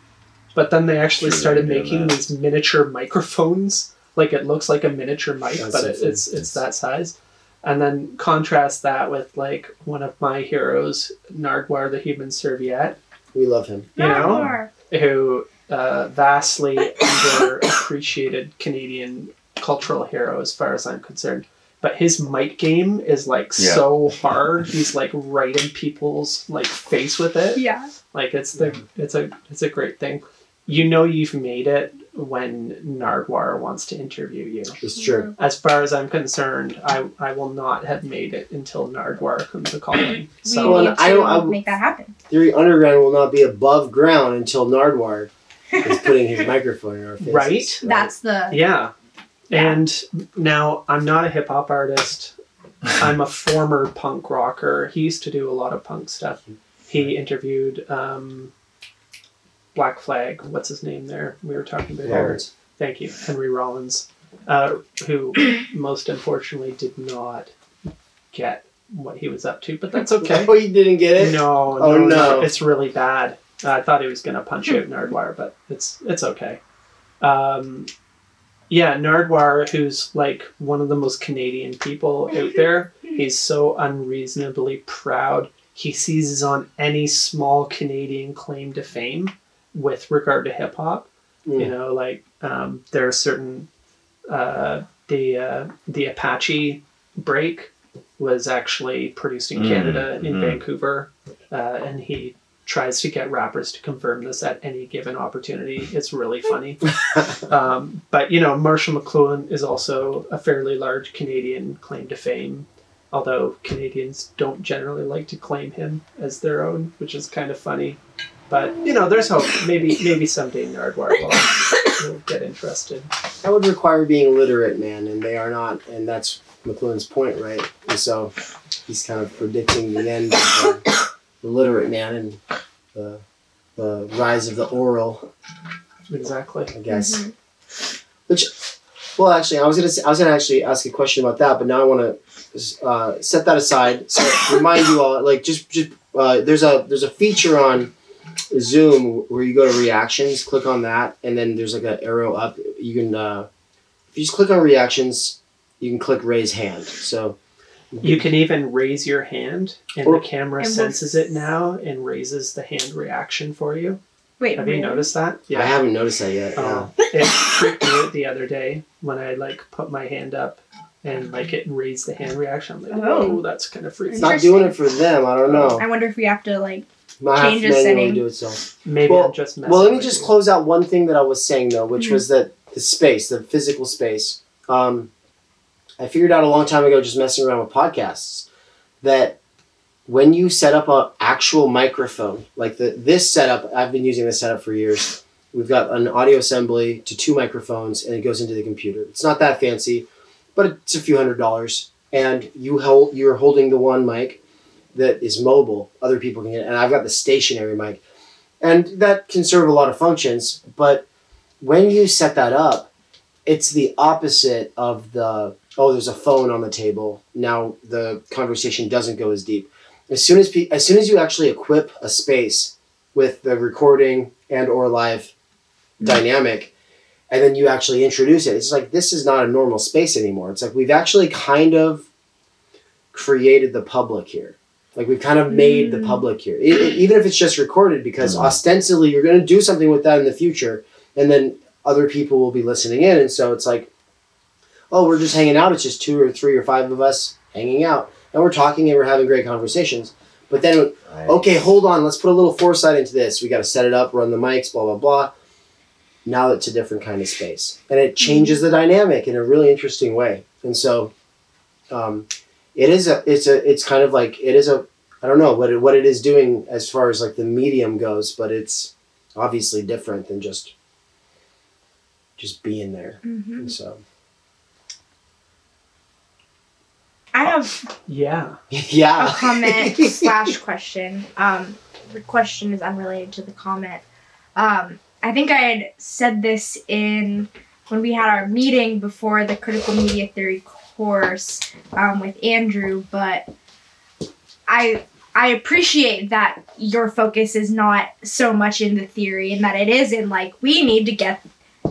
Speaker 4: but then they actually
Speaker 5: Sure
Speaker 4: started making
Speaker 5: that.
Speaker 4: these miniature microphones like it looks like a miniature mic
Speaker 1: That's
Speaker 4: but it,
Speaker 1: funny.
Speaker 4: it's it's that size and then contrast that with like one of my heroes Nardwuar the human serviette
Speaker 1: we love him.
Speaker 4: you know
Speaker 3: More.
Speaker 4: who uh, vastly underappreciated canadian cultural hero as far as i'm concerned but his mic game is like
Speaker 5: Yeah.
Speaker 4: so hard he's like right in people's like face with it
Speaker 3: Yeah.
Speaker 4: like it's the it's a it's a great thing. You know you've made it when Nardwuar wants to interview you.
Speaker 1: It's true.
Speaker 4: As far as I'm concerned, I, I will not have made it until Nardwuar comes a calling.
Speaker 3: We
Speaker 4: So
Speaker 1: Well,
Speaker 3: need
Speaker 1: and I
Speaker 3: to
Speaker 1: don't- I-
Speaker 3: make that happen.
Speaker 1: Theory Underground will not be above ground until Nardwuar is putting his microphone in our faces.
Speaker 4: Right?
Speaker 3: That's the.
Speaker 4: yeah.
Speaker 3: Yeah.
Speaker 4: And now I'm not a hip hop artist. I'm a former punk rocker. He used to do a lot of punk stuff. He interviewed um, Black Flag. What's his name there? We were talking about earlier.
Speaker 1: Rollins.
Speaker 4: Thank you, Henry Rollins, uh, who most unfortunately did not get what he was up to, but that's okay.
Speaker 1: Oh, you didn't get it?
Speaker 4: No,
Speaker 1: Oh,
Speaker 4: no,
Speaker 1: no.
Speaker 4: it's really bad. I thought he was going to punch out Nardwuar, but it's it's okay. Um, yeah, Nardwuar, who's like one of the most Canadian people out there, He's so unreasonably proud. He seizes on any small Canadian claim to fame with regard to hip hop. You
Speaker 1: Mm.
Speaker 4: know, like um, there are certain uh, the uh, the Apache break was actually produced in
Speaker 5: Mm,
Speaker 4: Canada in
Speaker 5: mm.
Speaker 4: Vancouver, uh, and he tries to get rappers to confirm this at any given opportunity. It's really funny. um, but you know, Marshall McLuhan is also a fairly large Canadian claim to fame. Although Canadians don't generally like to claim him as their own, which is kind of funny. But you know, there's hope. Maybe maybe someday Nardwuar will, will get interested.
Speaker 1: That would require being literate, man, and they are not, and that's McLuhan's point, right? And so he's kind of predicting the end of the, the literate man and the, the rise of the oral,
Speaker 4: Exactly.
Speaker 1: I guess.
Speaker 3: Mhm.
Speaker 1: Which, well, actually, I was gonna say, I was gonna actually ask a question about that, but now I want to uh, set that aside. So remind you all, like, just just uh, there's a there's a feature on Zoom where you go to reactions, click on that, and then there's like an arrow up. You can uh, if you just click on reactions, you can click raise hand. So
Speaker 4: You can even raise your hand, and
Speaker 1: Or-
Speaker 4: the camera
Speaker 3: And
Speaker 4: senses it now and raises the hand reaction for you.
Speaker 3: Wait,
Speaker 4: Have you noticed that?
Speaker 1: Yeah, I haven't noticed that yet.
Speaker 4: Oh, it freaked me out the other day when I like put my hand up and like it raised the hand reaction. I'm like,
Speaker 3: Oh.
Speaker 4: whoa, that's kind of freaky.
Speaker 1: It's not doing it for them. I don't know.
Speaker 3: I wonder if we have to like.
Speaker 1: Might have
Speaker 3: Change
Speaker 1: to
Speaker 3: a
Speaker 1: manually
Speaker 3: setting.
Speaker 1: do it so.
Speaker 4: Maybe
Speaker 1: Well-
Speaker 4: I'm just messing
Speaker 1: Well, let me
Speaker 4: with
Speaker 1: just
Speaker 4: you.
Speaker 1: close out one thing that I was saying though, which
Speaker 3: Mhm.
Speaker 1: was that the space, the physical space. Um, I figured out a long time ago, just messing around with podcasts, that when you set up a actual microphone, like the this setup, I've been using this setup for years. We've got an audio assembly to two microphones, and it goes into the computer. It's not that fancy, but it's a few hundred dollars. And you hold, you're holding the one mic that is mobile. Other people can get, it. and I've got the stationary mic and that can serve a lot of functions but when you set that up it's the opposite of the oh there's a phone on the table now the conversation doesn't go as deep as soon as pe- as soon as you actually equip a space with the recording and or live dynamic and then you actually introduce it it's like this is not a normal space anymore it's like we've actually kind of created the public here like we've kind of made the
Speaker 3: Mm.
Speaker 1: public here, E- e- even if it's just recorded, because
Speaker 5: Mhm.
Speaker 1: ostensibly you're going to do something with that in the future, and then other people will be listening in, and so it's like, oh, we're just hanging out. It's just two or three or five of us hanging out, and we're talking and we're having great conversations. But then,
Speaker 5: I-
Speaker 1: okay, hold on, let's put a little foresight into this. We got to set it up, run the mics, blah blah blah. Now it's a different kind of space, and it changes the dynamic in a really interesting way. And so, um, it is a it's a it's kind of like it is a I don't know what it, what it is doing as far as like the medium goes, but it's obviously different than just just being there.
Speaker 3: Mhm.
Speaker 1: And so
Speaker 3: I have
Speaker 4: Yeah.
Speaker 1: yeah,
Speaker 3: a comment slash question. Um, the question is unrelated to the comment. Um, I think I had said this in when we had our meeting before the critical media theory course um, with Andrew, but I I appreciate that your focus is not so much in the theory and that it is in like we need to get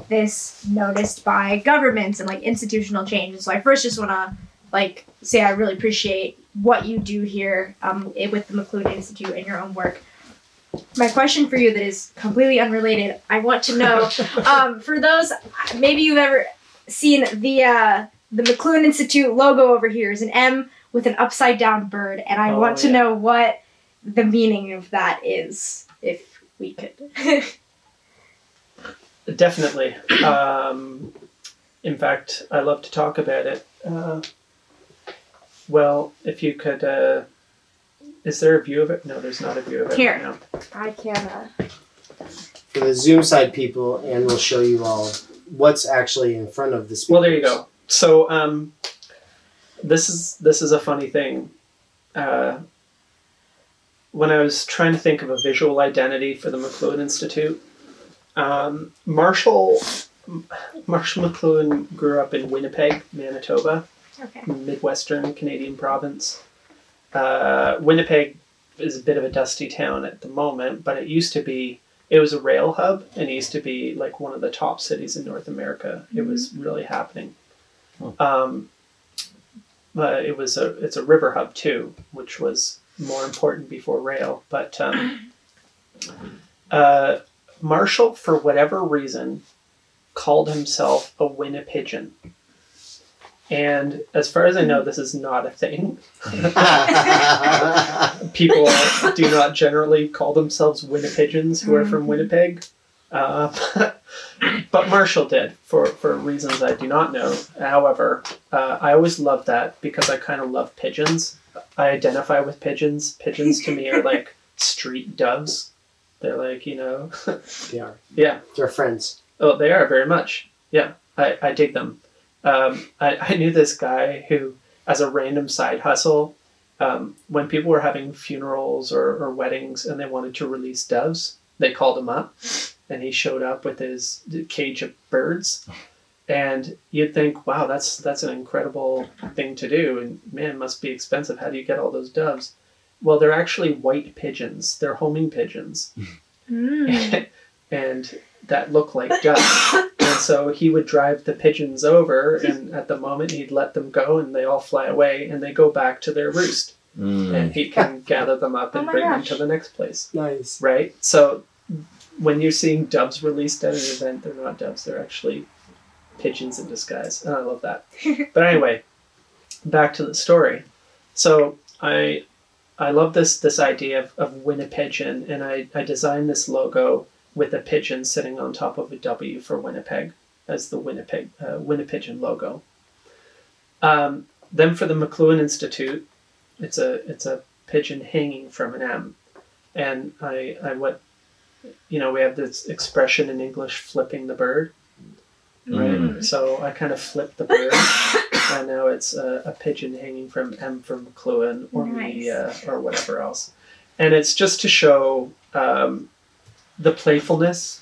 Speaker 3: this noticed by governments and like institutional change. And So I first just want to like say I really appreciate what you do here um, with the McLuhan Institute and your own work. My question for you that is completely unrelated. I want to know um, for those maybe you've ever seen the uh, the McLuhan Institute logo over here is an M with an upside down bird, and I
Speaker 4: Oh,
Speaker 3: want to
Speaker 4: yeah.
Speaker 3: know what the meaning of that is, if we could.
Speaker 4: Definitely. Um, in fact, I love to talk about it. Uh, well, if you could, uh, is there a view of it? No, there's not a view of it.
Speaker 3: Here.
Speaker 4: Right now.
Speaker 3: I can. Uh,
Speaker 1: for the Zoom side people, and we'll show you all what's actually in front of the speakers.
Speaker 4: Well, there you go. So, um, this is this is a funny thing. Uh, when I was trying to think of a visual identity for the McLuhan Institute, um, Marshall Marshall McLuhan grew up in Winnipeg, Manitoba.
Speaker 3: okay.
Speaker 4: Midwestern Canadian province. Uh, Winnipeg is a bit of a dusty town at the moment, but it used to be. It was a rail hub, and it used to be like one of the top cities in North America. It was really happening. Um, uh, it was a it's a river hub too, which was more important before rail. But um, uh, Marshall, for whatever reason, called himself a Winnipigeon. And as far as I know, this is not a thing. People do not generally call themselves Winnipigeons who are from Winnipeg. Uh, but Marshall did for, for reasons I do not know. However, uh, I always loved that because I kind of love pigeons. I identify with pigeons. Pigeons to me are like street doves. They're like, you know,
Speaker 1: they are.
Speaker 4: yeah.
Speaker 1: They're friends.
Speaker 4: Oh, they are very much. Yeah, I, I dig them. Um, I, I knew this guy who, as a random side hustle, um, when people were having funerals or, or weddings and they wanted to release doves, they called him up and he showed up with his cage of birds. And you'd think, wow, that's that's an incredible thing to do. And man, must be expensive. How do you get all those doves? Well, they're actually white pigeons. They're homing pigeons.
Speaker 3: Mm.
Speaker 4: and that look like doves. and so he would drive the pigeons over, and at the moment he'd let them go, and they all fly away, and they go back to their roost,
Speaker 5: Mm.
Speaker 4: and he can gather them up
Speaker 3: Oh
Speaker 4: and
Speaker 3: my
Speaker 4: bring them to the next place.
Speaker 1: Nice.
Speaker 4: Right. So when you're seeing doves released at an event, they're not doves; they're actually pigeons in disguise, and I love that. but anyway, back to the story. So I I love this this idea of, of Winnipigeon, and I, I designed this logo with a pigeon sitting on top of a W for Winnipeg as the Winnipeg uh, Winnipigeon logo. Um, then for the McLuhan Institute, it's a it's a pigeon hanging from an M, and I I went, you know, we have this expression in English, flipping the bird, right?
Speaker 5: Mm.
Speaker 4: So I kind of flipped the bird, and now it's a, a pigeon hanging from M from McLuhan or
Speaker 3: Nice.
Speaker 4: media or whatever else, and it's just to show um, the playfulness,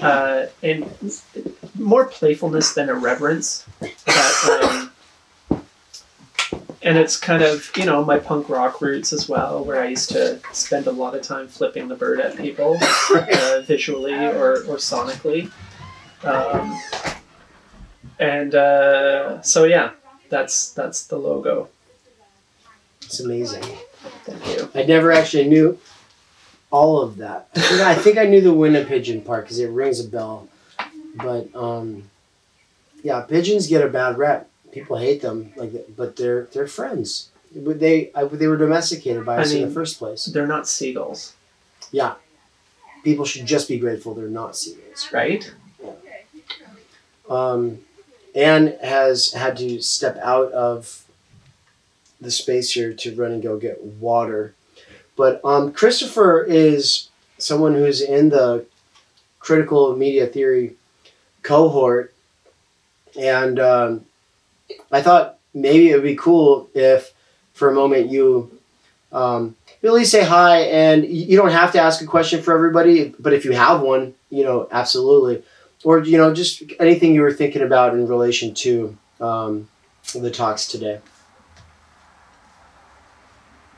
Speaker 4: uh, and more playfulness than irreverence. That, um, and it's kind of you know my punk rock roots as well, where I used to spend a lot of time flipping the bird at people, uh, visually or, or sonically. Um, and uh, so yeah, that's that's the logo.
Speaker 1: It's amazing.
Speaker 4: Thank you.
Speaker 1: I never actually knew all of that. I think I, think I knew the Winnipigeon part because it rings a bell. But um, yeah, pigeons get a bad rep. People hate them, like, but they're they're friends. But They I, they were domesticated by
Speaker 4: I
Speaker 1: us in the first place.
Speaker 4: They're not seagulls,
Speaker 1: Yeah, people should just be grateful they're not seagulls.
Speaker 4: right?
Speaker 1: Um, Ann has had to step out of the space here to run and go get water. But um, Christopher is someone who's in the critical media theory cohort. And um, I thought maybe it would be cool if, for a moment, you um, least say hi. And you don't have to ask a question for everybody, but if you have one, you know, absolutely or you know just anything you were thinking about in relation to um, the talks today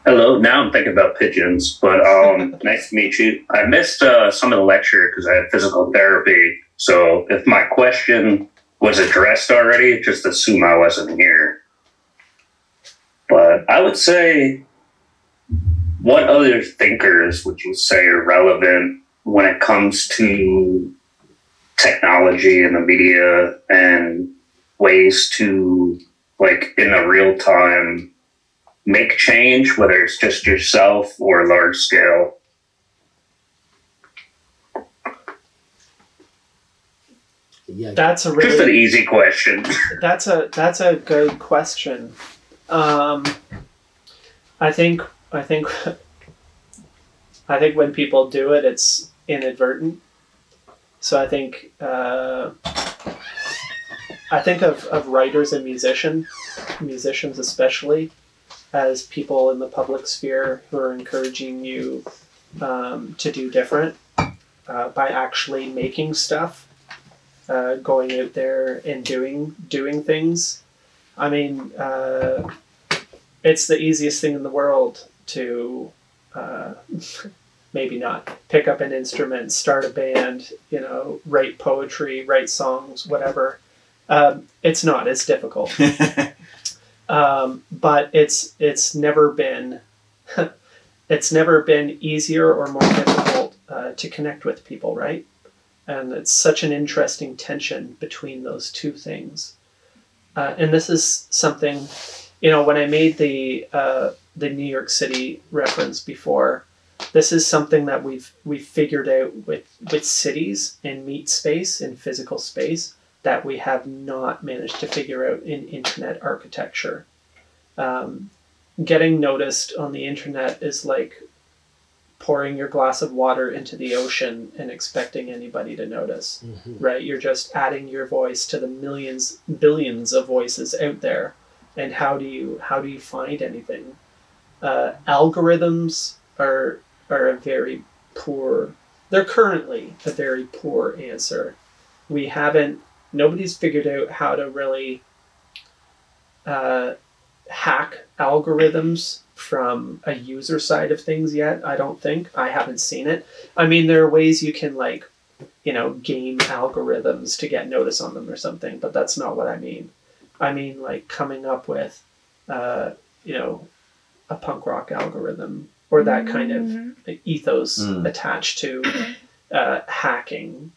Speaker 8: Hello. Now I'm thinking about pigeons, but um, nice to meet you. I missed uh, some of the lecture because I had physical therapy. So if my question was addressed already, just assume I wasn't here. But I would say, what other thinkers would you say are relevant when it comes to technology and the media and ways to, like, in the real time, make change, whether it's just yourself or large scale?
Speaker 1: yeah
Speaker 4: That's a
Speaker 8: Just an easy question.
Speaker 4: that's a that's a good question. Um, I think I think I think when people do it, it's inadvertent. So I think uh, I think of, of writers and musician musicians especially as people in the public sphere who are encouraging you um, to do different uh, by actually making stuff, uh, going out there and doing doing things. I mean, uh, it's the easiest thing in the world to uh, maybe not pick up an instrument, start a band, you know, write poetry, write songs, whatever. Um, it's not. It's difficult. um, but it's it's never been it's never been easier or more difficult uh, to connect with people, right? And it's such an interesting tension between those two things. Uh, and this is something, you know, when I made the uh, the New York City reference before, this is something that we've we've figured out with with cities in meet space in physical space that we have not managed to figure out in internet architecture. Um, getting noticed on the internet is like pouring your glass of water into the ocean and expecting anybody to notice
Speaker 1: Mhm.
Speaker 4: right you're just adding your voice to the millions billions of voices out there and how do you how do you find anything uh, algorithms are are a very poor they're currently a very poor answer we haven't nobody's figured out how to really uh, hack algorithms from a user side of things yet i don't think. I haven't seen it. I mean there are ways you can like you know game algorithms to get notice on them or something but that's not what i mean. I mean like coming up with uh, you know a punk rock algorithm or that kind of ethos
Speaker 5: Mm.
Speaker 4: attached to uh, hacking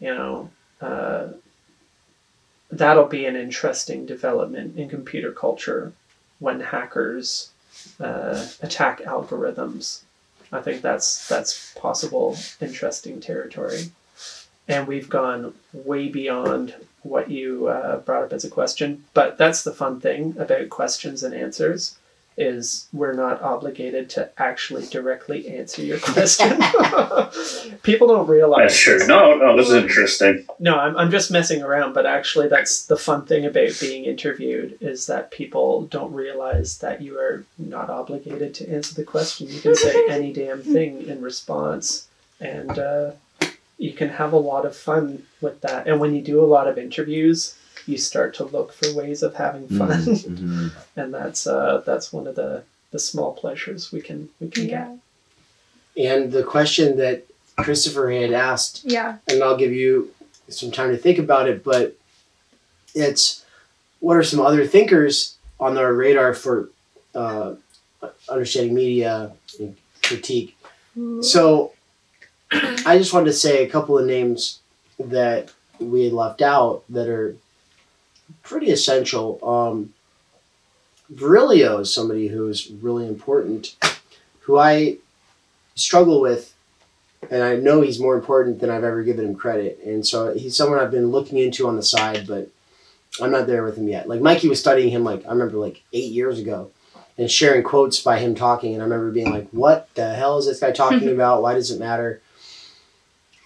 Speaker 4: you know uh, that'll be an interesting development in computer culture when hackers uh, attack algorithms. I think that's that's possible interesting territory, and we've gone way beyond what you uh, brought up as a question. But that's the fun thing about questions and answers is we're not obligated to actually directly answer your question. People don't realize.
Speaker 8: That's true. No, no, this is interesting.
Speaker 4: No, I'm, I'm just messing around, but actually, that's the fun thing about being interviewed is that people don't realize that you are not obligated to answer the question. You can say any damn thing in response, and uh, you can have a lot of fun with that. And when you do a lot of interviews, you start to look for ways of having fun,
Speaker 5: Mm-hmm.
Speaker 4: and that's uh, that's one of the, the small pleasures we can we can
Speaker 9: Yeah.
Speaker 4: get.
Speaker 1: And the question that Christopher had asked
Speaker 9: Yeah.
Speaker 1: and I'll give you some time to think about it, but it's what are some other thinkers on our radar for uh, understanding media and critique? So I just wanted to say a couple of names that we had left out that are pretty essential. Um, Virilio is somebody who's really important, who I struggle with and I know he's more important than I've ever given him credit. And so he's someone I've been looking into on the side, but I'm not there with him yet. Like Mikey was studying him like I remember like eight years ago and sharing quotes by him talking, and I remember being like, "What the hell is this guy talking about? Why does it matter?"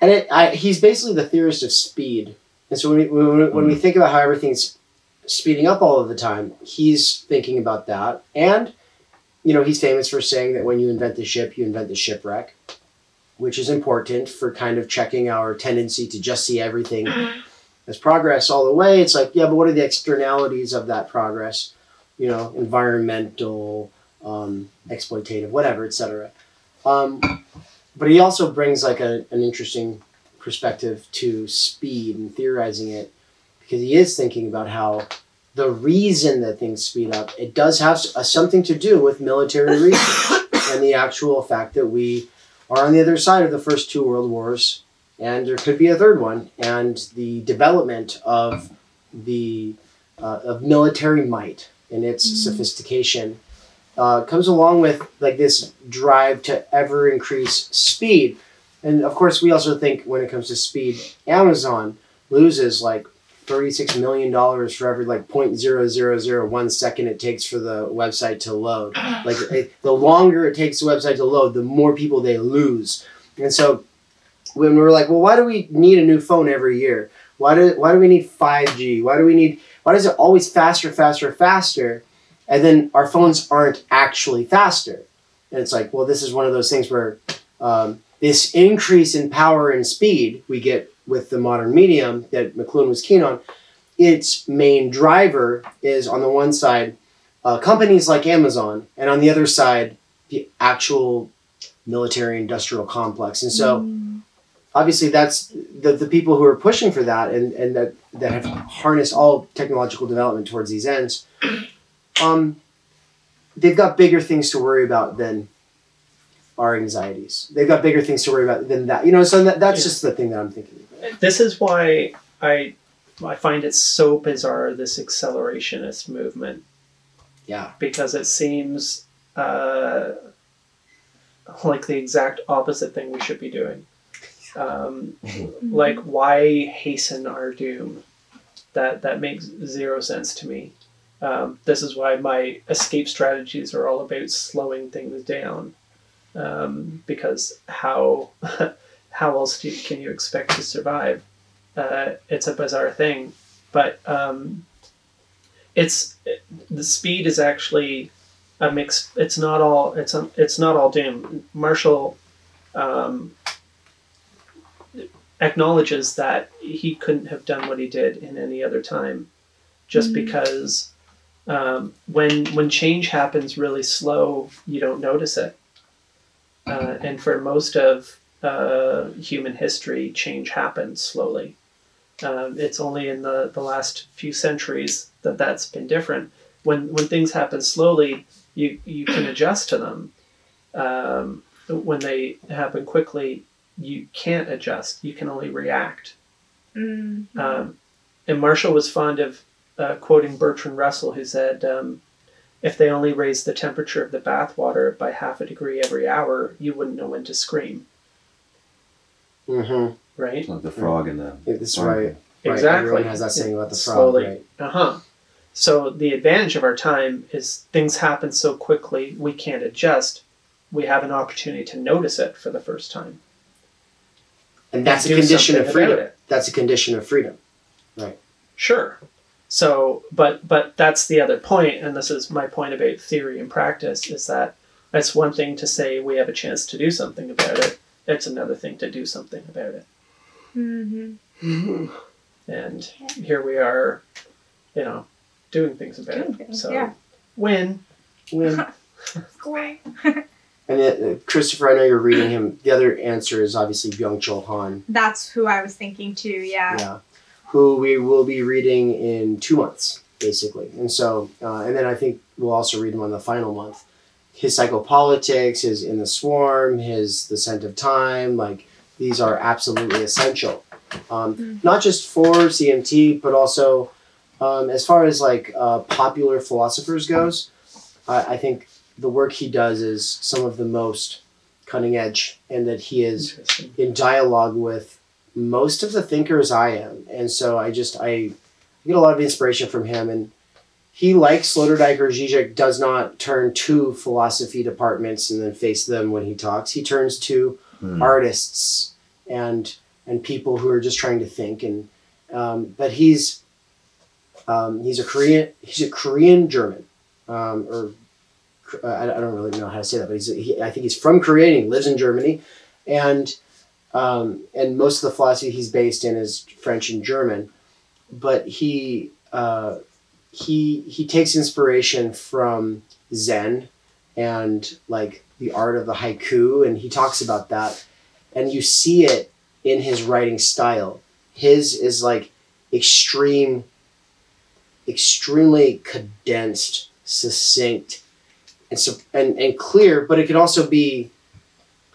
Speaker 1: And it, I, he's basically the theorist of speed. And so when we, when, we- when we think about how everything's speeding up all of the time, he's thinking about that. And you know, he's famous for saying that when you invent the ship, you invent the shipwreck which is important for kind of checking our tendency to just see everything as progress all the way. It's like, yeah, but what are the externalities of that progress? You know, environmental, um, exploitative, whatever, etc. Um, but he also brings like a, an interesting perspective to speed and theorizing it because he is thinking about how the reason that things speed up it does have uh, something to do with military research and the actual fact that we are on the other side of the first two world wars and there could be a third one and the development of the uh, of military might and its sophistication uh, comes along with like this drive to ever increase speed and of course we also think when it comes to speed amazon loses like 36 million dollars for every like 0.0001 second it takes for the website to load. Like it, the longer it takes the website to load the more people they lose. And so when we are like well why do we need a new phone every year? Why do why do we need 5g why do we need why does it always faster faster faster? And then our phones aren't actually faster. And it's like well this is one of those things where um, this increase in power and speed we get with the modern medium that mcluhan was keen on its main driver is on the one side uh, companies like amazon and on the other side the actual military industrial complex. And so obviously that's the, the people who are pushing for that and, and that, that have harnessed all technological development towards these ends um, they've got bigger things to worry about than our anxieties. They've got bigger things to worry about than that. You know, so that, that's
Speaker 4: Yeah.
Speaker 1: just the thing that I'm thinking. About.
Speaker 4: This is why I I find it so bizarre this accelerationist movement
Speaker 1: Yeah.
Speaker 4: because it seems uh, like the exact opposite thing we should be doing. Um, like why hasten our doom? That that makes zero sense to me. Um, this is why my escape strategies are all about slowing things down, um, because how how else do you, can you expect to survive? Uh, it's a bizarre thing, but um, it's the speed is actually a mix. It's not all. It's a, It's not all doom. Marshall um, acknowledges that he couldn't have done what he did in any other time, just
Speaker 3: Mhm.
Speaker 4: because um, when when change happens really slow, you don't notice it. Uh, and for most of uh, human history, change happens slowly. Um, it's only in the, the last few centuries that that's been different. When when things happen slowly, you you can adjust to them. Um, when they happen quickly, you can't adjust. You can only react.
Speaker 3: Mm.
Speaker 4: Um, and Marshall was fond of uh, quoting Bertrand Russell, who said, um, "If they only raised the temperature of the bathwater by half a degree every hour, you wouldn't know when to scream."
Speaker 1: Mm-hmm.
Speaker 4: Right?
Speaker 5: Like the frog in the.
Speaker 1: This is
Speaker 5: farm
Speaker 1: right. Right,
Speaker 4: Exactly.
Speaker 1: Everyone has that saying about the frog.
Speaker 4: Slowly.
Speaker 1: Right.
Speaker 4: Uh huh. So the advantage of our time is things happen so quickly we can't adjust. We have an opportunity to notice it for the first time.
Speaker 1: And that's a
Speaker 4: do
Speaker 1: condition of
Speaker 4: about
Speaker 1: freedom.
Speaker 4: it.
Speaker 1: That's a condition of freedom. Right.
Speaker 4: Sure. So, but but that's the other point, and this is my point about theory and practice, is that it's one thing to say we have a chance to do something about it. It's another thing to do something about it.
Speaker 3: Mm-hmm.
Speaker 4: And here we are, you know, doing things about
Speaker 3: Doing
Speaker 4: it.
Speaker 3: things,
Speaker 4: so
Speaker 3: yeah.
Speaker 4: win.
Speaker 1: Win.
Speaker 3: Score.
Speaker 1: And uh, Christopher, I know you're reading him. The other answer is obviously Byung Chul Han.
Speaker 3: That's who I was thinking too. Yeah.
Speaker 1: yeah, who we will be reading in two months, basically. And so, uh, and then I think we'll also read him on the final month. His psychopolitics, his In the Swarm, his The Scent of Time, like these are absolutely essential. Um,
Speaker 3: Mhm.
Speaker 1: Not just for CMT, but also um, as far as like uh, popular philosophers goes. I I think the work he does is some of the most cutting edge, and that he is in dialogue with most of the thinkers I am, and so I just I get a lot of inspiration from him, and he like Sloterdijk or Zizek does not turn to philosophy departments and then face them when he talks. He turns to
Speaker 5: Hmm.
Speaker 1: artists and and people who are just trying to think, and um, but he's um, he's a Korean he's a Korean German um, or uh, I, I don't really know how to say that, but he's he, I think he's from Korea and he lives in Germany, and um, and most of the philosophy he's based in is French and German, but he uh, he he takes inspiration from Zen and like the art of the haiku, and he talks about that, and you see it in his writing style. His is like extreme, extremely condensed, succinct, and so and, and clear, but it can also be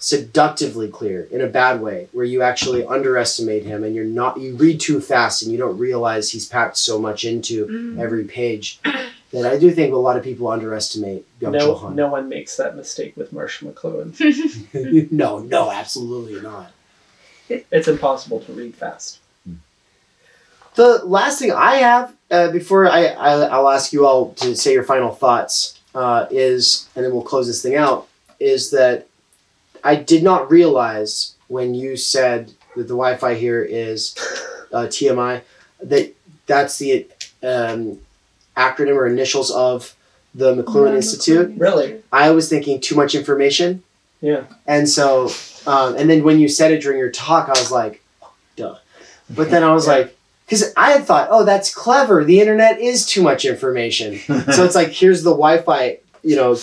Speaker 1: seductively clear in a bad way where you actually underestimate him and you're not you read too fast and you don't realize he's packed so much into
Speaker 3: Mm.
Speaker 1: every page that I do think a lot of people underestimate Byung
Speaker 4: No,
Speaker 1: Chul Han.
Speaker 4: no one makes that mistake with Marshall McLuhan.
Speaker 1: no, no, absolutely not.
Speaker 4: It's impossible to read fast.
Speaker 1: The last thing I have uh, before I, I I'll ask you all to say your final thoughts uh, is, and then we'll close this thing out. Is that I did not realize when you said that the Wi-Fi here is uh, TMI that that's the um, acronym or initials of the McLuhan Institute.
Speaker 4: Really?
Speaker 1: I was thinking too much information.
Speaker 4: Yeah.
Speaker 1: And so, um, and then when you said it during your talk, I was like, duh. But then I was
Speaker 4: Yeah.
Speaker 1: like, because I had thought, oh, that's clever. The internet is too much information. so it's like, here's the Wi Fi, you know,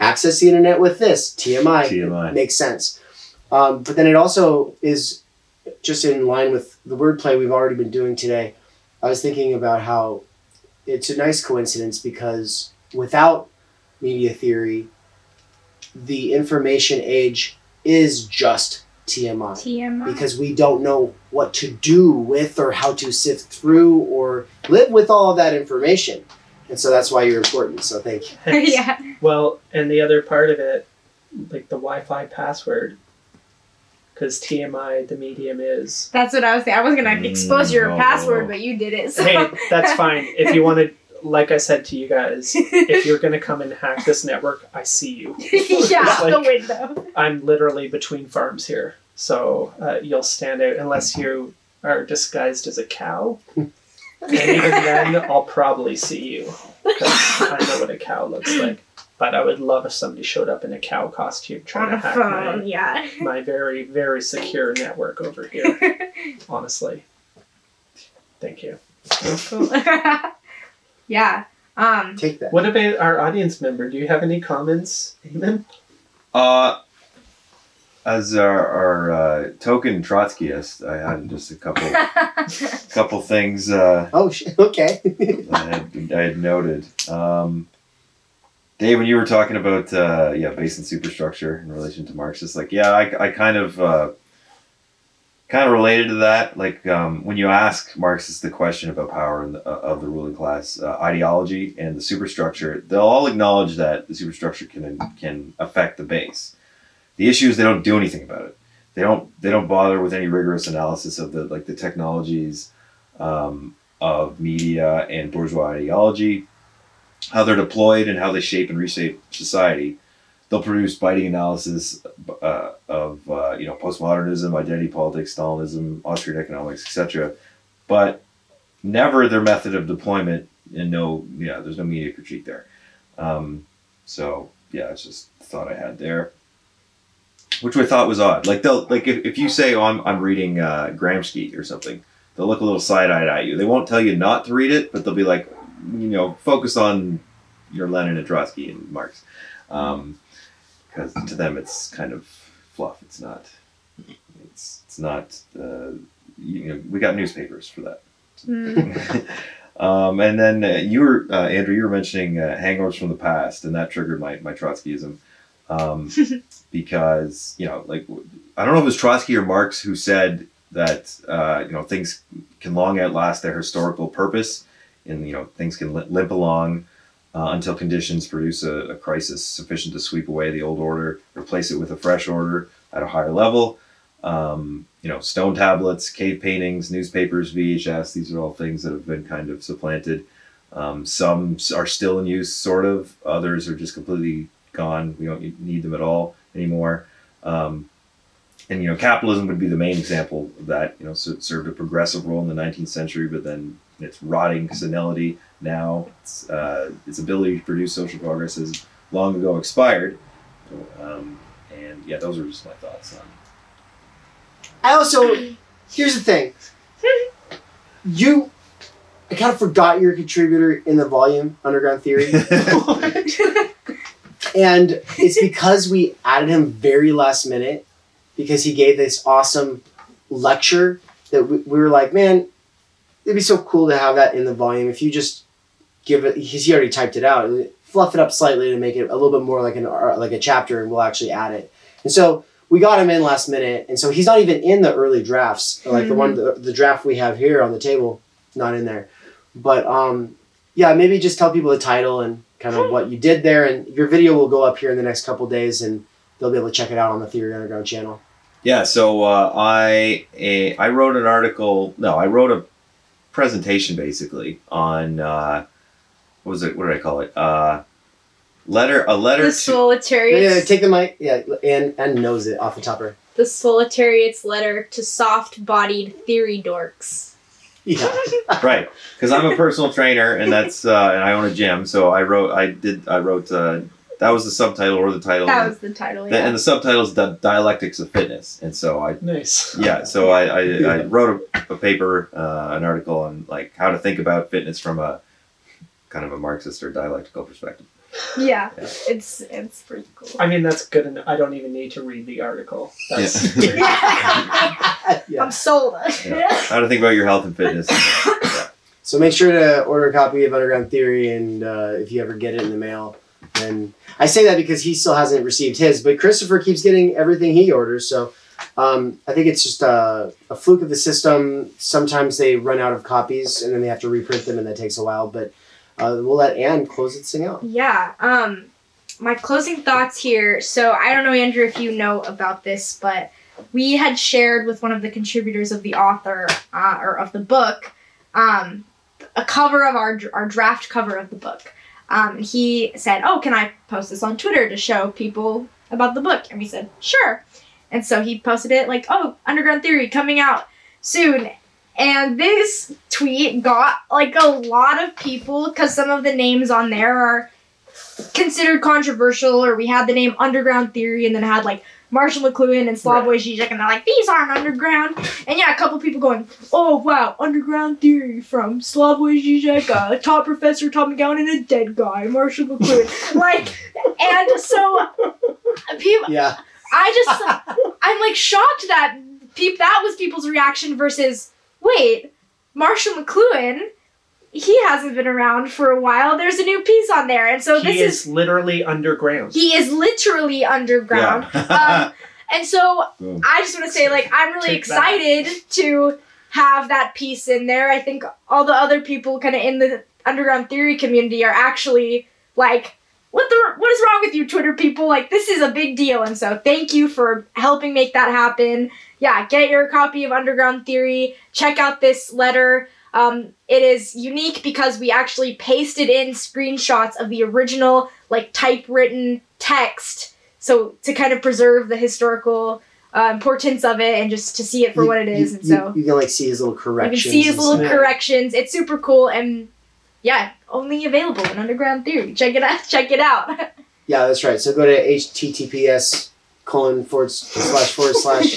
Speaker 1: access the internet with this, TMI.
Speaker 5: TMI.
Speaker 1: Makes sense. Um, but then it also is just in line with the wordplay we've already been doing today. I was thinking about how it's a nice coincidence because without media theory, the information age is just TMI
Speaker 3: TMI.
Speaker 1: because we don't know what to do with or how to sift through or live with all of that information. And so that's why you're important. So thank you.
Speaker 3: yeah.
Speaker 4: Well, and the other part of it, like the Wi-Fi password, because TMI, the medium is.
Speaker 3: That's what I was saying. I was gonna
Speaker 5: Mm,
Speaker 3: expose your
Speaker 5: no.
Speaker 3: password, but you did it. So.
Speaker 4: Hey, that's fine. If you want to, like I said to you guys, if you're gonna come and hack this network, I see you.
Speaker 3: yeah,
Speaker 4: It's
Speaker 3: the window.
Speaker 4: I'm literally between farms here, so uh, you'll stand out unless you are disguised as a cow. And even then, I'll probably see you because I know what a cow looks like. But I would love if somebody showed up in a cow costume trying
Speaker 3: On
Speaker 4: to
Speaker 3: a
Speaker 4: hack
Speaker 3: phone,
Speaker 4: my,
Speaker 3: yeah.
Speaker 4: my very, very secure network over here. Honestly, thank you.
Speaker 3: cool. yeah. Um.
Speaker 1: Take that.
Speaker 4: What about our audience member? Do you have any comments, Amen?
Speaker 5: Uh, as our, our uh, token Trotskyist, I had just a couple couple things uh,
Speaker 1: Oh, sh- okay.
Speaker 5: I had, I had noted. Um, Dave, when you were talking about uh, yeah, base and superstructure in relation to Marxist, like yeah, I, I kind of uh, kind of related to that. Like um, when you ask Marxists the question about power and the, uh, of the ruling class uh, ideology and the superstructure, they'll all acknowledge that the superstructure can can affect the base. The issue is they don't do anything about it. They don't they don't bother with any rigorous analysis of the like the technologies um, of media and bourgeois ideology, how they're deployed and how they shape and reshape society. They'll produce biting analysis uh, of uh, you know postmodernism, identity politics, Stalinism, Austrian economics, etc. But never their method of deployment, and no, yeah, there's no media critique there. Um, so yeah, it's just thought I had there, which I thought was odd. Like they'll like if, if you say, "Oh, I'm I'm reading uh, Gramsci or something," they'll look a little side eyed at you. They won't tell you not to read it, but they'll be like, you know, focus on your Lenin and Trotsky and Marx, because to them it's kind of fluff. It's not. It's it's not. Uh, you know, we got newspapers for that.
Speaker 3: Mm.
Speaker 5: um, and then uh, you were uh, Andrew. You were mentioning uh, hangovers from the past, and that triggered my my Trotskyism. Um, because you know, like I don't know if it was Trotsky or Marx who said that uh, you know things can long outlast their historical purpose, and you know things can limp along uh, until conditions produce a, a crisis sufficient to sweep away the old order, replace it with a fresh order at a higher level. Um, you know, stone tablets, cave paintings, newspapers, VHS. These are all things that have been kind of supplanted. Um, some are still in use, sort of. Others are just completely gone. We don't need them at all anymore. Um, and you know, capitalism would be the main example of that. You know, so it served a progressive role in the 19th century, but then its rotting senility now, its, uh, its ability to produce social progress has long ago expired. Um, and yeah, those are just my thoughts on.
Speaker 1: I also, here's the thing. You, I kind of forgot you're a contributor in the volume Underground Theory. and it's because we added him very last minute because he gave this awesome lecture that we, we were like, man, it'd be so cool to have that in the volume if you just give it. Because he already typed it out, fluff it up slightly to make it a little bit more like an uh, like a chapter, and we'll actually add it. And so we got him in last minute, and so he's not even in the early drafts, like the one the, the draft we have here on the table, not in there. But um, yeah, maybe just tell people the title and kind of what you did there, and your video will go up here in the next couple days, and they'll be able to check it out on the Theory Underground channel.
Speaker 5: Yeah, so uh, I eh, I wrote an article. No, I wrote a presentation basically on uh, what was it? What did I call it? Uh, letter a letter
Speaker 3: the
Speaker 5: to
Speaker 3: Solitarius.
Speaker 1: Yeah, take the mic, yeah, and and nose it off the topper.
Speaker 3: the Solitarius letter to soft-bodied theory dorks.
Speaker 1: Yeah,
Speaker 5: right because I'm a personal trainer and that's uh, and I own a gym. So I wrote I did I wrote uh, that was the subtitle or the title.
Speaker 3: That was the title.
Speaker 5: The-
Speaker 3: Yeah.
Speaker 5: and the subtitle is the dialectics of fitness. And so I
Speaker 4: Nice.
Speaker 5: yeah so I, I, I wrote a, a paper uh, an article on like how to think about fitness from a kind of a Marxist or dialectical perspective.
Speaker 3: Yeah,
Speaker 5: Yeah.
Speaker 3: it's it's pretty cool.
Speaker 4: I mean, that's good. enough. I don't even need to read the article. That's
Speaker 1: yeah.
Speaker 3: I'm sold.
Speaker 5: Yeah. How to think about your health and fitness.
Speaker 1: So So make sure to order a copy of Underground Theory, and uh, if you ever get it in the mail, then I say that because he still hasn't received his, but Christopher keeps getting everything he orders. So um, I think it's just a, a fluke of the system. Sometimes they run out of copies, and then they have to reprint them, and that takes a while. But uh, we'll let Ann close this thing out.
Speaker 3: Yeah. Um, my closing thoughts here. So I don't know, Andrew, if you know about this, but we had shared with one of the contributors of the author uh, or of the book um, a cover of our our draft cover of the book. Um, he said, "Oh, can I post this on Twitter to show people about the book?" And we said, "Sure." And so he posted it like, "Oh, Underground Theory coming out soon." And this tweet got like a lot of people because some of the names on there are considered controversial, or we had the name Underground Theory, and then had like Marshall McLuhan and Slavoj Žižek, and they're like, these aren't underground. And yeah, a couple people going, oh wow, Underground Theory from Slavoj Žižek, a top professor, Todd McGowan, and a dead guy, Marshall McLuhan. like, and so people,
Speaker 1: Yeah.
Speaker 3: I just, I'm like shocked that peop- that was people's reaction versus, wait, Marshall McLuhan, he hasn't been around for a while. There's a new piece on there, and so
Speaker 4: he
Speaker 3: this
Speaker 4: is,
Speaker 3: is
Speaker 4: literally underground.
Speaker 3: he is literally underground.
Speaker 5: Yeah.
Speaker 3: Um, and so
Speaker 5: Boom.
Speaker 3: I just want to say, like, I'm really
Speaker 4: Take that.
Speaker 3: excited to have that piece in there. I think all the other people kind of in the underground theory community are actually like, what the what is wrong with you, Twitter people? Like, this is a big deal. And so, thank you for helping make that happen. Yeah, get your copy of Underground Theory. Check out this letter. Um, it is unique because we actually pasted in screenshots of the original, like typewritten text, so to kind of preserve the historical uh, importance of it and just to see it for
Speaker 1: You-
Speaker 3: what it is.
Speaker 1: you,
Speaker 3: and so
Speaker 1: you, you can like see his little corrections.
Speaker 3: you can see his little corrections. It's super cool and yeah, only available in Underground Theory. Check it out. Check it out.
Speaker 1: Yeah, that's right. So go to https colon forward slash forward slash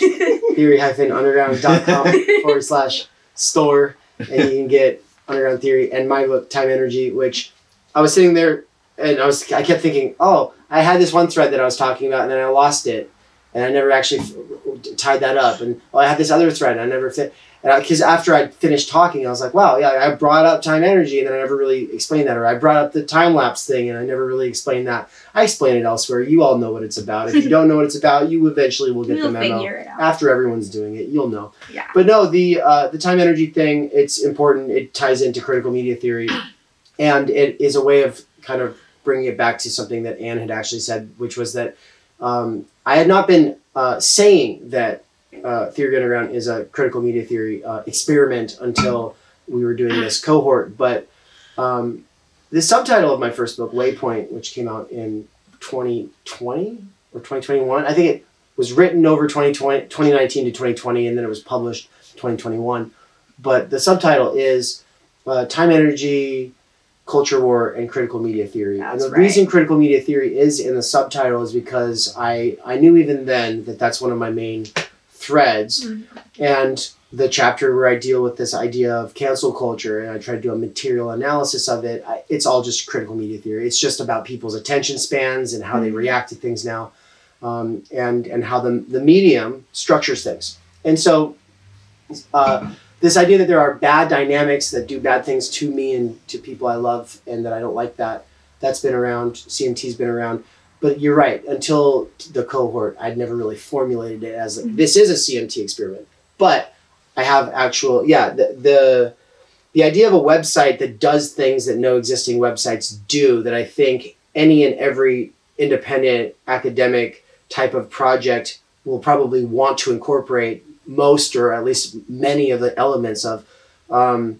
Speaker 1: theory hyphen underground dot com forward slash store. And you can get underground theory and my book TIMENERGY which i was sitting there and i was i kept thinking oh i had this one thread that i was talking about and then i lost it. And i never actually tied that up. And oh i had this other thread and i never fit and because after i finished talking i was like wow yeah i brought up TIMENERGY and then i never really explained that or i brought up the time lapse thing and i never really explained that. I explain it elsewhere. You all know what it's about. If you don't know what it's about you eventually will get
Speaker 3: We'll
Speaker 1: the memo
Speaker 3: figure it out.
Speaker 1: after everyone's doing it. You'll know.
Speaker 3: Yeah.
Speaker 1: but no the uh, the TIMENERGY thing it's important. It ties into critical media theory. And it is a way of kind of bringing it back to something that Ann had actually said which was that um, i had not been uh, saying that uh, theory underground is a critical media theory uh, experiment until we were doing this cohort. But um, the subtitle of my first book waypoint which came out in 2020 or 2021 i think it was written over 2020, 2019 to 2020 and then it was published 2021 but the subtitle is uh, TIMENERGY culture war and critical media theory. And the
Speaker 3: right.
Speaker 1: reason critical media theory is in the subtitle is because i i knew even then that that's one of my main threads
Speaker 3: Mhm.
Speaker 1: and the chapter where i deal with this idea of cancel culture and i try to do a material analysis of it I, it's all just critical media theory it's just about people's attention spans and how they
Speaker 3: Mhm.
Speaker 1: react to things now um, and and how the, the medium structures things and so uh, this idea that there are bad dynamics that do bad things to me and to people I love, and that I don't like that. That's been around. CMT's been around, but you're right. Until the cohort, I'd never really formulated it as like, this is a CMT experiment. But I have actual, yeah, the, the the idea of a website that does things that no existing websites do. That I think any and every independent academic type of project will probably want to incorporate most or at least many of the elements of um,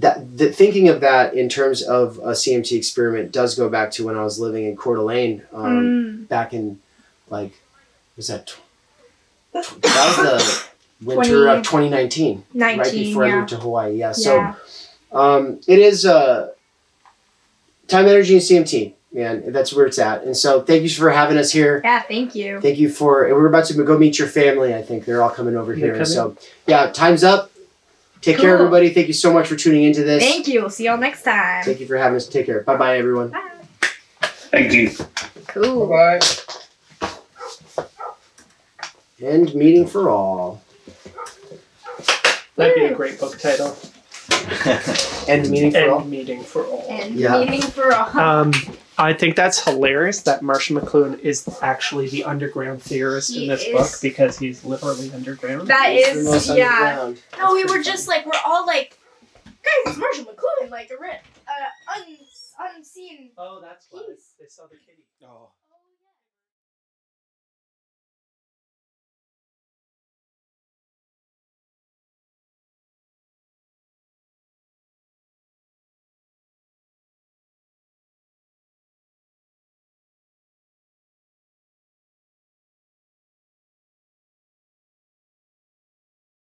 Speaker 1: that the thinking of that in terms of a CMT experiment does go back to when I was living in Coeur d'Alene um,
Speaker 3: Mm.
Speaker 1: back in like was that tw- tw- that was the winter
Speaker 3: 20
Speaker 1: of 2019 right
Speaker 3: 19,
Speaker 1: before I
Speaker 3: yeah.
Speaker 1: moved to Hawaii yeah so um, it is uh, TIMENERGY and CMT man that's where it's at and so thank you for having us here
Speaker 3: Yeah, thank you.
Speaker 1: Thank you for. We're about to go meet your family. I think they're all coming over
Speaker 4: They're
Speaker 1: here.
Speaker 4: coming?
Speaker 1: So yeah, time's up. Take care, everybody. Thank you so much for tuning into this.
Speaker 3: Thank you. We'll see y'all next time.
Speaker 1: Thank you for having us. Take care. Bye bye, everyone.
Speaker 3: Bye.
Speaker 8: Thank you.
Speaker 3: Cool.
Speaker 7: Bye.
Speaker 1: End meeting for all.
Speaker 4: That'd be a great book title.
Speaker 1: End meeting for all.
Speaker 4: End meeting for all.
Speaker 3: And
Speaker 1: Yeah.
Speaker 3: meeting for all.
Speaker 4: Um, I think that's hilarious that Marshall McLuhan is actually the underground theorist
Speaker 3: He
Speaker 4: in this
Speaker 3: is.
Speaker 4: book because he's literally underground.
Speaker 3: that
Speaker 1: It's the
Speaker 3: is yeah.
Speaker 1: underground.
Speaker 3: No, we were just like we're all like, guys, it's Marshall McLuhan, like a ri- uh, un- unseen.
Speaker 4: oh, that's
Speaker 3: why
Speaker 4: they saw the kitty.
Speaker 5: Oh.